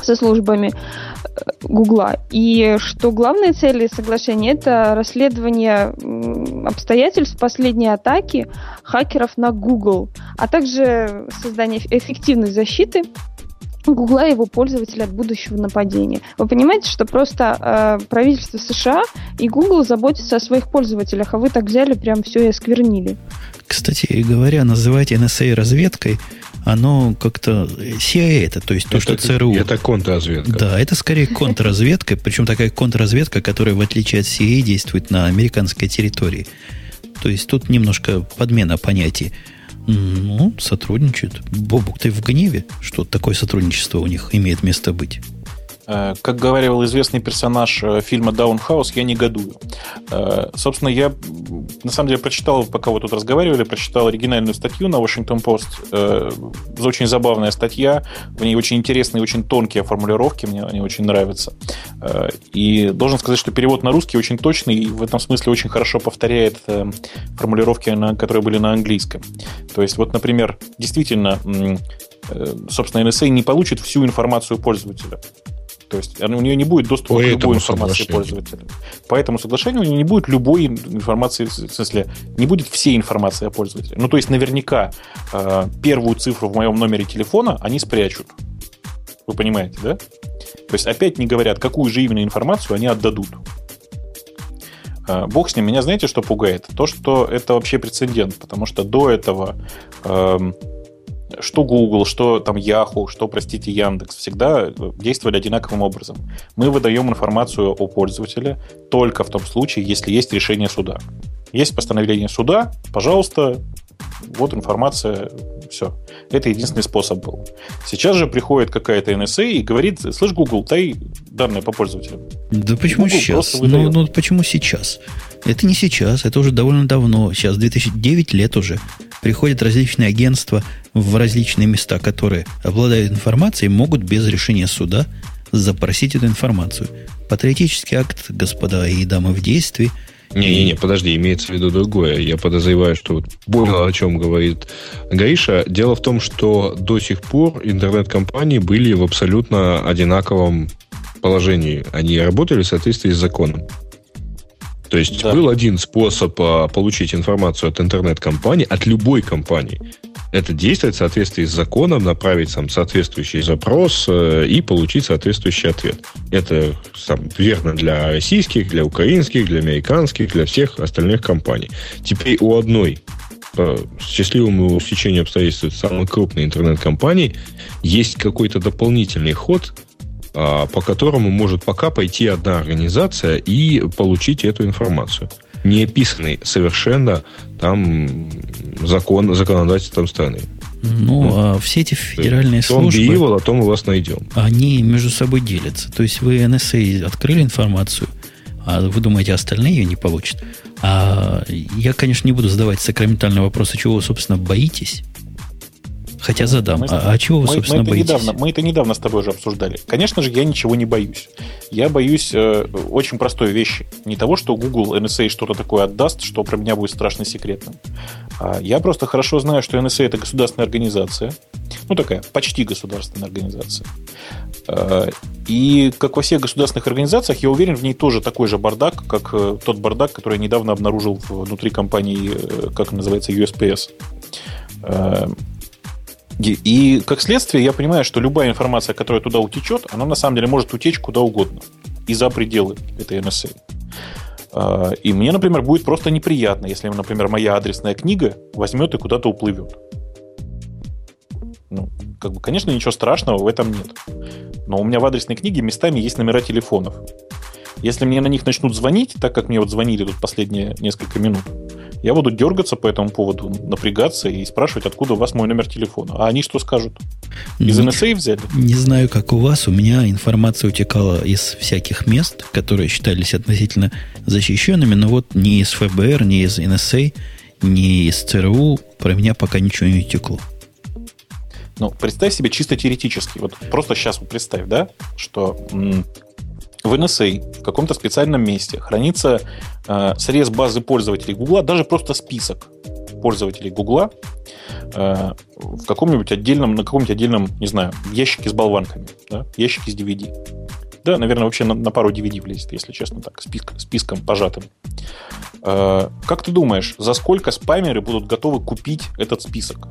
со службами э, Гугла. И что главная цель соглашения – это расследование обстоятельств последней атаки хакеров на Google, а также создание эффективной защиты Гугла и его пользователей от будущего нападения. Вы понимаете, что просто э, правительство США и Google заботятся о своих пользователях, а вы так взяли, прям все и осквернили. Кстати говоря, называть NSA разведкой – оно как-то CIA это, то есть то, это, что ЦРУ. Это контрразведка. Да, это скорее контрразведка, причем такая контрразведка, которая, в отличие от CIA, действует на американской территории. То есть тут немножко подмена понятий. Ну, сотрудничают. Бобук, ты в гневе, что такое сотрудничество у них имеет место быть? Э, как говорил известный персонаж э, фильма «Даунхаус», я негодую. Э, собственно, я на самом деле прочитал, пока вы тут разговаривали, прочитал оригинальную статью на Washington Post. Очень забавная статья, в ней очень интересные, очень тонкие формулировки, мне они очень нравятся. И должен сказать, что перевод на русский очень точный и в этом смысле очень хорошо повторяет формулировки, которые были на английском. То есть, вот, например, действительно, собственно, NSA не получит всю информацию пользователя. То есть у нее не будет доступа По к любой информации пользователя. По этому соглашению у нее не будет любой информации, в смысле, не будет всей информации о пользователе. Ну, то есть наверняка э, первую цифру в моем номере телефона они спрячут. Вы понимаете, да? То есть опять не говорят, какую же именно информацию они отдадут. Э, бог с ним. Меня знаете, что пугает? То, что это вообще прецедент, потому что до этого э, что Google, что там Yahoo, что, простите, Яндекс, всегда действовали одинаковым образом. Мы выдаем информацию о пользователе только в том случае, если есть решение суда. Есть постановление суда, пожалуйста, вот информация, все. Это единственный способ был. Сейчас же приходит какая-то NSA и говорит, слышь, Google, дай данные по пользователям. Да почему Google сейчас? Ну, ну, почему сейчас? Это не сейчас, это уже довольно давно. Сейчас 2009 лет уже. Приходят различные агентства в различные места, которые обладают информацией, могут без решения суда запросить эту информацию. Патриотический акт, господа и дамы, в действии. Не-не-не, подожди, имеется в виду другое. Я подозреваю, что вот понял, о чем говорит Гаиша. Дело в том, что до сих пор интернет-компании были в абсолютно одинаковом положении. Они работали в соответствии с законом. То есть да. был один способ а, получить информацию от интернет-компании, от любой компании. Это действовать в соответствии с законом, направить сам соответствующий запрос э, и получить соответствующий ответ. Это сам, верно для российских, для украинских, для американских, для всех остальных компаний. Теперь у одной по счастливому стечению обстоятельств самой крупной интернет-компании есть какой-то дополнительный ход, по которому может пока пойти одна организация и получить эту информацию. Не описанный совершенно там закон, законодательством страны. Ну, ну, а все эти федеральные том службы... Том Evil, о том мы вас найдем. Они между собой делятся. То есть вы NSA открыли информацию, а вы думаете, остальные ее не получат. А я, конечно, не буду задавать сакраментальный вопрос, а чего вы, собственно, боитесь. Хотя задам. Мы, а, а чего вы, мы, собственно, мы боитесь? Недавно, мы это недавно с тобой уже обсуждали. Конечно же, я ничего не боюсь. Я боюсь э, очень простой вещи. Не того, что Google NSA что-то такое отдаст, что про меня будет страшно секретным. А я просто хорошо знаю, что NSA это государственная организация. Ну, такая почти государственная организация. Э, и, как во всех государственных организациях, я уверен, в ней тоже такой же бардак, как э, тот бардак, который я недавно обнаружил внутри компании, э, как называется, USPS. И, как следствие, я понимаю, что любая информация, которая туда утечет, она на самом деле может утечь куда угодно. И за пределы этой NSA. А, и мне, например, будет просто неприятно, если, например, моя адресная книга возьмет и куда-то уплывет. Ну, как бы, конечно, ничего страшного в этом нет. Но у меня в адресной книге местами есть номера телефонов. Если мне на них начнут звонить, так как мне вот звонили тут последние несколько минут, я буду дергаться по этому поводу, напрягаться и спрашивать, откуда у вас мой номер телефона. А они что скажут? Из не, NSA взяли? Не знаю, как у вас. У меня информация утекала из всяких мест, которые считались относительно защищенными, но вот ни из ФБР, ни из NSA, ни из ЦРУ про меня пока ничего не утекло. Ну, представь себе чисто теоретически. Вот просто сейчас вот представь, да, что в NSA в каком-то специальном месте хранится э, срез базы пользователей Гугла, даже просто список пользователей Гугла э, в каком-нибудь отдельном, на каком-нибудь отдельном, не знаю, ящике с болванками, да, ящике с DVD. Да, наверное, вообще на, на пару DVD влезет, если честно, так, списк, списком пожатым. Э, как ты думаешь, за сколько спамеры будут готовы купить этот список?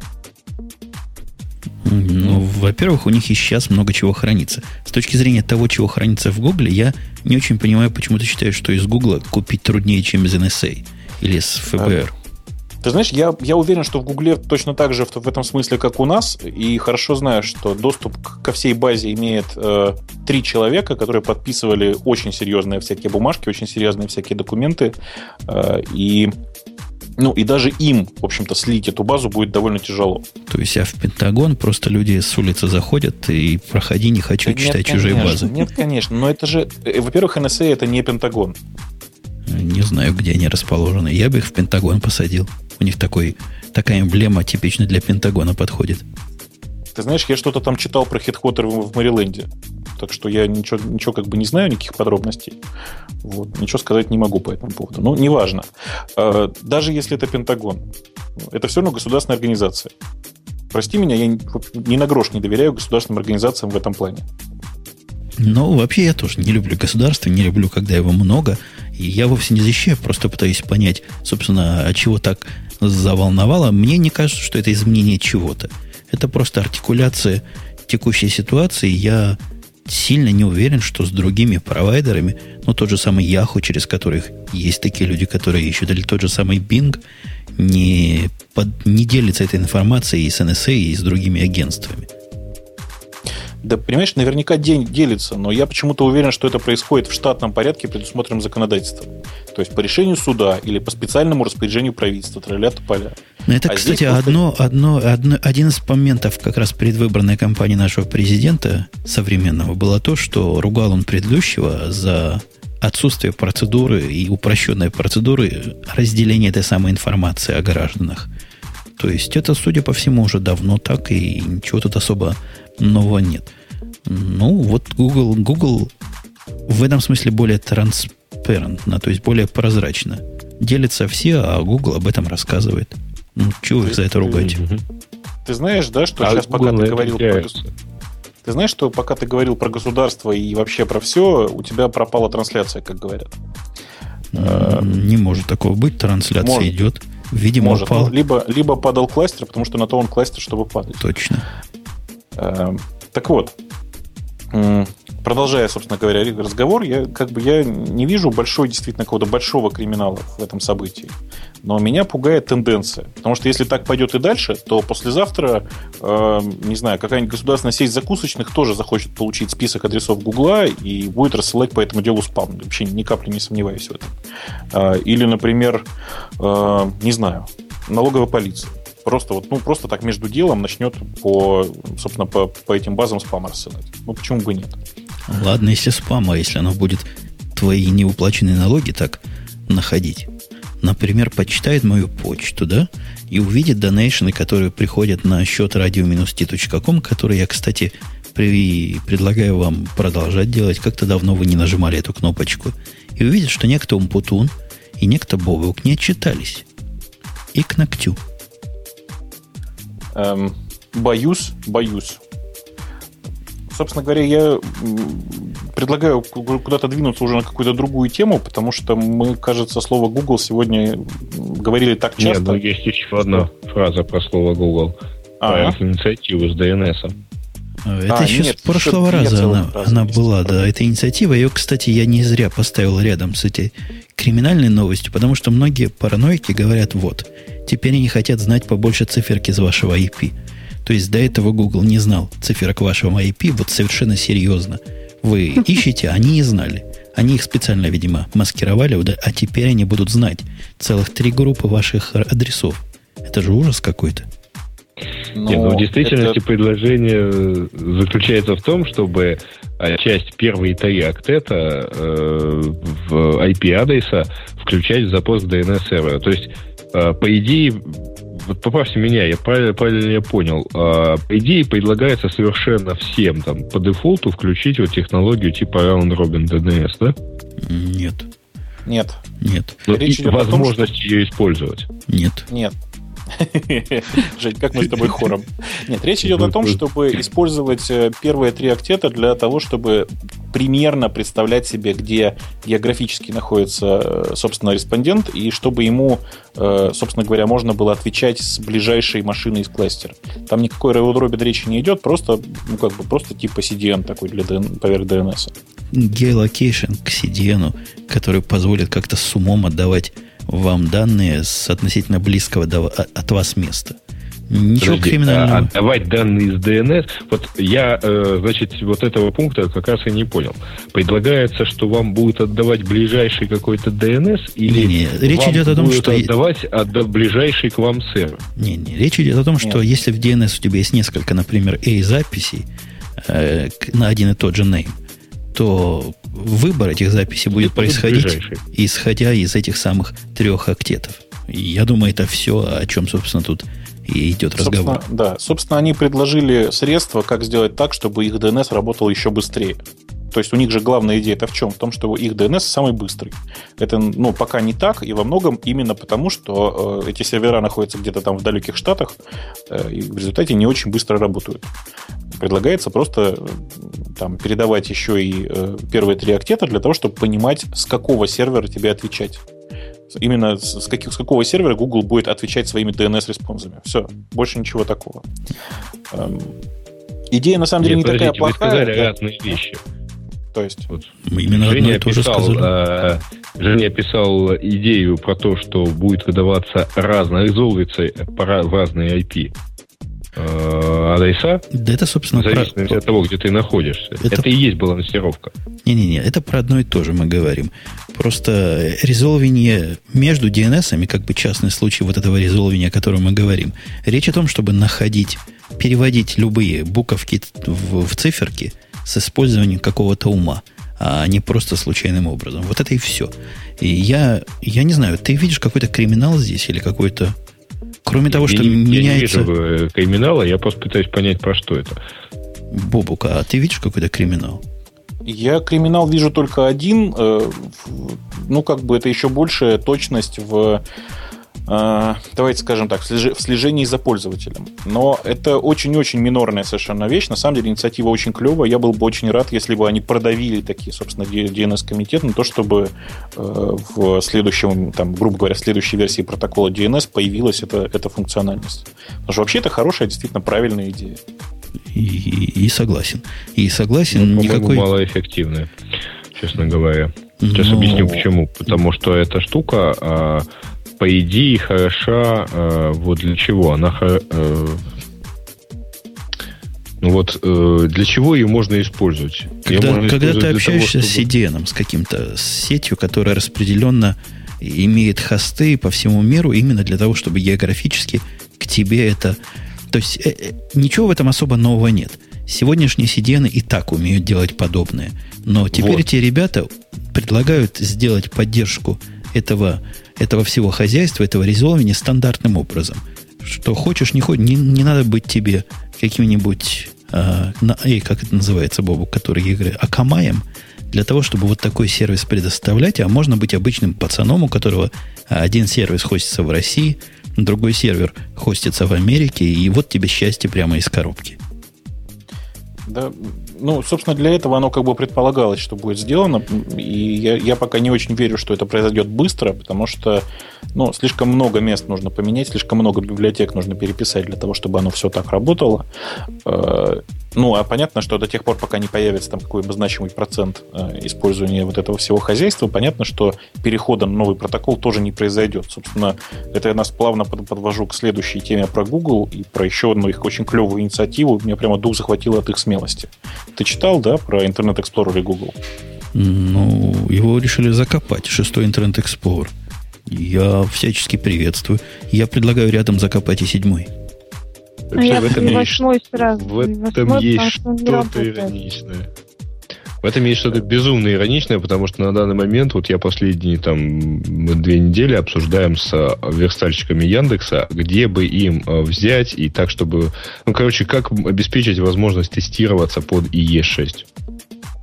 Ну, во-первых, у них и сейчас много чего хранится. С точки зрения того, чего хранится в Гугле, я не очень понимаю, почему ты считаешь, что из Гугла купить труднее, чем из NSA или из ФБР. Ты знаешь, я, я уверен, что в Гугле точно так же в, в этом смысле, как у нас, и хорошо знаю, что доступ ко всей базе имеет э, три человека, которые подписывали очень серьезные всякие бумажки, очень серьезные всякие документы, э, и ну, и даже им, в общем-то, слить эту базу будет довольно тяжело. То есть, а в Пентагон просто люди с улицы заходят и проходи, не хочу да читать нет, чужие конечно, базы. Нет, конечно, но это же, э, во-первых, NSA это не Пентагон. Не знаю, где они расположены. Я бы их в Пентагон посадил. У них такой, такая эмблема типично для Пентагона подходит. Ты знаешь, я что-то там читал про хедквотер в Мэриленде. Так что я ничего, ничего как бы не знаю, никаких подробностей. Вот. Ничего сказать не могу по этому поводу. Но неважно. А, даже если это Пентагон, это все равно государственная организация. Прости меня, я ни на грош не доверяю государственным организациям в этом плане. Ну, вообще я тоже не люблю государство, не люблю, когда его много. И я вовсе не защищаю, просто пытаюсь понять, собственно, от чего так заволновало. Мне не кажется, что это изменение чего-то. Это просто артикуляция текущей ситуации. Я сильно не уверен, что с другими провайдерами, ну, тот же самый Yahoo, через которых есть такие люди, которые ищут, или тот же самый Bing, не, под, не делится этой информацией и с NSA, и с другими агентствами. Да, понимаешь, наверняка день делится, но я почему-то уверен, что это происходит в штатном порядке, предусмотренном законодательством. То есть по решению суда или по специальному распоряжению правительства, тролля поля. Но это, а кстати, одно, одно, одно, один из моментов как раз предвыборной кампании нашего президента современного было то, что ругал он предыдущего за отсутствие процедуры и упрощенной процедуры разделения этой самой информации о гражданах. То есть это, судя по всему, уже давно так, и ничего тут особо нового нет. Ну, вот Google, Google в этом смысле более транс, транспарентно, то есть более прозрачно. Делятся все, а Google об этом рассказывает. Ну, чего их за это ругать? Ты знаешь, да, что а сейчас пока ты говорил про... Ты знаешь, что пока ты говорил про государство и вообще про все, у тебя пропала трансляция, как говорят. Не может такого быть. Трансляция может. идет. Видимо, может. упал. Ну, либо, либо падал кластер, потому что на то он кластер, чтобы падать. Точно. Эм, так вот, продолжая, собственно говоря, разговор, я как бы я не вижу большой, действительно, какого-то большого криминала в этом событии. Но меня пугает тенденция. Потому что если так пойдет и дальше, то послезавтра, э, не знаю, какая-нибудь государственная сеть закусочных тоже захочет получить список адресов Гугла и будет рассылать по этому делу спам. Вообще ни капли не сомневаюсь в этом. Э, или, например, э, не знаю, налоговая полиция просто вот, ну, просто так между делом начнет по, собственно, по, по этим базам спам рассылать. Ну, почему бы нет? Ладно, если спам, а если оно будет твои неуплаченные налоги так находить. Например, почитает мою почту, да, и увидит донейшены, которые приходят на счет radio-t.com, который я, кстати, при, предлагаю вам продолжать делать. Как-то давно вы не нажимали эту кнопочку. И увидит, что некто Умпутун и некто Бобук не отчитались. И к ногтю. Эм, боюсь, боюсь. Собственно говоря, я предлагаю куда-то двинуться уже на какую-то другую тему, потому что мы, кажется, слово Google сегодня говорили так часто. Нет, ну есть еще одна фраза про слово Google. А, про инициативу с DNS. Это а, еще нет, с прошлого раза она, она была, да, эта инициатива. Ее, кстати, я не зря поставил рядом с этой криминальной новостью, потому что многие параноики говорят, вот, теперь они хотят знать побольше циферки из вашего IP. То есть до этого Google не знал циферок вашего IP, вот совершенно серьезно. Вы (laughs) ищете, они не знали. Они их специально, видимо, маскировали, а теперь они будут знать целых три группы ваших адресов. Это же ужас какой-то. Но Нет, ну в действительности это... предложение заключается в том, чтобы а, часть первой таи октета э, в IP-адреса включать в запрос DNS сервера. То есть, э, по идее, вот поправьте меня, я правильно, правильно я понял. А, по идее, предлагается совершенно всем там по дефолту включить вот технологию типа Round Robin DNS, да? Нет. Нет. Нет. Но Речь и возможность том, что... ее использовать. Нет. Нет. (laughs) Жень, как мы с тобой хором. Нет, речь идет о том, чтобы использовать э, первые три октета для того, чтобы примерно представлять себе, где географически находится, э, собственно, респондент, и чтобы ему, э, собственно говоря, можно было отвечать с ближайшей машины из кластера. Там никакой роудробин речи не идет, просто, ну, как бы, просто типа CDN такой для DN, поверх DNS. Geolocation к CDN, который позволит как-то с умом отдавать вам данные с относительно близкого до, от вас места. Ничего Подожди, криминального. А отдавать данные из DNS. Вот я, э, значит, вот этого пункта как раз и не понял. Предлагается, что вам будут отдавать ближайший какой-то DNS или не, не. речь идет о том, что отдавать отда ближайший к вам сервер. Не, не, речь идет о том, что Нет. если в DNS у тебя есть несколько, например, A записей э, на один и тот же name, то выбор этих записей будет происходить, ближайший. исходя из этих самых трех октетов. И я думаю, это все, о чем, собственно, тут и идет собственно, разговор. Да, собственно, они предложили средства, как сделать так, чтобы их DNS работал еще быстрее. То есть у них же главная идея это в чем? В том, что их DNS самый быстрый. Это, ну, пока не так, и во многом именно потому, что э, эти сервера находятся где-то там в далеких штатах, э, и в результате не очень быстро работают. Предлагается просто э, там передавать еще и э, первые три октета для того, чтобы понимать, с какого сервера тебе отвечать. Именно с, каких, с какого сервера Google будет отвечать своими DNS-респонсами. Все, больше ничего такого. Эм, идея на самом деле Нет, не такая плохая. Вы сказали разные вещи. То есть... Вот. Именно Женя описал, э, Женя описал идею про то, что будет выдаваться разно, резолвиться в разные IP э, адреса. Да это, собственно, в зависимости про... от того, где ты находишься. Это... это и есть балансировка. Не-не-не, это про одно и то же мы говорим. Просто резолвение между DNS, как бы частный случай вот этого резолвения, о котором мы говорим. Речь о том, чтобы находить, переводить любые буковки в, в циферки – с использованием какого-то ума, а не просто случайным образом. Вот это и все. И я, я не знаю, ты видишь какой-то криминал здесь или какой-то... Кроме я того, что не, меняется... Я не вижу э, криминала, я просто пытаюсь понять, про что это. Бобука, а ты видишь какой-то криминал? Я криминал вижу только один. Э, ну, как бы это еще большая точность в давайте скажем так, в слежении за пользователем. Но это очень-очень минорная совершенно вещь. На самом деле инициатива очень клевая. Я был бы очень рад, если бы они продавили такие, собственно, DNS-комитет на то, чтобы э, в следующем, там, грубо говоря, в следующей версии протокола DNS появилась эта, эта функциональность. Потому что вообще это хорошая, действительно правильная идея. И, и согласен. И согласен, ну, никакой... малоэффективная, честно говоря. Сейчас Но... объясню почему. Потому что эта штука а, по идее, хороша э, вот для чего? Она э, ну вот э, для чего ее можно использовать? Когда, можно когда использовать ты общаешься того, чтобы... с CDN, с каким-то с сетью, которая распределенно имеет хосты по всему миру именно для того, чтобы географически к тебе это... То есть э, э, ничего в этом особо нового нет. Сегодняшние CDN и так умеют делать подобное. Но теперь вот. эти ребята предлагают сделать поддержку этого этого всего хозяйства, этого резолвения стандартным образом. Что хочешь, не хочешь, не, не надо быть тебе каким-нибудь, э, на, эй, как это называется, Бобу, который игры, акамаем, для того, чтобы вот такой сервис предоставлять, а можно быть обычным пацаном, у которого один сервис хостится в России, другой сервер хостится в Америке, и вот тебе счастье прямо из коробки. Да, ну, собственно, для этого оно как бы предполагалось, что будет сделано. И я, я пока не очень верю, что это произойдет быстро, потому что ну, слишком много мест нужно поменять, слишком много библиотек нужно переписать для того, чтобы оно все так работало. Ну, а понятно, что до тех пор, пока не появится там какой-то значимый процент э, использования вот этого всего хозяйства, понятно, что перехода на новый протокол тоже не произойдет. Собственно, это я нас плавно подвожу к следующей теме про Google и про еще одну их очень клевую инициативу. Меня прямо дух захватил от их смелости. Ты читал, да, про Internet Explorer и Google? Ну, его решили закопать, шестой Internet Explorer. Я всячески приветствую. Я предлагаю рядом закопать и седьмой. Вообще, в этом есть, в этом есть что-то ироничное. В этом есть что-то безумно ироничное, потому что на данный момент, вот я последние там две недели обсуждаем с э, верстальщиками Яндекса, где бы им э, взять и так, чтобы... Ну, короче, как обеспечить возможность тестироваться под IE6.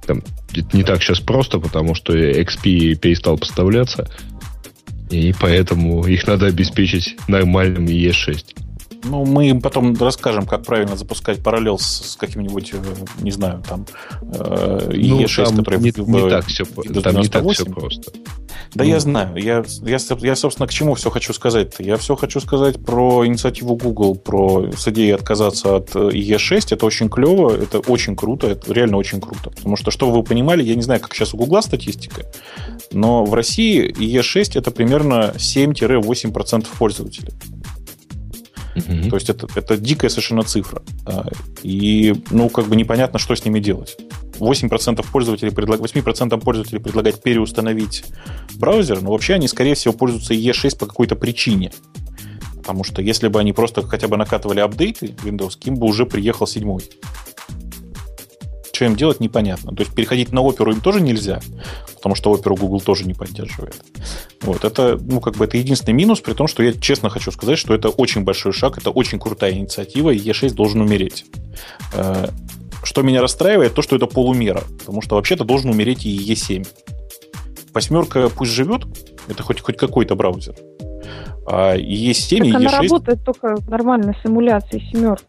Там, это не так сейчас просто, потому что XP перестал поставляться, и поэтому их надо обеспечить нормальным IE6. Ну, мы им потом расскажем, как правильно запускать параллел с, с каким-нибудь, э, не знаю, там, э, E6, ну, который... Не, в, не так все, там не так все просто. Да ну. я знаю. Я, я, я, собственно, к чему все хочу сказать -то? Я все хочу сказать про инициативу Google, про с идеей отказаться от E6. Это очень клево, это очень круто, это реально очень круто. Потому что, что вы понимали, я не знаю, как сейчас у Google статистика, но в России E6 это примерно 7-8% пользователей. То есть это, это дикая совершенно цифра. А, и, ну, как бы непонятно, что с ними делать. 8% пользователей предлаг... 8% пользователей предлагать переустановить браузер, но вообще они, скорее всего, пользуются E6 по какой-то причине. Потому что если бы они просто хотя бы накатывали апдейты Windows, им бы уже приехал седьмой. Что им делать, непонятно. То есть переходить на оперу им тоже нельзя, потому что оперу Google тоже не поддерживает. Вот, это, ну, как бы это единственный минус, при том, что я честно хочу сказать, что это очень большой шаг, это очень крутая инициатива, и E6 должен умереть. Э, что меня расстраивает, то, что это полумера, потому что вообще-то должен умереть и E7. Восьмерка пусть живет, это хоть, хоть какой-то браузер. А E7 так и E6... она работает только в нормальной симуляции семерки.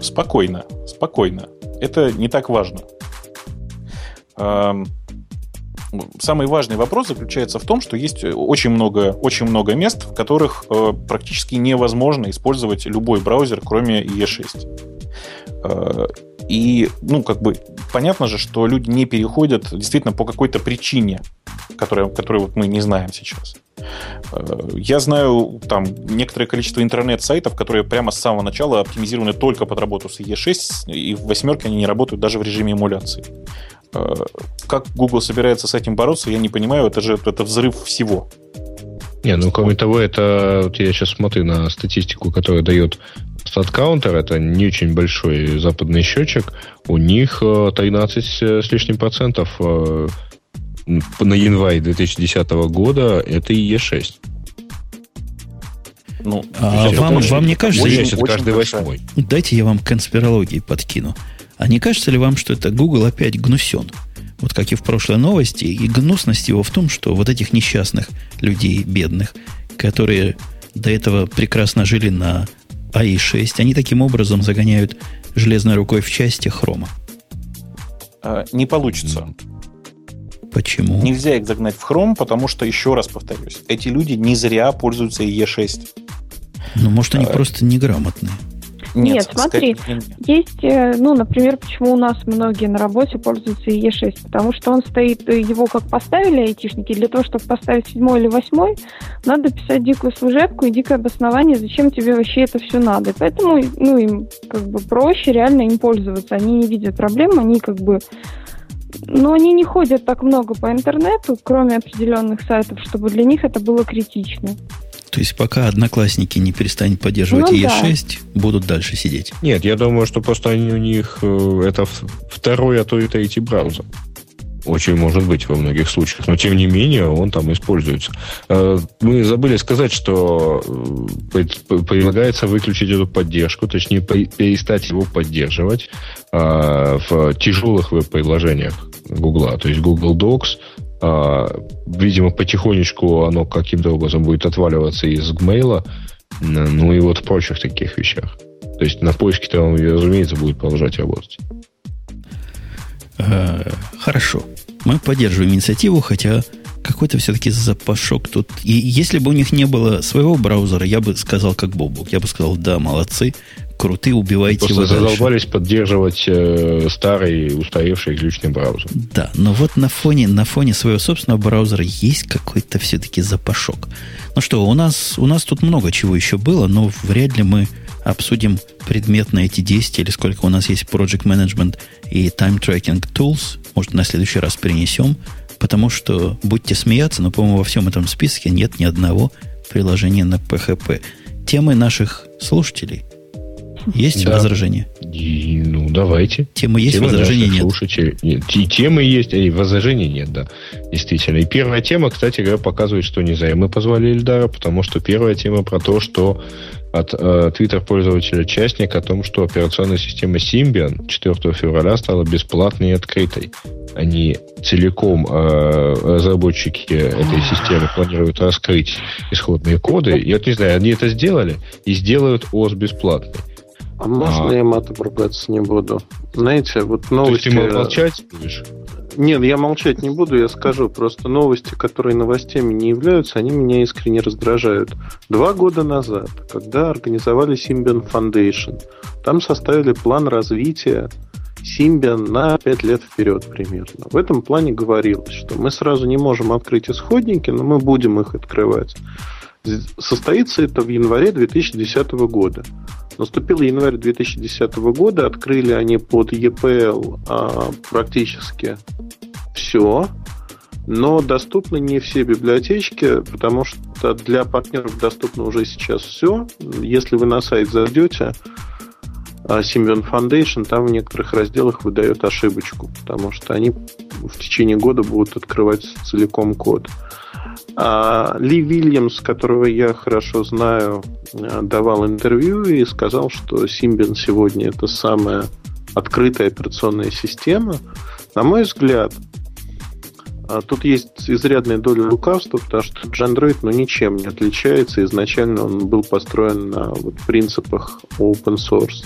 Спокойно, спокойно. Это не так важно. Самый важный вопрос заключается в том, что есть очень много, очень много мест, в которых э, практически невозможно использовать любой браузер, кроме E6. И, ну, как бы, понятно же, что люди не переходят действительно по какой-то причине, которую, которую вот мы не знаем сейчас. Э, я знаю там некоторое количество интернет-сайтов, которые прямо с самого начала оптимизированы только под работу с E6, и в восьмерке они не работают даже в режиме эмуляции. Э, как Google собирается с этим бороться, я не понимаю, это же это взрыв всего. Не, ну кроме того, это вот я сейчас смотрю на статистику, которую дает StatCounter, это не очень большой западный счетчик, у них 13 с лишним процентов на январь 2010 года это и Е6. Ну, а вам, вам не кажется, очень, это каждый восьмой. Дайте я вам конспирологии подкину. А не кажется ли вам, что это Google опять гнусен? Вот как и в прошлой новости, и гнусность его в том, что вот этих несчастных людей, бедных, которые до этого прекрасно жили на АИ-6, они таким образом загоняют железной рукой в части хрома. А, не получится. Почему? Нельзя их загнать в хром, потому что, еще раз повторюсь, эти люди не зря пользуются E6. Ну, может, они а, просто неграмотные. Нет, Нет смотри, есть, э, ну, например, почему у нас многие на работе пользуются Е6, потому что он стоит, э, его как поставили айтишники, для того, чтобы поставить седьмой или восьмой, надо писать дикую служебку и дикое обоснование, зачем тебе вообще это все надо. И поэтому, ну, им как бы проще реально им пользоваться, они не видят проблем, они как бы но они не ходят так много по интернету, кроме определенных сайтов, чтобы для них это было критично. То есть пока одноклассники не перестанут поддерживать ну, E6, да. будут дальше сидеть. Нет, я думаю, что просто они у них э, это второй, а то и третий браузер. Очень может быть во многих случаях, но тем не менее он там используется. Э, мы забыли сказать, что э, предлагается выключить эту поддержку, точнее перестать его поддерживать в тяжелых веб-приложениях Google. То есть Google Docs, видимо, потихонечку оно каким-то образом будет отваливаться из Gmail, ну и вот в прочих таких вещах. То есть на поиске-то он, разумеется, будет продолжать работать. Э, хорошо. Мы поддерживаем инициативу, хотя какой-то все-таки запашок тут. И если бы у них не было своего браузера, я бы сказал, как Бобук. Я бы сказал, да, молодцы, крутые, убивайте Просто его задолбались поддерживать э, старый устаревший ключный браузер. Да, но вот на фоне, на фоне своего собственного браузера есть какой-то все-таки запашок. Ну что, у нас, у нас тут много чего еще было, но вряд ли мы обсудим предметно эти 10 или сколько у нас есть Project Management и Time Tracking Tools. Может, на следующий раз принесем Потому что, будьте смеяться, но, по-моему, во всем этом списке нет ни одного приложения на PHP. Темы наших слушателей. Есть да. возражения? И, ну, давайте. Темы есть, темы возражений нет. Слушателей. нет. И темы есть, и возражений нет, да. Действительно. И первая тема, кстати говоря, показывает, что не мы позвали Ильдара, потому что первая тема про то, что от э, Twitter пользователя частник о том, что операционная система Symbian 4 февраля стала бесплатной и открытой они целиком э, разработчики этой системы планируют раскрыть исходные коды. Я вот не знаю, они это сделали и сделают ОС бесплатный. А можно а... я матом ругаться не буду? Знаете, вот новости... То есть ты молчать будешь? Нет, я молчать не буду, я скажу. Просто новости, которые новостями не являются, они меня искренне раздражают. Два года назад, когда организовали Symbian Foundation, там составили план развития Symbian на 5 лет вперед примерно. В этом плане говорилось, что мы сразу не можем открыть исходники, но мы будем их открывать. Состоится это в январе 2010 года. Наступил январь 2010 года, открыли они под EPL а, практически все, но доступны не все библиотечки, потому что для партнеров доступно уже сейчас все. Если вы на сайт зайдете, Symbian Foundation там в некоторых разделах выдает ошибочку, потому что они в течение года будут открывать целиком код. А Ли Вильямс, которого я хорошо знаю, давал интервью и сказал, что Symbian сегодня это самая открытая операционная система. На мой взгляд, а тут есть изрядная доля лукавства, потому что Android ну, ничем не отличается. Изначально он был построен на вот, принципах open source.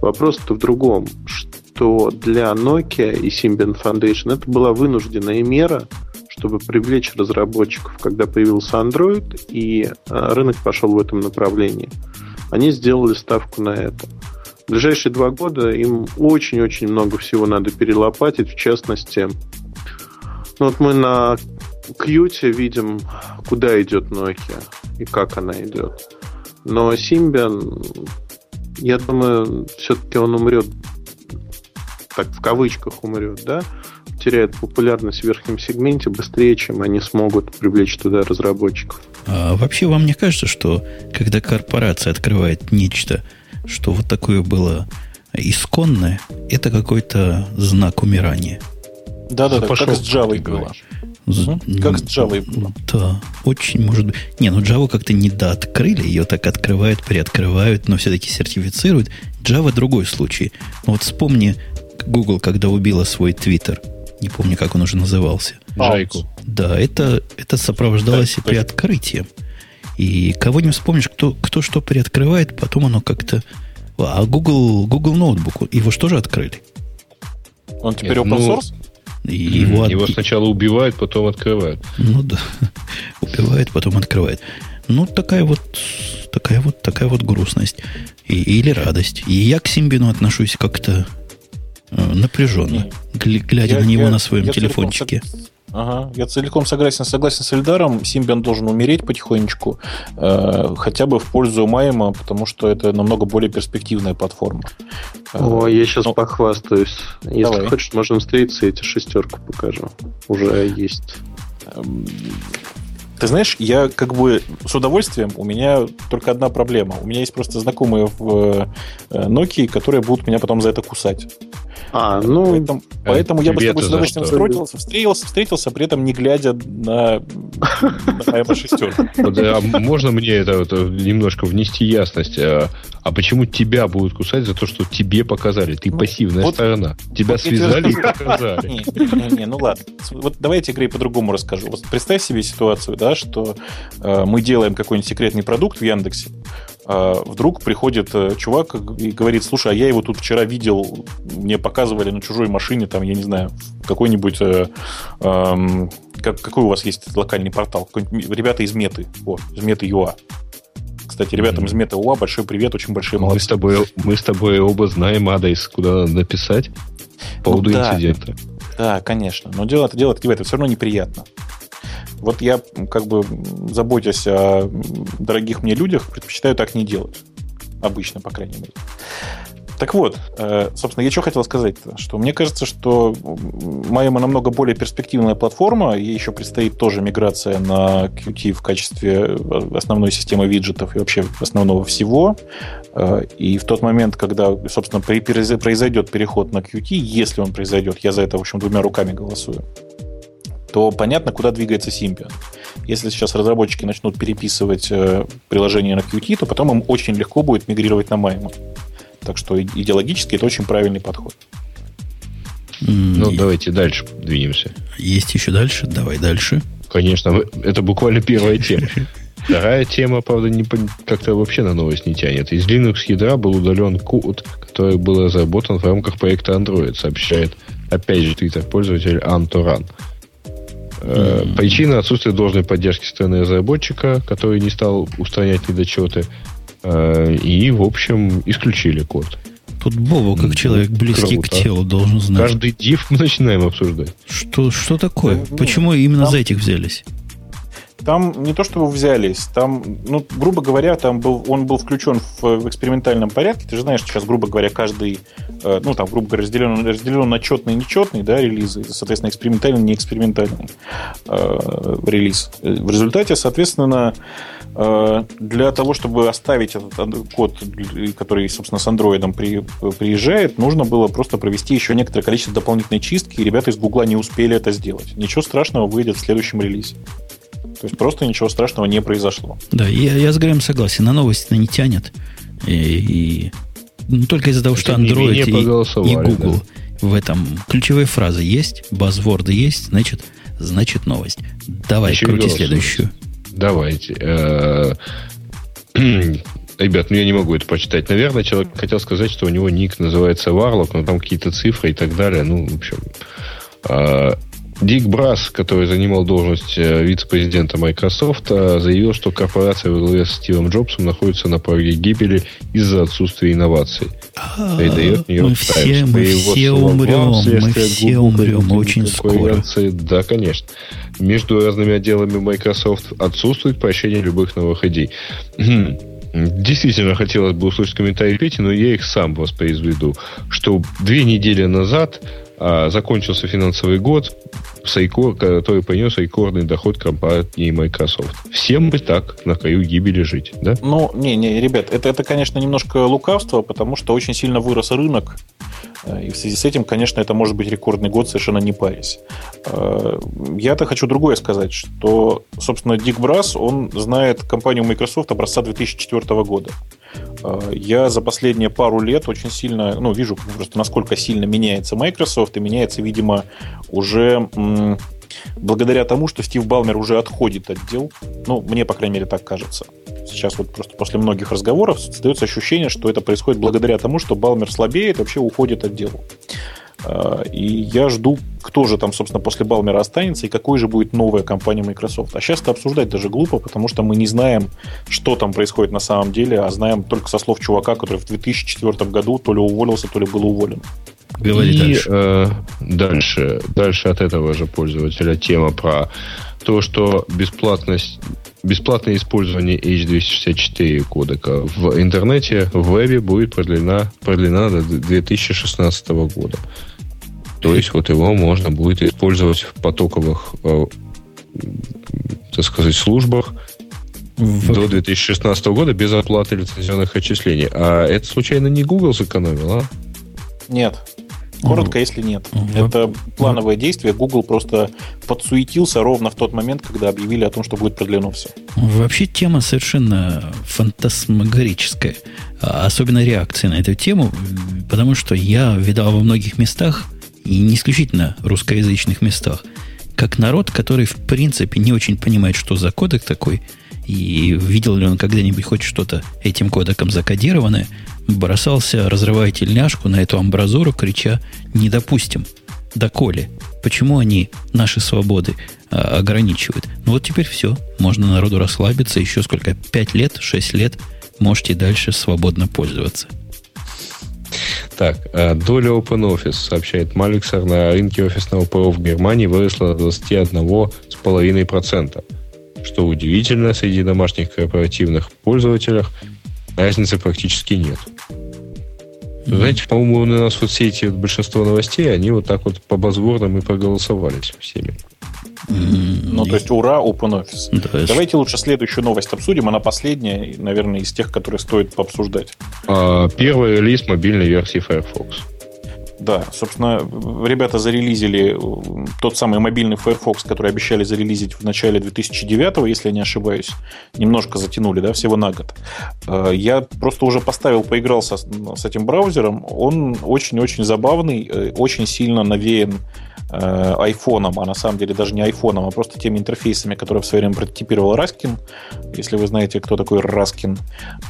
Вопрос-то в другом, что для Nokia и Symbian Foundation это была вынужденная мера, чтобы привлечь разработчиков, когда появился Android, и а, рынок пошел в этом направлении. Они сделали ставку на это. В ближайшие два года им очень-очень много всего надо перелопатить, в частности, ну вот мы на Qt видим, куда идет Nokia и как она идет. Но Symbian я думаю, все-таки он умрет, так в кавычках умрет, да, теряет популярность в верхнем сегменте быстрее, чем они смогут привлечь туда разработчиков. А вообще вам не кажется, что когда корпорация открывает нечто, что вот такое было исконное, это какой-то знак умирания? Да-да-да, как с Java было. Как с Java было. Да, очень может быть. Не, ну Java как-то не открыли, ее так открывают, приоткрывают, но все-таки сертифицируют. Java другой случай. Вот вспомни Google, когда убила свой Твиттер. Не помню, как он уже назывался. Жайку. Да, это, это сопровождалось Да, при открытии. И кого не вспомнишь, кто, кто что приоткрывает, потом оно как-то... А Google, Google ноутбук, его что же открыли? Он теперь Нет, open ну, source? И Его, его, от- сначала убивают, потом открывают. Ну да, (laughs) убивает, потом открывает. Ну, такая вот, такая вот, такая вот грустность. И, или радость. И я к Симбину отношусь как-то напряженно, гля- глядя Я- на него я- на своем я телефончике. Ага, я целиком согласен, согласен с Эльдаром. Симбиан должен умереть потихонечку, э, хотя бы в пользу Майма, потому что это намного более перспективная платформа. Э, О, я сейчас ну, похвастаюсь. Если Давай. хочешь, можем встретиться, я тебе шестерку покажу. Уже есть. Эм, Ты знаешь, я как бы с удовольствием, у меня только одна проблема. У меня есть просто знакомые в э, Nokia, которые будут меня потом за это кусать. А, ну, Поэтому, поэтому я бы с тобой с удовольствием встретился, встретился, встретился, при этом не глядя на, на M6. Вот, а можно мне это, немножко внести ясность? А, а почему тебя будут кусать за то, что тебе показали? Ты Ну, пассивная сторона. Тебя я связали и показали. (laughs) Не, ну ладно. Вот давайте, Грей, по-другому расскажу. Вот представь себе ситуацию, да, что э, мы делаем какой-нибудь секретный продукт в Яндексе, а вдруг приходит э, чувак и говорит, слушай, а я его тут вчера видел, мне показывали на чужой машине, там, я не знаю, какой-нибудь... э, эм, как- какой у вас есть локальный портал? Ребята из Меты. Вот, из Меты ЮА. Кстати, ребятам из Мета УА большой привет, очень большие Мы молодцы. с, тобой, мы с тобой оба знаем адрес, куда надо написать по поводу Ну да. инцидента. Да, конечно. Но дело это дело это все равно неприятно. Вот я, как бы, заботясь о дорогих мне людях, предпочитаю так не делать. Обычно, по крайней мере. Так вот, э, собственно, я что хотел сказать, что мне кажется, что Майма намного более перспективная платформа, ей еще предстоит тоже миграция на Qt в качестве э, основной системы виджетов и вообще основного всего. Э, И в тот момент, когда, собственно, произойдет переход на Qt, если он произойдет, я за это, в общем, двумя руками голосую, то понятно, куда двигается Symbian. Если сейчас разработчики начнут переписывать э, приложение на Qt, то потом им очень легко будет мигрировать на Майма. Так что идеологически это очень правильный подход. Ну, и- давайте дальше двинемся. Есть еще дальше? Давай дальше. Конечно, это буквально первая тема. (laughs) Вторая тема, правда, не как-то вообще на новость не тянет. Из Linux ядра был удален код, который был разработан в рамках проекта Android, сообщает, опять же, твиттер-пользователь Antoran. Э, Мгм. Причина отсутствия должной поддержки стороны разработчика, который не стал устранять недочеты. Э, И, в общем, исключили код. Тут Бобу, как человек близкий к круто. телу, должен знать. Каждый див мы начинаем обсуждать. Что, что такое? Ну, Почему именно там- за этих взялись? Там не то, чтобы взялись, там, ну, грубо говоря, там был, он был включен в, экспериментальном порядке. Ты же знаешь, сейчас, грубо говоря, каждый, э, ну, там, грубо говоря, разделен, разделен на четный и нечетный, да, релизы, соответственно, экспериментальный и неэкспериментальный э, релиз. Э, В результате, соответственно, э, для того, чтобы оставить этот код, который, собственно, с андроидом при, приезжает, нужно было просто провести еще некоторое количество дополнительной чистки, и ребята из Гугла не успели это сделать. Ничего страшного выйдет в следующем релизе. То есть просто ничего страшного не произошло. Да, я, я с Греем согласен. На новости не тянет. И, и- ну, только из-за того, что Android и, и Google в этом ключевые фразы есть, базворды есть, значит, значит новость. Давай, Еще крути следующую. Давайте. Э, (clears throat) Ребят, ну я не могу это почитать. Наверное, человек хотел сказать, что у него ник называется Warlock, но там какие-то цифры и так далее. Ну, в общем... Дик Брас, который занимал должность э, вице-президента Microsoft, э, заявил, что корпорация во главе с Стивом Джобсом находится на пороге гибели из-за отсутствия инноваций. А, Передает мы Нью-Йорк Таймс. Мы все умрем, мы все умрем очень скоро. Да, конечно. Между разными отделами Microsoft отсутствует прощение любых новых идей. Хм. Действительно, хотелось бы услышать комментарий Пети, но я их сам воспроизведу. Что две недели назад а, закончился финансовый год, с рекор- который принес рекордный доход компании Microsoft. Всем бы так на краю гибели жить, да? Ну, не, не, ребят, это, это, конечно, немножко лукавство, потому что очень сильно вырос рынок. И в связи с этим, конечно, это может быть рекордный год, совершенно не парясь. Я-то хочу другое сказать, что, собственно, Дик Брас, он знает компанию Microsoft образца 2004 года. Я за последние пару лет очень сильно, ну, вижу просто, насколько сильно меняется Microsoft, и меняется, видимо, уже благодаря тому, что Стив Балмер уже отходит от дел. Ну, мне, по крайней мере, так кажется. Сейчас вот просто после многих разговоров создается ощущение, что это происходит благодаря тому, что Балмер слабеет, вообще уходит от дела. А, и я жду, кто же там, собственно, после Балмера останется и какой же будет новая компания Microsoft. А сейчас это обсуждать даже глупо, потому что мы не знаем, что там происходит на самом деле, а знаем только со слов чувака, который в 2004 году то ли уволился, то ли был уволен. Говори и дальше. Э, дальше. Дальше от этого же пользователя тема про то, что бесплатность бесплатное использование H264 кодека в интернете, в вебе будет продлена, продлена до 2016 года. То есть вот его можно будет использовать в потоковых, э, так сказать, службах в... до 2016 года без оплаты лицензионных отчислений. А это случайно не Google сэкономил, а? Нет. Коротко, если нет. Это плановое действие. Google просто подсуетился ровно в тот момент, когда объявили о том, что будет продлено все. Вообще тема совершенно фантасмагорическая. А особенно реакции на эту тему, потому что я видал во многих местах, и не исключительно русскоязычных местах, как народ, который в принципе не очень понимает, что за кодек такой, и видел ли он когда-нибудь хоть что-то этим кодеком закодированное, бросался разрывать тельняшку на эту амбразуру, крича «Не допустим! Доколе! Почему они наши свободы а, ограничивают?» Ну вот теперь все. Можно народу расслабиться. Еще сколько? Пять лет, шесть лет можете дальше свободно пользоваться. Так, а, доля OpenOffice, сообщает Маликсер, на рынке офисного ПО в Германии выросла до 21,5%. Что удивительно, среди домашних корпоративных пользователей разницы практически нет. Mm-hmm. Знаете, по-моему, у нас вот все эти большинство новостей, они вот так вот по базворным и проголосовались всеми. Mm-hmm. Ну, то есть, ура, OpenOffice. Да, Давайте лучше следующую новость обсудим. Она последняя, наверное, из тех, которые стоит пообсуждать. А, первый релиз мобильной версии Firefox. Да, собственно, ребята зарелизили э, тот самый мобильный Firefox, который обещали зарелизить в начале 2009, если я не ошибаюсь. Немножко затянули, да, всего на год. Э, я просто уже поставил, поигрался с этим браузером. Он очень-очень забавный, э, очень сильно навеян айфоном, а на самом деле даже не айфоном, а просто теми интерфейсами, которые в свое время прототипировал Раскин, если вы знаете, кто такой Раскин.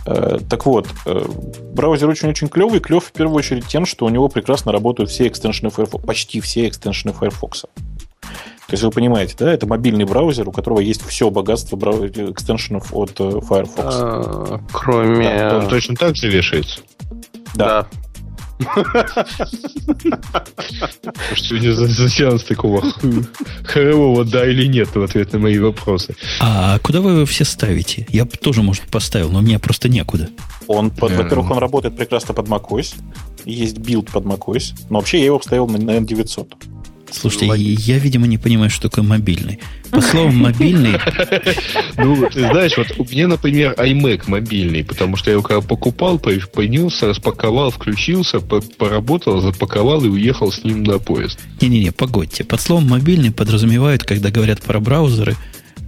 Э, так вот, э, браузер очень-очень клевый, клев в первую очередь тем, что у него прекрасно работают все экстеншены Firefox, почти все экстеншены Firefox. То есть вы понимаете, да, это мобильный браузер, у которого есть все богатство extension ов от Firefox. А, кроме... Да, он точно так же вешается? Да. да. Что не за, сеанс такого хорового да или нет в ответ на мои вопросы. А куда вы его все ставите? Я бы тоже, может, поставил, но мне просто некуда. Он, во-первых, он работает прекрасно под macOS. Есть билд под macOS. Но вообще я его поставил на, на N900. Слушайте, я, видимо, не понимаю, что такое мобильный. По словам мобильный... (laughs) Ну, ты знаешь, вот у меня, например, iMac мобильный, потому что я его когда покупал, понес, распаковал, включился, поработал, запаковал и уехал с ним на поезд. Не-не-не, погодьте. Под словом мобильный подразумевают, когда говорят про браузеры,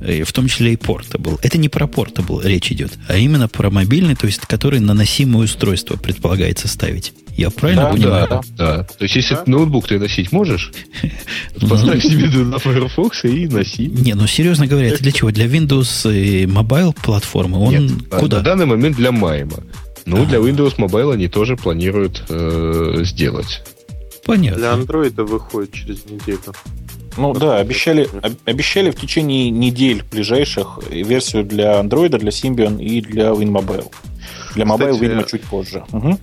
э, в том числе и Portable. Это не про Portable речь идет, а именно про мобильный, то есть который наносимое устройство предполагается ставить. Я правильно да, понимаю? Да, да. То есть, если да? ноутбук ты носить можешь, (laughs) поставь себе на Firefox и носи. Не, ну серьезно говоря, это для чего? Для Windows Mobile платформы? Он Нет, куда? На данный момент для Майма. Ну, для Windows Mobile они тоже планируют э, сделать. Понятно. Для Android выходит через неделю. Ну да, обещали, обещали в течение недель ближайших версию для Android, для Symbian и для WinMobile. Для Mobile, Кстати, видимо, чуть позже. Угу.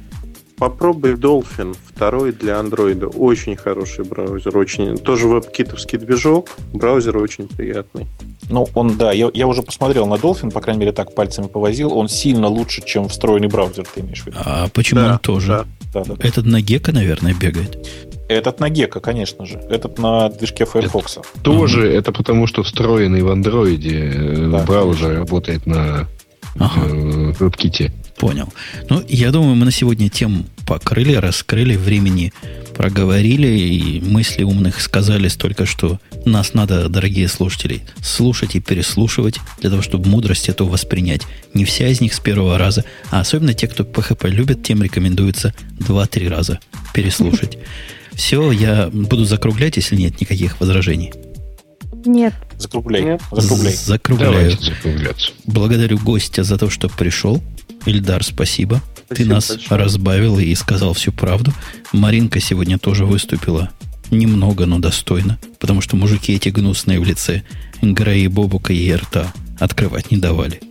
Попробуй Dolphin, второй для Android. Очень хороший браузер. Очень... Тоже веб-китовский движок. Браузер очень приятный. Ну, он, да, я, я уже посмотрел на Dolphin, по крайней мере, так пальцами повозил. Он сильно лучше, чем встроенный браузер, ты имеешь в виду. А почему да, он тоже? Да, да, да. Этот на Гека, наверное, бегает. Этот на Гека, конечно же. Этот на движке Firefox. Это тоже, угу. это потому, что встроенный в андроиде э, да, браузер конечно. работает на Ага. э, в ките. Понял. Ну, я думаю, мы на сегодня тему покрыли, раскрыли, времени проговорили, и мысли умных сказали столько, что нас надо, дорогие слушатели, слушать и переслушивать, для того, чтобы мудрость эту воспринять. Не вся из них с первого раза, а особенно те, кто PHP любит, тем рекомендуется 2-3 раза переслушать. (laughs) Все, я буду закруглять, если нет никаких возражений. Нет. Закругляй. Нет. Закругляй. Закругляю. Давайте закругляться. Благодарю гостя за то, что пришел. Ильдар, спасибо. Ты Спасибо нас большое. разбавил и сказал всю правду. Маринка сегодня тоже выступила немного, но достойно, потому что мужики эти гнусные в лице Грея, Бобука и рта открывать не давали.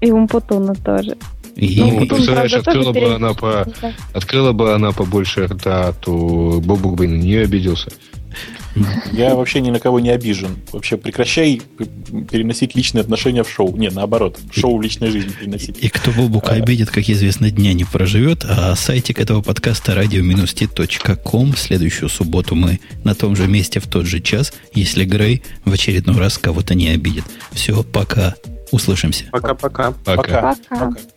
И Умпутуна тоже. И, Ну, вот потом, представляешь, открыла бы она по- да. Открыла бы она побольше рта, то Бобук бы на нее обиделся. (laughs) Я вообще ни на кого не обижен. Вообще прекращай переносить личные отношения в шоу. Не, наоборот, в шоу в личной жизни переносить. и кто Бобука обидит, как известно, дня не проживет. А сайтик этого подкаста radio-t.com в следующую субботу мы на том же месте в тот же час, если Грей в очередной раз кого-то не обидит. Все, пока. Услышимся. Пока-пока. Пока. Пока. Пока. Пока.